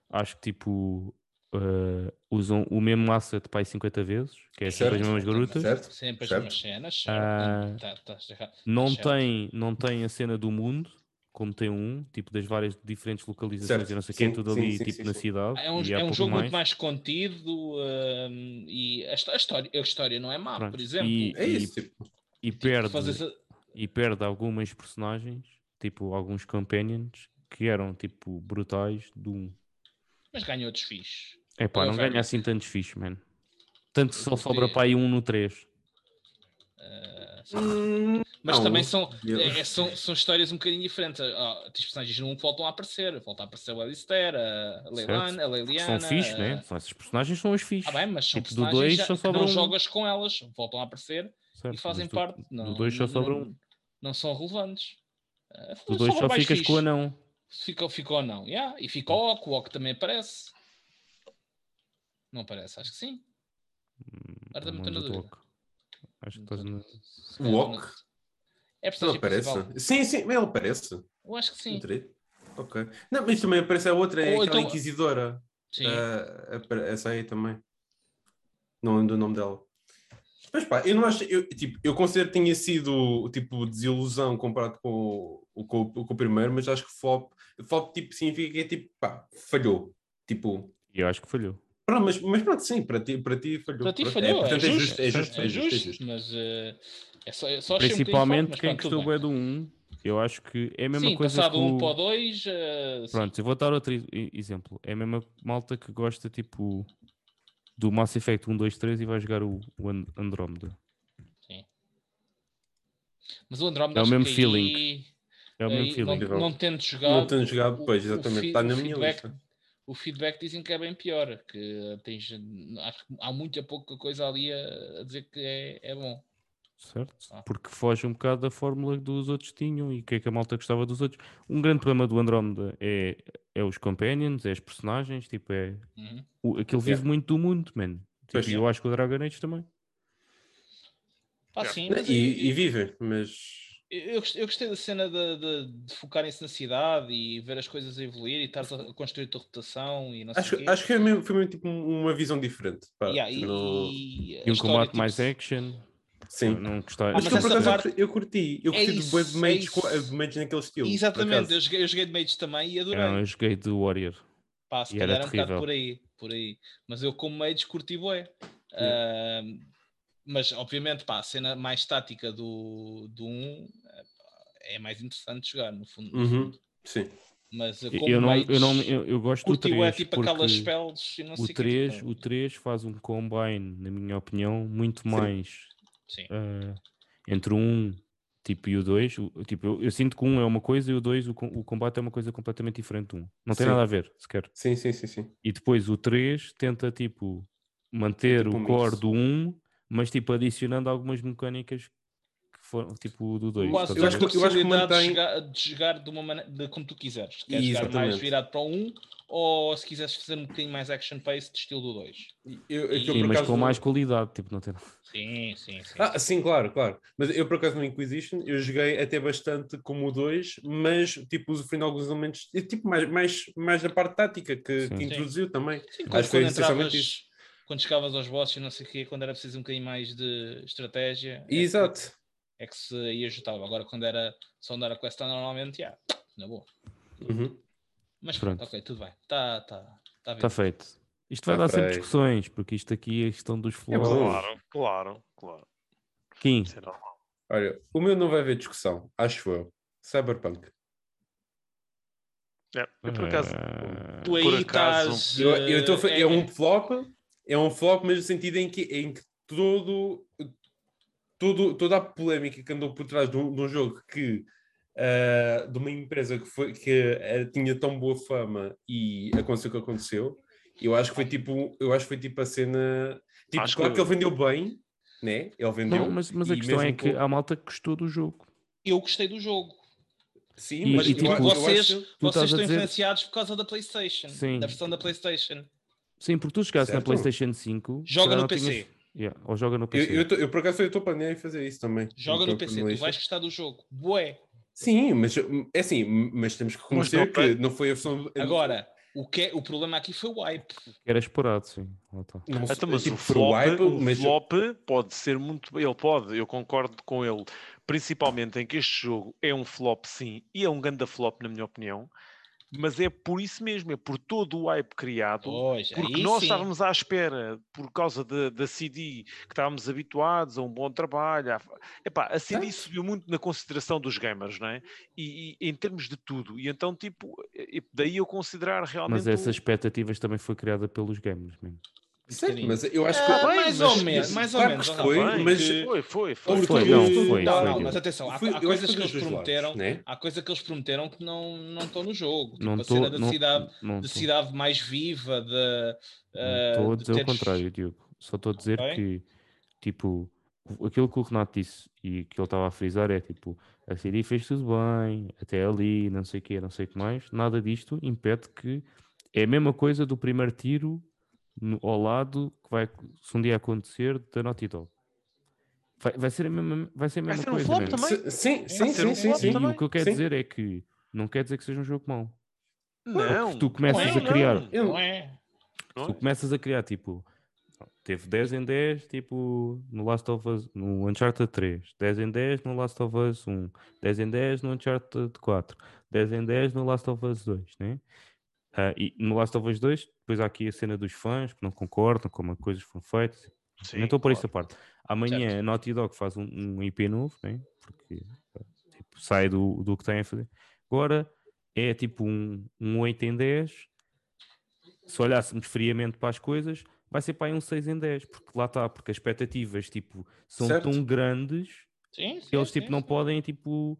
Acho que tipo eh, usam o mesmo asset para aí 50 vezes, que é sempre as mesmas garotas. Certo? Sempre as mesmas cenas, Ah, certo? Tá- tá errado. Não Certo. tem, não tem a cena do mundo, como tem um, tipo das várias diferentes localizações Certo. e não sei o que, é Sim, tudo sim, ali sim, tipo sim, na sim. cidade. É um, e é um jogo mais. muito mais contido hum, e a, a história, a história não é má, Pronto, por exemplo. e- É isso. Tipo, E Tipo, perde, fazes e perde algumas personagens, tipo alguns companions, que eram tipo brutais do 1. Mas ganha outros fixes. É pá, Eu não ganha assim tantos fixe, man. Tanto que só sobra para aí um no 3. Ah, hum, Mas não, também são, é- é- são, são histórias um bocadinho diferentes. Ah, Os personagens não voltam a aparecer. Volta a aparecer o Alistair, a Leilana, a Leiliana. São fixe, a- né? São, esses personagens são os fixe. Ah, bem, mas são Tipo, do dois já- só que sobra não um. jogas com elas. Voltam a aparecer certo, e fazem do- parte. Não, Do 2 só sobra não, um. não são relevantes. Ah, Do 2 sobra só ficas com o fixe. anão. Ficou, ficou não. Yeah. E ficou o Oco, o Oco também aparece. Não aparece, acho que sim. Agora também estou na dúvida. Acho que estás na... Se calhar Oco? não- É Ele aparece. principal. Sim, sim, ele aparece. Eu acho que sim. Entrei. Ok. Não, mas também aparece a outra, é Ou aquela então- Inquisidora. Sim. Apare- essa aí também. Não lembro do nome dela. Mas pá, eu não acho. Eu, tipo, eu considero que tinha sido tipo desilusão comparado com, o- com, o- com o primeiro, mas acho que flop, flop tipo, significa que é tipo, pá, falhou. Tipo, eu acho que falhou. Pronto, mas, mas pronto, sim, para ti, para ti falhou. Para ti falhou, é portanto, justo, é justo, É é justo, justo. mas eh, é só, é só Principalmente forte, quem pronto, gostou bem do 1. Eu acho que é a mesma Sim, coisa passado que um o... para o dois, eh, sim. Pronto, eu vou dar outro exemplo. É a mesma malta que gosta tipo do Mass Effect 1, 2, 3 e vai jogar o, o And- Andromeda. mas o Andromeda É o acho mesmo feeling. aí- É o mesmo feeling. Não, não tendo jogado, Não tendo jogado, o- pois, o exatamente. Está o na minha feedback- lista. O feedback dizem que é bem pior, que tens, acho que há muita pouca coisa ali a, a dizer que é, é bom. Certo? Ah. Porque foge um bocado da fórmula que dos outros tinham e o que é que a malta gostava dos outros. Um grande problema do Andromeda é, é os companions, é os personagens, tipo, é. Uhum. O, aquilo vive Yeah. muito do mundo, man. Tipo, e eu acho que o Dragon Age também. Yeah. sim, mas E, e vive, mas. Eu, eu gostei da cena de, de, de focarem-se na cidade e ver as coisas a evoluir e estás a construir a tua reputação e não sei Acho, quê. acho que foi mesmo, foi mesmo tipo uma visão diferente. pá. Yeah, e, Não- e E um combate tipo, mais action. Sim. Não gostei. Ah, Mas, eu, por parte- eu curti. Eu É curti isso, de de é de mages naquele estilo. Exatamente, eu joguei, eu joguei de mages também e adorei. Não, eu joguei do Warrior. Pá, se e era calhar é um bocado terrível. por aí, por aí. Mas eu como mages curti bué. Mas obviamente, pá, a cena mais tática do, do 1 é mais interessante jogar, no fundo. no Uhum. fundo. Sim. Mas como eu, não, mais eu, não, eu, eu gosto do curtiu 3. é tipo aquelas porque spells e não o sei o quê, 3, tipo, o 3 faz um combine, na minha opinião, muito mais sim. eh, entre o 1 tipo, e o 2. o- Tipo, eu, eu sinto que o 1 é uma coisa e o 2, o, o combate é uma coisa completamente diferente do 1. Não tem Sim. nada a ver, sequer. Sim, sim, sim, sim. E depois o 3 tenta, tipo, manter tipo o um core mix. do 1, mas, tipo, adicionando algumas mecânicas tipo, do 2. Quase estás eu a acho que- eu acho que possibilidade mantém- de, jogar, de uma maneira de como tu quiseres. Queres jogar mais Exatamente. virado para o 1 ou se quiseres fazer um bocadinho mais action pace de estilo do 2. Eu, é Sim, por mas acaso, com mais qualidade, tipo, não tem Sim, sim, sim. Ah, sim, claro, claro. Mas eu, por acaso, no Inquisition, eu joguei até bastante como o 2, mas, tipo, usufruindo alguns elementos, e, tipo, mais, mais, mais da parte tática que, Sim. que introduziu também. Sim, Acho quando, que foi quando essencialmente isso. quando chegavas aos bosses não sei o quê, quando era preciso um bocadinho mais de estratégia, é Exato. é que se ia ajustava. Agora, quando era só andar a quest normalmente, já, na boa. Uhum. Mas pronto, Pronto. ok, tudo bem. Está tá, tá Está feito. Isto vai Tá dar sempre discussões, porque isto aqui é a questão dos É flows. bom. Claro, claro, claro. Isso é normal. Olha, o meu não vai haver discussão, acho eu. Cyberpunk. É, eu por acaso. eh, Tu aí Por acaso, estás. Eu, eu estou a fa- eh, é um flop, é um flop, mas no sentido em que, em que todo, todo, toda a polémica que andou por trás de um, de um jogo que ah, de uma empresa que, foi, que ah, tinha tão boa fama e aconteceu o que aconteceu, eu acho que foi tipo, eu acho que foi tipo a cena. Tipo, Acho claro que- que ele vendeu bem, né? Ele vendeu. Não, mas, mas a questão é que com- há malta que gostou do jogo. Eu gostei do jogo. Sim, e- mas e tipo, eu vocês acho- vocês a estão dizer- influenciados por causa da PlayStation. Sim. Da versão da PlayStation. Sim, porque tu na Certo. PlayStation 5. se Joga no PC. tinhas- Yeah, ou joga no Eu, PC. eu, tô- eu, por acaso eu estou planeando em fazer isso também. Joga Então, no PC, tu vais gostar do jogo. Bué. Sim, mas é assim, mas temos que reconhecer não que não foi a versão. Agora, o, que é, o problema aqui foi o hype. Era esperado, sim. Tá. Não, Então, mas tipo, o flop, hype, o mas- flop pode ser muito. Ele pode, eu concordo com ele. Principalmente em que este jogo é um flop, sim, e é um ganda flop, na minha opinião. Mas é por isso mesmo, é por todo o hype criado. Pois, Porque nós sim. estávamos à espera, por causa da- da CD, que estávamos habituados a um bom trabalho. à- Epá, a CD subiu muito na consideração dos gamers, não é? E, e em termos de tudo. E então, tipo, daí eu considerar realmente. Mas essas o- expectativas também foi criada pelos gamers mesmo. Certo, mas eu acho que. Ah, bem, mais mas- ou menos, mais ou menos. foi, mas- que- Foi, foi, foi. porque- Foi, não, foi, não, mas atenção, há, coisas que eles prometeram, né? há coisas que eles prometeram que não não estão no jogo. Tipo Não a estou cena da não, cidade, não de cidade mais viva, de estou a de dizer o contrário, Diogo. Só estou a dizer que, tipo, aquilo que o Renato disse e que ele estava a frisar é tipo, a CD fez tudo bem, até ali, não sei o quê, não sei o que mais. Nada disto impede que é a mesma coisa do primeiro tiro no- ao lado que vai, se um dia acontecer, da Naughty Dog. Vai, vai ser a mesma, vai ser a Vai mesma ser um coisa. flop man. também. Sim, sim, ser um sim, sim. flop sim. O que eu quero Sim. dizer é que não quer dizer que seja um jogo mau. Não. Porque tu começas é, a criar, não. Eu- Não é? Não tu é? começas a criar tipo, teve 10 em 10, tipo, no Last of Us, no Uncharted 3, 10 em 10 no Last of Us 1, 10 em 10 no Uncharted 4, 10 em 10 no Last of Us 2, né? Ah, e no Last of Us 2, depois há aqui a cena dos fãs que não concordam com como as coisas foram feitas. Sim, nem estou por claro. essa parte. Amanhã Certo. a Naughty Dog faz um, um IP novo, né? porque tipo, sai do, do que tem a fazer. Agora é tipo um, um 8 em 10. Se olhássemos friamente para as coisas, vai ser para aí um 6 em 10, porque lá está, porque as expectativas tipo, são Certo. tão grandes Sim, que sim, eles sim, tipo, não podem tipo,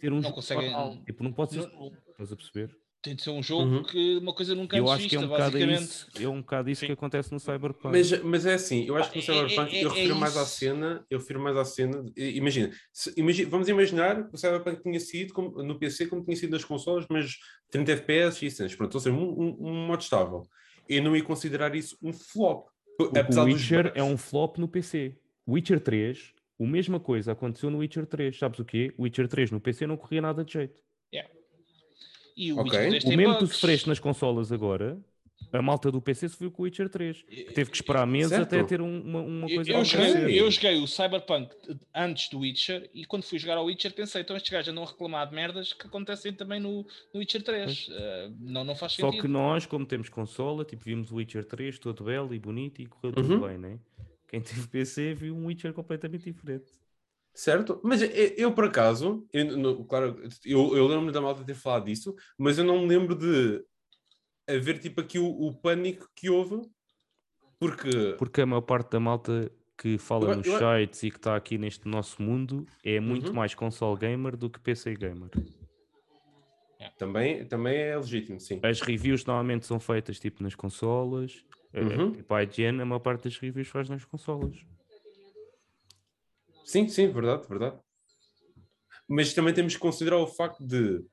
ter um Não conseguem-. Tipo, não pode ser. Não- Estás a perceber? Tem de ser um jogo Uhum. que uma coisa nunca Eu acho que é um bocado basicamente. isso, é um bocado isso Sim. que acontece no Cyberpunk. Mas, mas é assim, eu acho que no Pá, é- Cyberpunk é- eu é refiro mais à cena, eu refiro mais à cena. Imagina, se- imagi- vamos imaginar que o Cyberpunk tinha sido como- no PC como tinha sido nas consoles, mas 30 FPS e cenas, pronto, ou seja, um, um, um modo estável. Eu não ia considerar isso um flop. Apesar o dos Witcher bugs. é um flop no PC. Witcher 3, a mesma coisa aconteceu no Witcher 3. Sabes o quê? O Witcher 3 no PC não corria nada de jeito. E o Ok. Witcher 3 O tem mesmo que tu bugs. sofreste nas consolas agora, a malta do PC se viu com o Witcher 3. Que teve que esperar meses Certo. até ter um- uma, uma Eu, coisa eu a joguei, eu joguei o Cyberpunk antes do Witcher e quando fui jogar ao Witcher pensei, então estes gajos andam a reclamar de merdas que acontecem também no, no Witcher 3. Eh, não, não faz Só sentido. que nós, como temos consola, tipo, vimos o Witcher 3 todo belo e bonito e correu tudo Uhum. bem, né? Quem teve PC viu um Witcher completamente diferente. Certo? Mas eu, por acaso, eu, no- claro, eu, eu lembro da malta ter falado disso, mas eu não me lembro de haver tipo aqui o, o pânico que houve, porque Porque a maior parte da malta que fala Eu- nos eu- sites e que está aqui neste nosso mundo é muito Uhum. mais console gamer do que PC gamer. também, também é legítimo, sim. As reviews normalmente são feitas tipo nas consolas. eh, Uhum. Tipo a IGN, a maior parte das reviews faz nas consolas. Sim, sim, verdade, verdade. Mas também temos que considerar o facto de,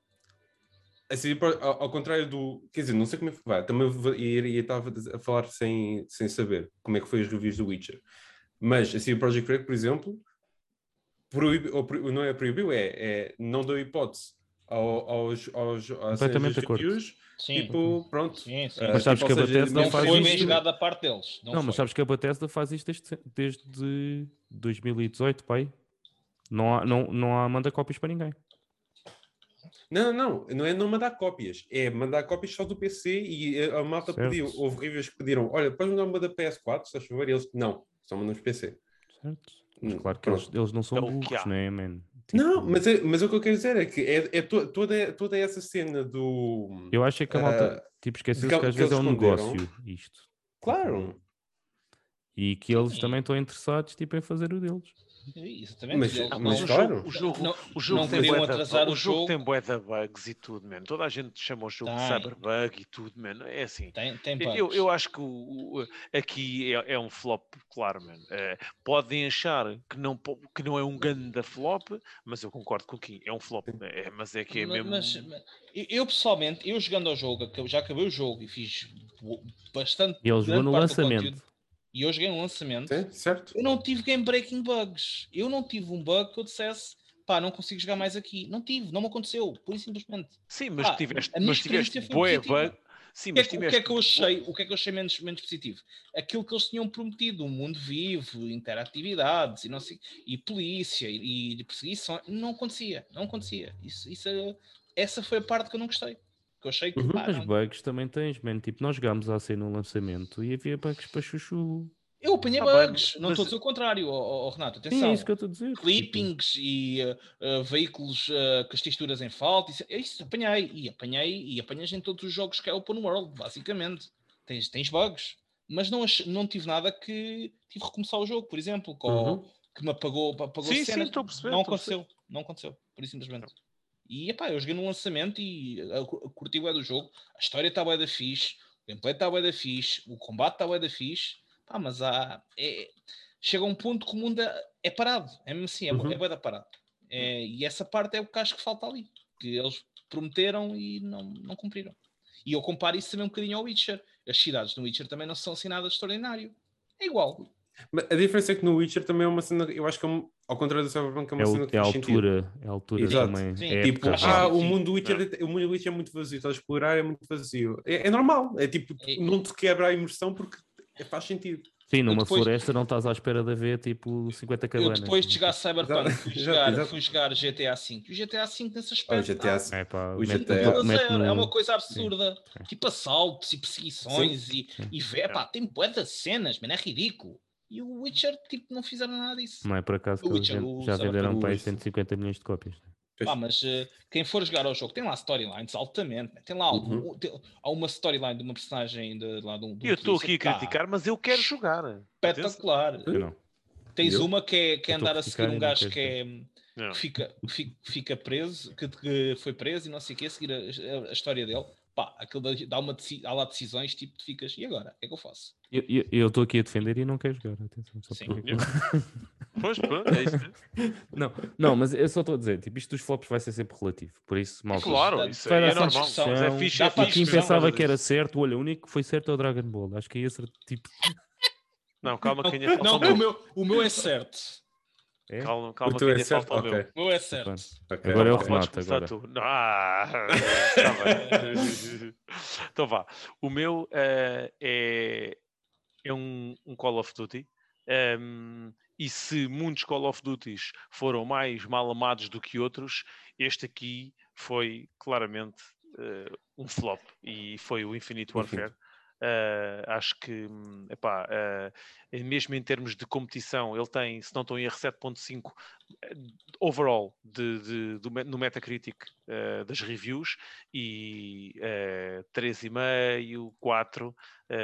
pro- ao, ao contrário do. Quer dizer, não sei como é que vai, também ia, estava a falar sem, sem saber como é que foi as reviews do Witcher. Mas, assim, o Project Red, por exemplo, proíbe, ou não é proibiu, é, é não deu hipótese ao- aos, aos, Completamente de acordo. reviews, Sim, tipo, pronto. sim, sim. ah, Mas sabes tipo, que a Bethesda não faz foi jogado da parte deles. Não, Não, mas sabes que a Bethesda faz isto desde, desde 2018, pai. Não há, não, não há manda cópias para ninguém. Não, não, não é não mandar cópias, é mandar cópias só do PC e a, a malta Certo. pediu, houve reviews que pediram, olha, podes mandar uma da PS4, se favor, e eles, não, só mandamos PC. Certo? Mas Hum, claro que eles, eles não são É burros, né, man? Não, Tipo, mas, é, mas o que eu quero dizer é que é, é to- toda, toda essa cena do... Eu acho é que a malta, Ah, tipo, esqueceu-se que- que às que vezes é um negócio isto. Claro, E que eles Sim. também estão interessados, tipo, em fazer o deles. Exatamente. Mas- eles Ah, não- mas o claro. jogo, o jogo, não- o jogo não tem bué atrasar o o jogo jogo. tem bué de bugs e tudo, mano. Toda a gente chama o jogo de Tem. cyberbug e tudo, mano. É assim. Tem, tem Eu, eu acho que o- o- aqui é, é um flop, claro, mano. Eh, podem achar que não, que não é um ganda flop, mas eu concordo com o Kim, é um flop. É, mas é que é mesmo. mas, mas eu- pessoalmente, eu jogando ao jogo, já acabei o jogo e fiz bastante. E ele jogou no lançamento. E eu joguei no lançamento. sim, certo? Eu não tive game breaking bugs. Eu não tive um bug que eu dissesse, pá, não consigo jogar mais aqui. Não tive, não me aconteceu, pura e simplesmente. Sim, mas Pá, tiveste, a minha mas tiveste experiência foi bué positiva. bug. Sim, O que, é mas que, o que tiveste. é que eu achei, o que é que eu achei menos, menos positivo? Aquilo que eles tinham prometido, um mundo vivo, interatividades e não sei, e polícia e, e perseguição, não acontecia, não acontecia. Isso, isso, essa foi a parte que eu não gostei. Que eu achei que Uhum. pá, Mas não- bugs também tens, man. Tipo, nós jogámos a ser no lançamento e havia bugs para chuchu. eu apanhei bem, bugs, não mas- estou a dizer o contrário, ó- ó, Renato, Sim, atenção. é isso que eu estou a dizer. tipo, clippings e uh, uh, veículos uh, com as texturas em falta. Isso, isso apanhei. E apanhei e apanhas em todos os jogos que é open world, basicamente. Tens, tens bugs. Mas não, ach- não tive nada que tive que recomeçar o jogo, por exemplo, com, Uhum. que me apagou, apagou Sim, sim, estou a perceber, não perceber. aconteceu. Não aconteceu, por isso simplesmente. E epá, eu joguei no lançamento e uh, cu- curti o do jogo. A história está bué da fixe, o gameplay está bué da fixe, o combate está bué da fixe. Pá, mas há, é- chega a um ponto que o mundo é, é parado. É mesmo assim, é, Uhum. é da parado. É, e essa parte é o que acho que falta ali. Que eles prometeram e não, não cumpriram. E eu comparo isso também um bocadinho ao Witcher. As cidades no Witcher também não são assim nada de extraordinário. É igual. Mas a diferença é que no Witcher também é uma cena, eu acho que é um- ao contrário do Cyberpunk é uma É, cena que é a faz sentido. altura. É a altura Exato. também. Sim. é Tipo, época, ah, o mundo do Witcher, o mundo do Witcher é muito vazio, estás a explorar, é muito vazio. É, é normal, é tipo, É- não te quebra a imersão porque faz sentido. Sim, numa depois- floresta não estás à espera de haver tipo 50 Eu cabanas. depois de jogar Cyberpunk, fui, jogar, fui jogar GTA V. E o GTA V nesse Ah, aspecto. o GTA, ah, É, pá, O mete GTA. no- mete zero, É no- uma coisa absurda. Sim. Tipo assaltos e perseguições e, Sim. e vê, pá, tem de cenas, mano, é ridículo. E o Witcher, tipo, não fizeram nada disso. Não é por acaso O que Witcher, já- o já venderam para aí 150 milhões de cópias. Pá, mas eh, quem for jogar ao jogo tem lá storylines altamente. né? Tem lá algum- Uhum. tem- há uma storyline de uma personagem de, lá de um. de um Eu estou aqui a que tá criticar, mas eu quero jogar. Espetacular. Eu não. Tens Eu? uma que é, que é andar a seguir um gajo que é. Que fica, fica, fica preso, que, que foi preso e não sei o quê, a seguir a, a- a história dele, pá, aquilo dá- uma, dá lá decisões, tipo, tu ficas, e agora? O que é que eu faço? Eu- estou aqui a defender e não quero jogar. Atenção, só Sim. Pois, pronto, é isso. não, não, mas eu só estou a dizer, tipo, isto dos flops vai ser sempre relativo. Por isso, malta. Claro, isso é essa normal. discussão. Mas é fixe, é para E fixe quem pensava por que era certo, olha, o único que foi certo é o Dragon Ball. Acho que é esse tipo. Não, calma, que ainda Não, falta o meu, o meu é certo. É? Calma, calma, o que teu é ainda certo? falta o meu. O meu é certo. Pronto. ok, Agora é o começar agora. tu. Não, Ah, tá bem. então vá. O meu eh, é, é um, um Call of Duty. ehm, e se muitos Call of Duties foram mais mal amados do que outros, este aqui foi claramente eh, um flop. E foi o Infinite Warfare. Uh, acho que, hum, epá, uh, mesmo em termos de competição, ele tem, se não estou em erro, 7.5 overall de, de, do, no Metacritic uh, das reviews e uh, 3,5, 4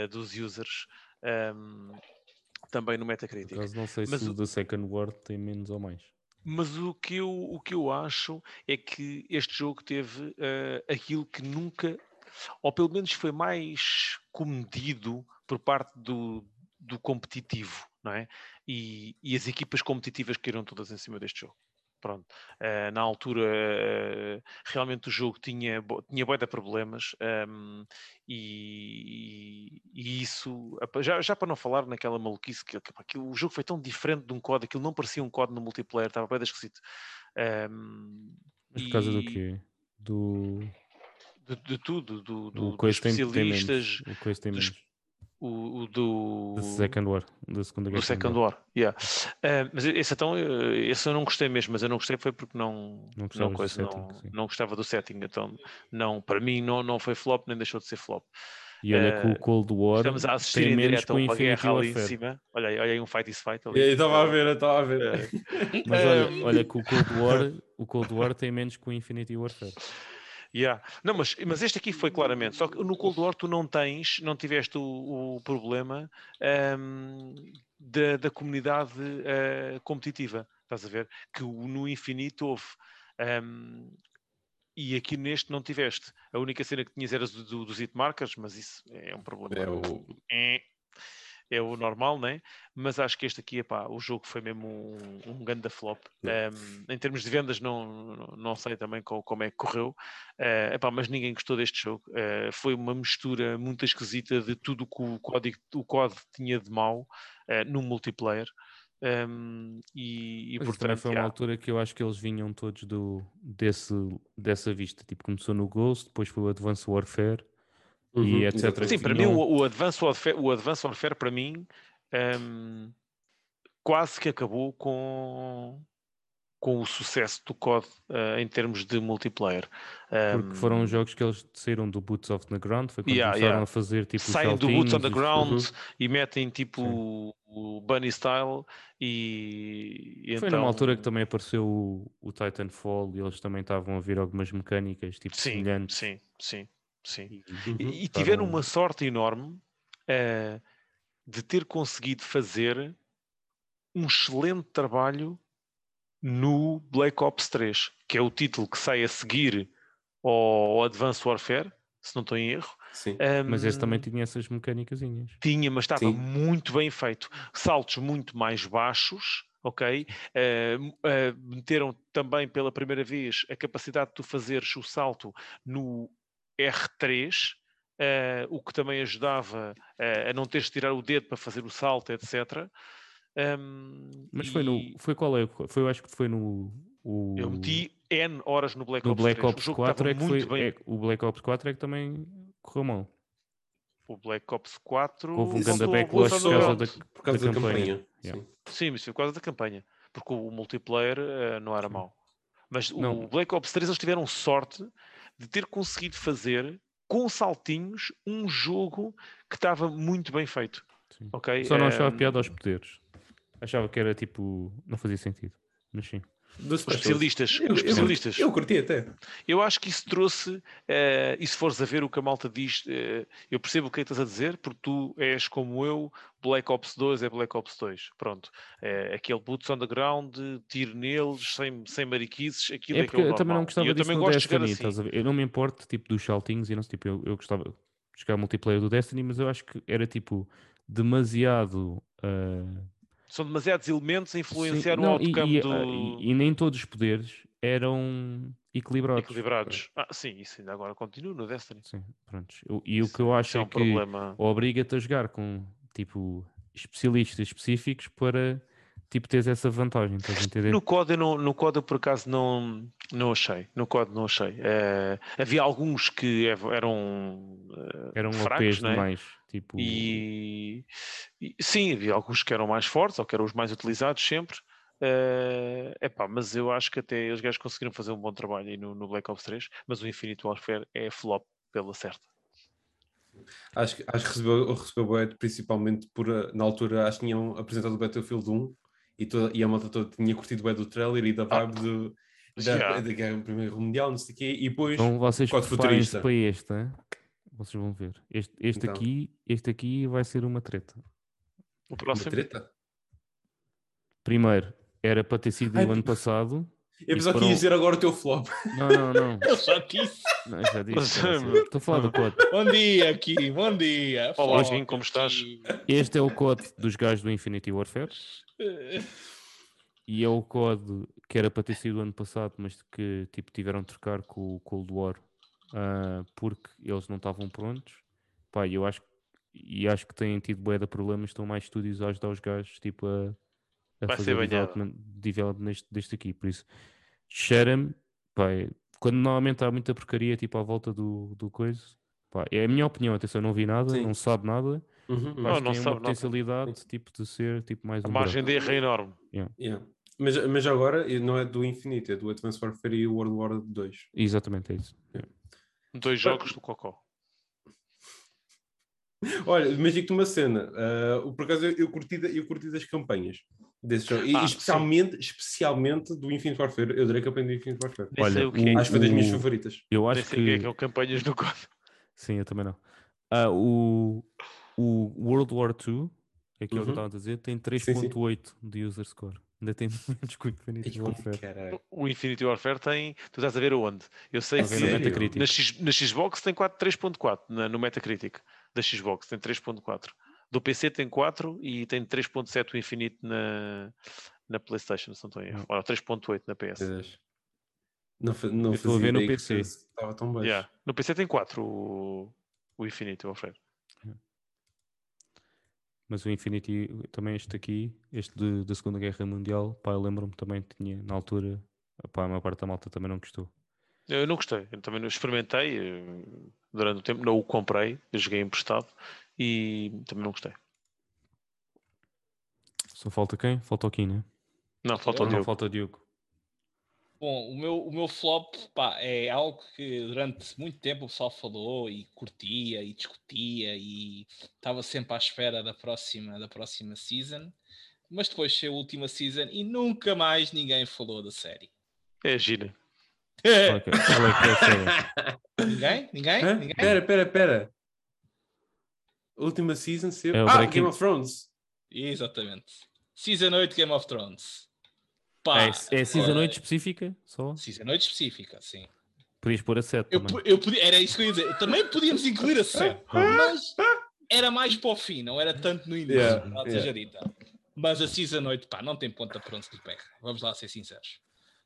dos users um, também no Metacritic. Mas não sei Mas se o The Second World tem menos ou mais. Mas o que eu, o que eu acho é que este jogo teve aquilo que nunca ou pelo menos foi mais comedido por parte do, do competitivo, não é? E, e as equipas competitivas caíram todas em cima deste jogo. Pronto. Uh, na altura, uh, realmente o jogo tinha, tinha boia de problemas um, ehm, e, e, isso, já, já para não falar naquela maluquice, que, que, que, o jogo foi tão diferente de um código, aquilo não parecia um código no multiplayer, estava bem esquisito. Um, ehm, Mas por causa e... do quê? Do de, de tudo, do, do, dos especialistas, tem, o tem dos, o, o, do The Second War, da Segunda Guerra. Do Second War, yeah. Uh, mas esse então, eh, esse eu não gostei mesmo, mas eu não gostei foi porque não não, não, coisa, setting, não, não, gostava do setting, então não, para mim não, não foi flop nem deixou de ser flop. E olha que o eh, Cold War estamos a assistir tem em menos direto a uma guerra ali em cima. Olha aí, olha aí um fight is fight ali. Estava a ver, estava a ver. Mas olha, olha que o Cold War, o Cold War tem menos que o Infinity Warfare. Yeah. Não, mas, mas este aqui foi claramente. Só que no Cold War tu não tens, não tiveste o, o problema um, da, da comunidade uh, competitiva. Estás a ver? Que no infinito houve. Um, e aqui neste não tiveste. A única cena que tinhas era do, do, dos hitmarkers, mas isso é um problema. É o... É é o normal, né? Mas acho que este aqui, epá, o jogo foi mesmo um, um ganda flop. Um, em termos de vendas, não, não sei também como, como é que correu, uh, epá, mas ninguém gostou deste jogo. Uh, foi uma mistura muito esquisita de tudo que o código, o código tinha de mau uh, no multiplayer. Um, e, e portanto, foi uma altura que eu acho que eles vinham todos do, desse, dessa vista. Tipo, começou no Ghost, depois foi o Advanced Warfare uhum, e etc. Sim, para mim o, o, Advanced Warfare, o Warfare para mim um, quase que acabou com, com o sucesso do COD uh, em termos de multiplayer. Um, Porque foram jogos que eles saíram do Boots of the Ground, foi quando yeah, começaram yeah. a fazer tipo Saem do Boots on the Ground e metem tipo o, o Bunny Style e, e Foi então... numa altura que também apareceu o, o Titanfall e eles também estavam a ver algumas mecânicas tipo sim, semelhantes. Sim, sim. Sim. Uhum. E, e tiveram uma sorte enorme uh, de ter conseguido fazer um excelente trabalho no Black Ops 3, que é o título que sai a seguir ao Advanced Warfare, se não estou em erro. Sim, um, mas esse também tinha essas mecânicas. Tinha, mas estava Sim. muito bem feito. Saltos muito mais baixos, ok? Uh, uh, meteram também pela primeira vez a capacidade de tu fazeres o salto no R3, uh, eh, o que também ajudava uh, a não teres de tirar o dedo para fazer o salto, etc. Um, Mas foi no. Foi qual é? Foi, eu acho que foi no. O... Eu meti N horas no Black no Ops Black 3. Ops 4 é que foi. Bem... É, o Black Ops 4 é que também correu mal. O Black Ops 4 houve um grande backlash por causa da, por causa da, da campanha. campanha. Yeah. Sim, mas foi por causa da campanha. Porque o multiplayer uh, não era mau. Mas não. o Black Ops 3 eles tiveram sorte de ter conseguido fazer com saltinhos um jogo que estava muito bem feito. Sim. Okay? Só não achava um... piada aos poderes. Achava que era tipo. não fazia sentido. Mas sim. Dos especialistas. Eu, os especialistas. Eu, eu, curti até. Eu acho que isso trouxe, uh, e se fores a ver o que a malta diz, uh, eu percebo o que é estás a dizer, porque tu és como eu, Black Ops 2 é Black Ops 2. Pronto. Uh, aquele boots on the ground, tiro neles, sem, sem mariquices, aquilo é, é que eu, eu também não gostava eu disso também gosto Destiny, de assim. Eu não me importo tipo, dos saltinhos, e não, tipo, eu, eu gostava de jogar multiplayer do Destiny, mas eu acho que era tipo demasiado. Uh são demasiados elementos a influenciar Sim, não, o outcome e, e, do... E, e, nem todos os poderes eram equilibrados. Equilibrados. Ah, sim, isso ainda agora continua no Destiny. Sim, pronto. E o que eu acho é, é um que problema... obriga-te a jogar com, tipo, especialistas específicos para tipo, teres essa vantagem, estás a entender? No código, no, no código por acaso não, não achei, no código não achei. Uh, havia alguns que eram uh, eram fracos, né? demais, tipo... E, e, sim, havia alguns que eram mais fortes ou que eram os mais utilizados sempre. Uh, epá, mas eu acho que até os gajos conseguiram fazer um bom trabalho aí no, no Black Ops 3, mas o Infinite Warfare é flop pela certa. Acho, que- acho que recebeu, recebeu bué, principalmente por, eh, na altura, acho que tinham apresentado o Battlefield 1 e, toda, e a malta toda tinha curtido bem do trailer e da vibe do, da, Yeah. da Guerra Primeira Mundial, não sei o quê, e depois Então vocês Código preparem-se futurista. para este, hein? Vocês vão ver. Este, este Então. aqui, este aqui vai ser uma treta. O uma próximo. treta. Primeiro, era para ter sido Ai, o ano passado. Eu pensava que ia dizer agora o teu flop. Não, não, não. Eu já disse. não já disse. Estou a falar do code. Bom dia, aqui, bom dia. Olá, Kim, como estás? Este é o code dos gajos do Infinity Warfare. E é o código que era para ter sido o ano passado, mas que tipo, tiveram de trocar com o Cold War ah, porque eles não estavam prontos. Pá, e eu acho e acho que têm tido bué de problemas, estão mais estúdios a ajudar os gajos tipo, a, a Vai fazer development, development deste, deste aqui. Por isso, cheira-me, pá, é- quando normalmente há muita porcaria tipo à volta do, do coisa, pá, é a minha opinião, atenção, não vi nada, Sim. não sabe nada, Uhum, mas Não, não tem sabe uma nada. potencialidade tipo, de ser tipo, mais A um margem buraco. de erro é enorme. yeah. mas, mas agora não é do Infinite, é do Advanced Warfare e World War 2. Exatamente, é isso. Dois jogos do Cocó. Olha, mas digo-te uma cena. o por acaso eu, eu, curti, eu curti das campanhas desse jogo. E Ah, especialmente, especialmente do Infinite Warfare. Eu direi que aprendi do Infinite Warfare. Olha, o que é. o- Acho que foi das minhas favoritas. Eu acho que é que. que é o campanhas no código. Sim, eu também não. Ah, o, o World War II, é aquilo que Uhum. eu estava a dizer, tem sim. 3.8 de user score. Ainda tem menos que o Infinity Warfare. caralho. O Infinity Warfare tem. Tu estás a ver aonde? Eu sei que no? Metacritic. na, X, na Xbox tem 4 3.4 na- no Metacritic da Xbox tem 3.4 do PC tem 4 e tem 3.7 o Infinite na, na Playstation se não estou em erro. Ora, 3.8 na PS. Não, não Eu estou a fazia ver no PC. Estava tão baixo. Yeah. no PC tem 4 o, o Infinity Warfare Mas o Infinity, também este aqui, este de- da Segunda Guerra Mundial, pá, eu lembro-me também tinha, na altura, pá, a maior parte da malta também não gostou. eu não gostei, eu também não experimentei eh, durante o tempo, não o comprei eu joguei emprestado e também não gostei Só falta quem? Falta o Kim, né? não, falta o Não, falta o Diogo. Bom, o meu, o meu flop pá, é algo que durante muito tempo o pessoal falou e curtia e discutia e estava sempre à espera da próxima, da próxima season, mas depois chegou a última season e nunca mais ninguém falou da série. é gira Qual é é, ninguém? Ninguém? Hã? Ninguém? Pera, pera, pera. Última season ser... É ah, Game of Thrones. Exatamente. Season 8 Game of Thrones. Pá, É, é season eh, 8 específica? Só? Season 8 específica, sim. Podias pôr a 7 Eu, também. eu podia, era isso que eu ia dizer. Também podíamos incluir a série, mas era mais para o fim, não era tanto no início, Yeah, verdade yeah. seja dita. Mas a Season 8, pá, não tem ponta para onde se lhe pega. Vamos lá ser sinceros.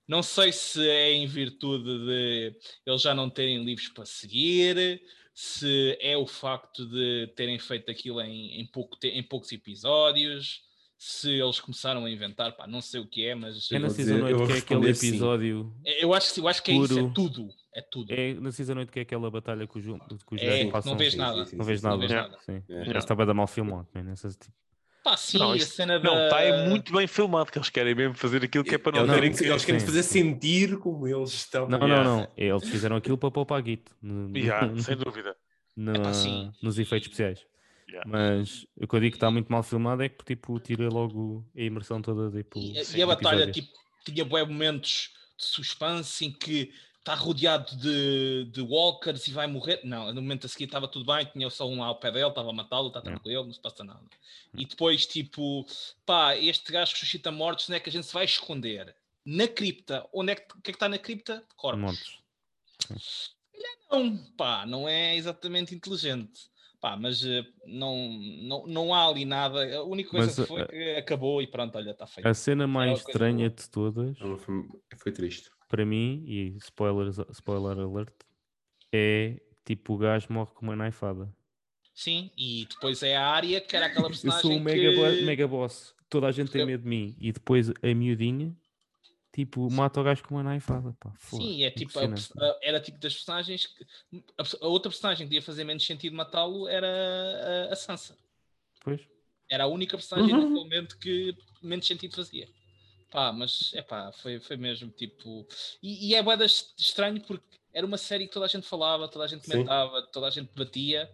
Não sei se é em virtude de eles já não terem livros para seguir, se é o facto de terem feito aquilo em, em, pouco te- em poucos episódios, se eles começaram a inventar, pá, não sei o que é, mas É na season dizer- eu 8 vou que é aquele sim. episódio. eu acho, que- eu acho que é isso, é Puro. tudo. É tudo. É na season 8 que é aquela batalha que os, que os É, não vês Sim, nada. sim, sim, Não vês nada. Não vês nada. Sim. Já estava a dar mal filmado. man, nessas, tipo, Pá, sim, Não, a isto- cena não, da... está é muito bem filmado que eles querem mesmo fazer aquilo que é para não Eles terem querem, eles querem sim, fazer sim. sentir como eles estão. Não, Yeah. não, não. Eles fizeram aquilo para poupar guito no- no- Yeah, sem dúvida no- nos efeitos especiais. Yeah. Mas o que eu digo que está muito mal filmado é que tipo, tira logo a imersão toda. Tipo, E, a- sim, e a batalha episódios. tipo, tinha bué momentos de suspense em que está rodeado de, de walkers e vai morrer. Não, no momento a seguir estava tudo bem, tinha só um lá ao pé dele, estava a matá-lo, está tranquilo, não se passa nada. E depois, tipo, pá, este gajo que suscita mortes, onde é que a gente se vai esconder? Na cripta. Onde é que, o que é que está na cripta? Corpos. montes. Não, pá, não é exatamente inteligente. Pá, mas eh, não, não, não há ali nada. A única coisa Mas, que foi eh, que acabou e pronto, olha, está feito. A cena mais coisa estranha de todas, foi, foi triste. para mim, e spoilers, spoiler alert, é tipo o gajo morre com uma naifada. Sim, e depois é a área que era aquela Eu personagem sou o mega, que... mega boss, toda a gente tem Eu- medo de mim. E depois a miudinha, tipo, mata o gajo com uma naifada. Pá, foda, Sim, é tipo, a era tipo das personagens que a, a outra personagem que ia fazer menos sentido matá-lo era a, Sansa. Pois. Era a única personagem Uhum. naquele momento que menos sentido fazia. Pá, mas é pá, foi, foi mesmo tipo. E, e é bué das- estranho porque era uma série que toda a gente falava, toda a gente Sim. comentava, toda a gente batia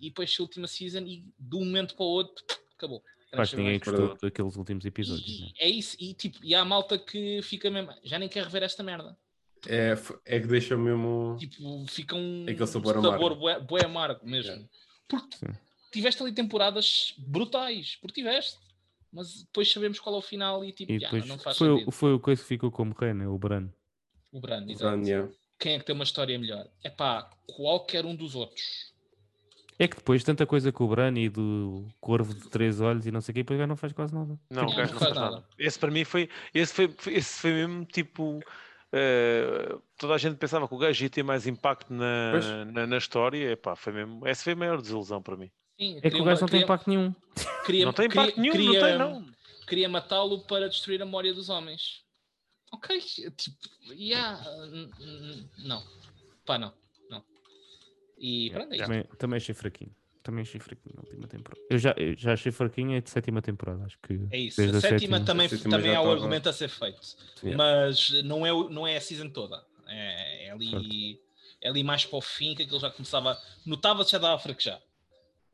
e depois a última season e de um momento para o outro acabou. Acho que ninguém Transformers. gostou daqueles últimos episódios. né? E, é isso, e tipo, e há a malta que fica mesmo, já nem quer rever esta merda. É, é que deixa mesmo. Tipo, fica um Aquele sabor sabor amargo. bué, bué amargo mesmo. Yeah. Porque Sim. tiveste ali temporadas brutais, porque tiveste. Mas depois sabemos qual é o final e tipo, E já, não faz foi, sentido. foi o coisa que ficou como rei, né? O Bran. O Brand, exato. Yeah. Quem é que tem uma história melhor? É pá, qualquer um dos outros. É que depois tanta coisa com o Bran e do corvo de três olhos e não sei o que, depois já não faz quase nada. Não, o gajo não não faz nada. nada. Esse para mim foi. Esse foi, esse foi mesmo tipo. eh, toda a gente pensava que o gajo ia ter mais impacto na, na, na história. Epá, foi mesmo, essa foi a maior desilusão para mim. Sim, É que queria o gajo não tem queria- impacto nenhum. queria- não tem queria- impacto nenhum, queria- não tem, não. Queria matá-lo para destruir a memória dos homens. Ok, tipo, yeah, não. Pá, não. E pronto, é isto. Também, também achei fraquinho. Também achei fraquinho na última temporada. Eu já, eu já achei fraquinho é de sétima temporada, acho que. É isso. desde A sétima, também, A sétima também há o argumento a ser feito. Yeah. Mas não é, não é a season toda. É, é ali, é ali mais para o fim que aquilo já começava. Notava-se já dava a fraquejar.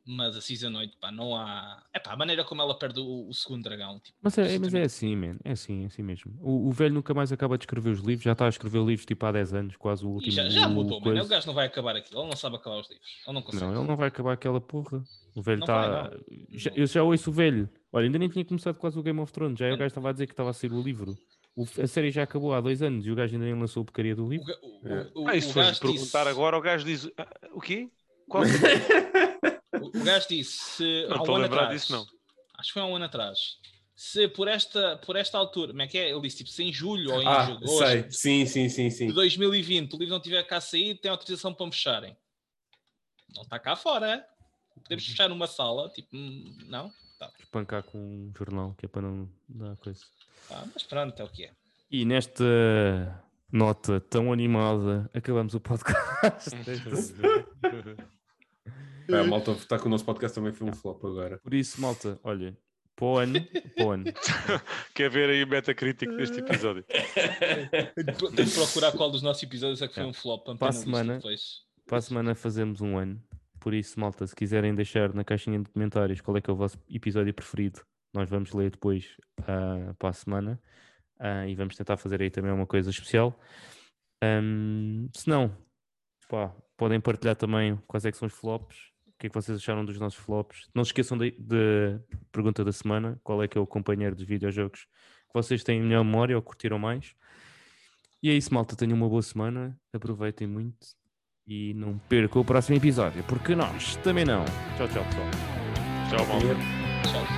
Mas a season 8, pá, não há. É pá, a maneira como ela perde o, o segundo dragão. Tipo, Mas é, mas é assim, man. É assim, é assim mesmo. O, o velho nunca mais acaba de escrever os livros, já está a escrever livros tipo há 10 anos, quase o E último. já, já o mudou, mano. coisa. O gajo não vai acabar aquilo. Ele não sabe acabar os livros. Ele não consegue. Não, ele não vai acabar aquela porra. O velho está. Já, eu já ouço o velho. Olha, ainda nem tinha começado quase o Game of Thrones. Já aí o gajo estava a dizer que estava a sair o livro. O- a série já acabou há dois anos e o gajo ainda nem lançou a porcaria do O, livro. ga- o, É. o, Ah, e se o fores gajo perguntar disse, agora, o gajo diz: "Ah, o quê? Qual? O, gajo disse: se Não há estou um a ano lembrar atrás, disso, não. Acho que foi há um ano atrás. Se por esta, por esta altura, como é que é? Ele disse tipo, se em julho ou em Ah, agosto sei. Sim, sim, sim, sim. de 2020 o livro não tiver cá sair, tem autorização para me fecharem. Não está cá fora, é? Podemos fechar numa sala, tipo, hum, não? Tá, Espancar com um jornal, que é para não dar coisa. tá, mas pronto, é o que é. E nesta nota tão animada, acabamos o podcast. É, a malta está com o nosso podcast também foi um flop agora. Por isso, malta, olha, para o ano, para o ano, Quer ver aí o Metacritic deste episódio? Tenho que procurar qual dos nossos episódios é que foi um flop. Para, a semana- para a semana fazemos um ano. Por isso, malta, se quiserem deixar na caixinha de comentários qual é que é o vosso episódio preferido, nós vamos ler depois ah, para a semana Ah, e vamos tentar fazer aí também uma coisa especial. Ahm, se não, pá, podem partilhar também quais é que são os flops, que é que vocês acharam dos nossos flops. Não se esqueçam da pergunta da semana, qual é que é o companheiro dos videojogos que vocês têm melhor memória ou curtiram mais. E é isso, malta, tenham uma boa semana, aproveitem muito e não percam o próximo episódio, porque nós também não. Tchau, tchau, pessoal. Tchau, malta. Tchau, tchau.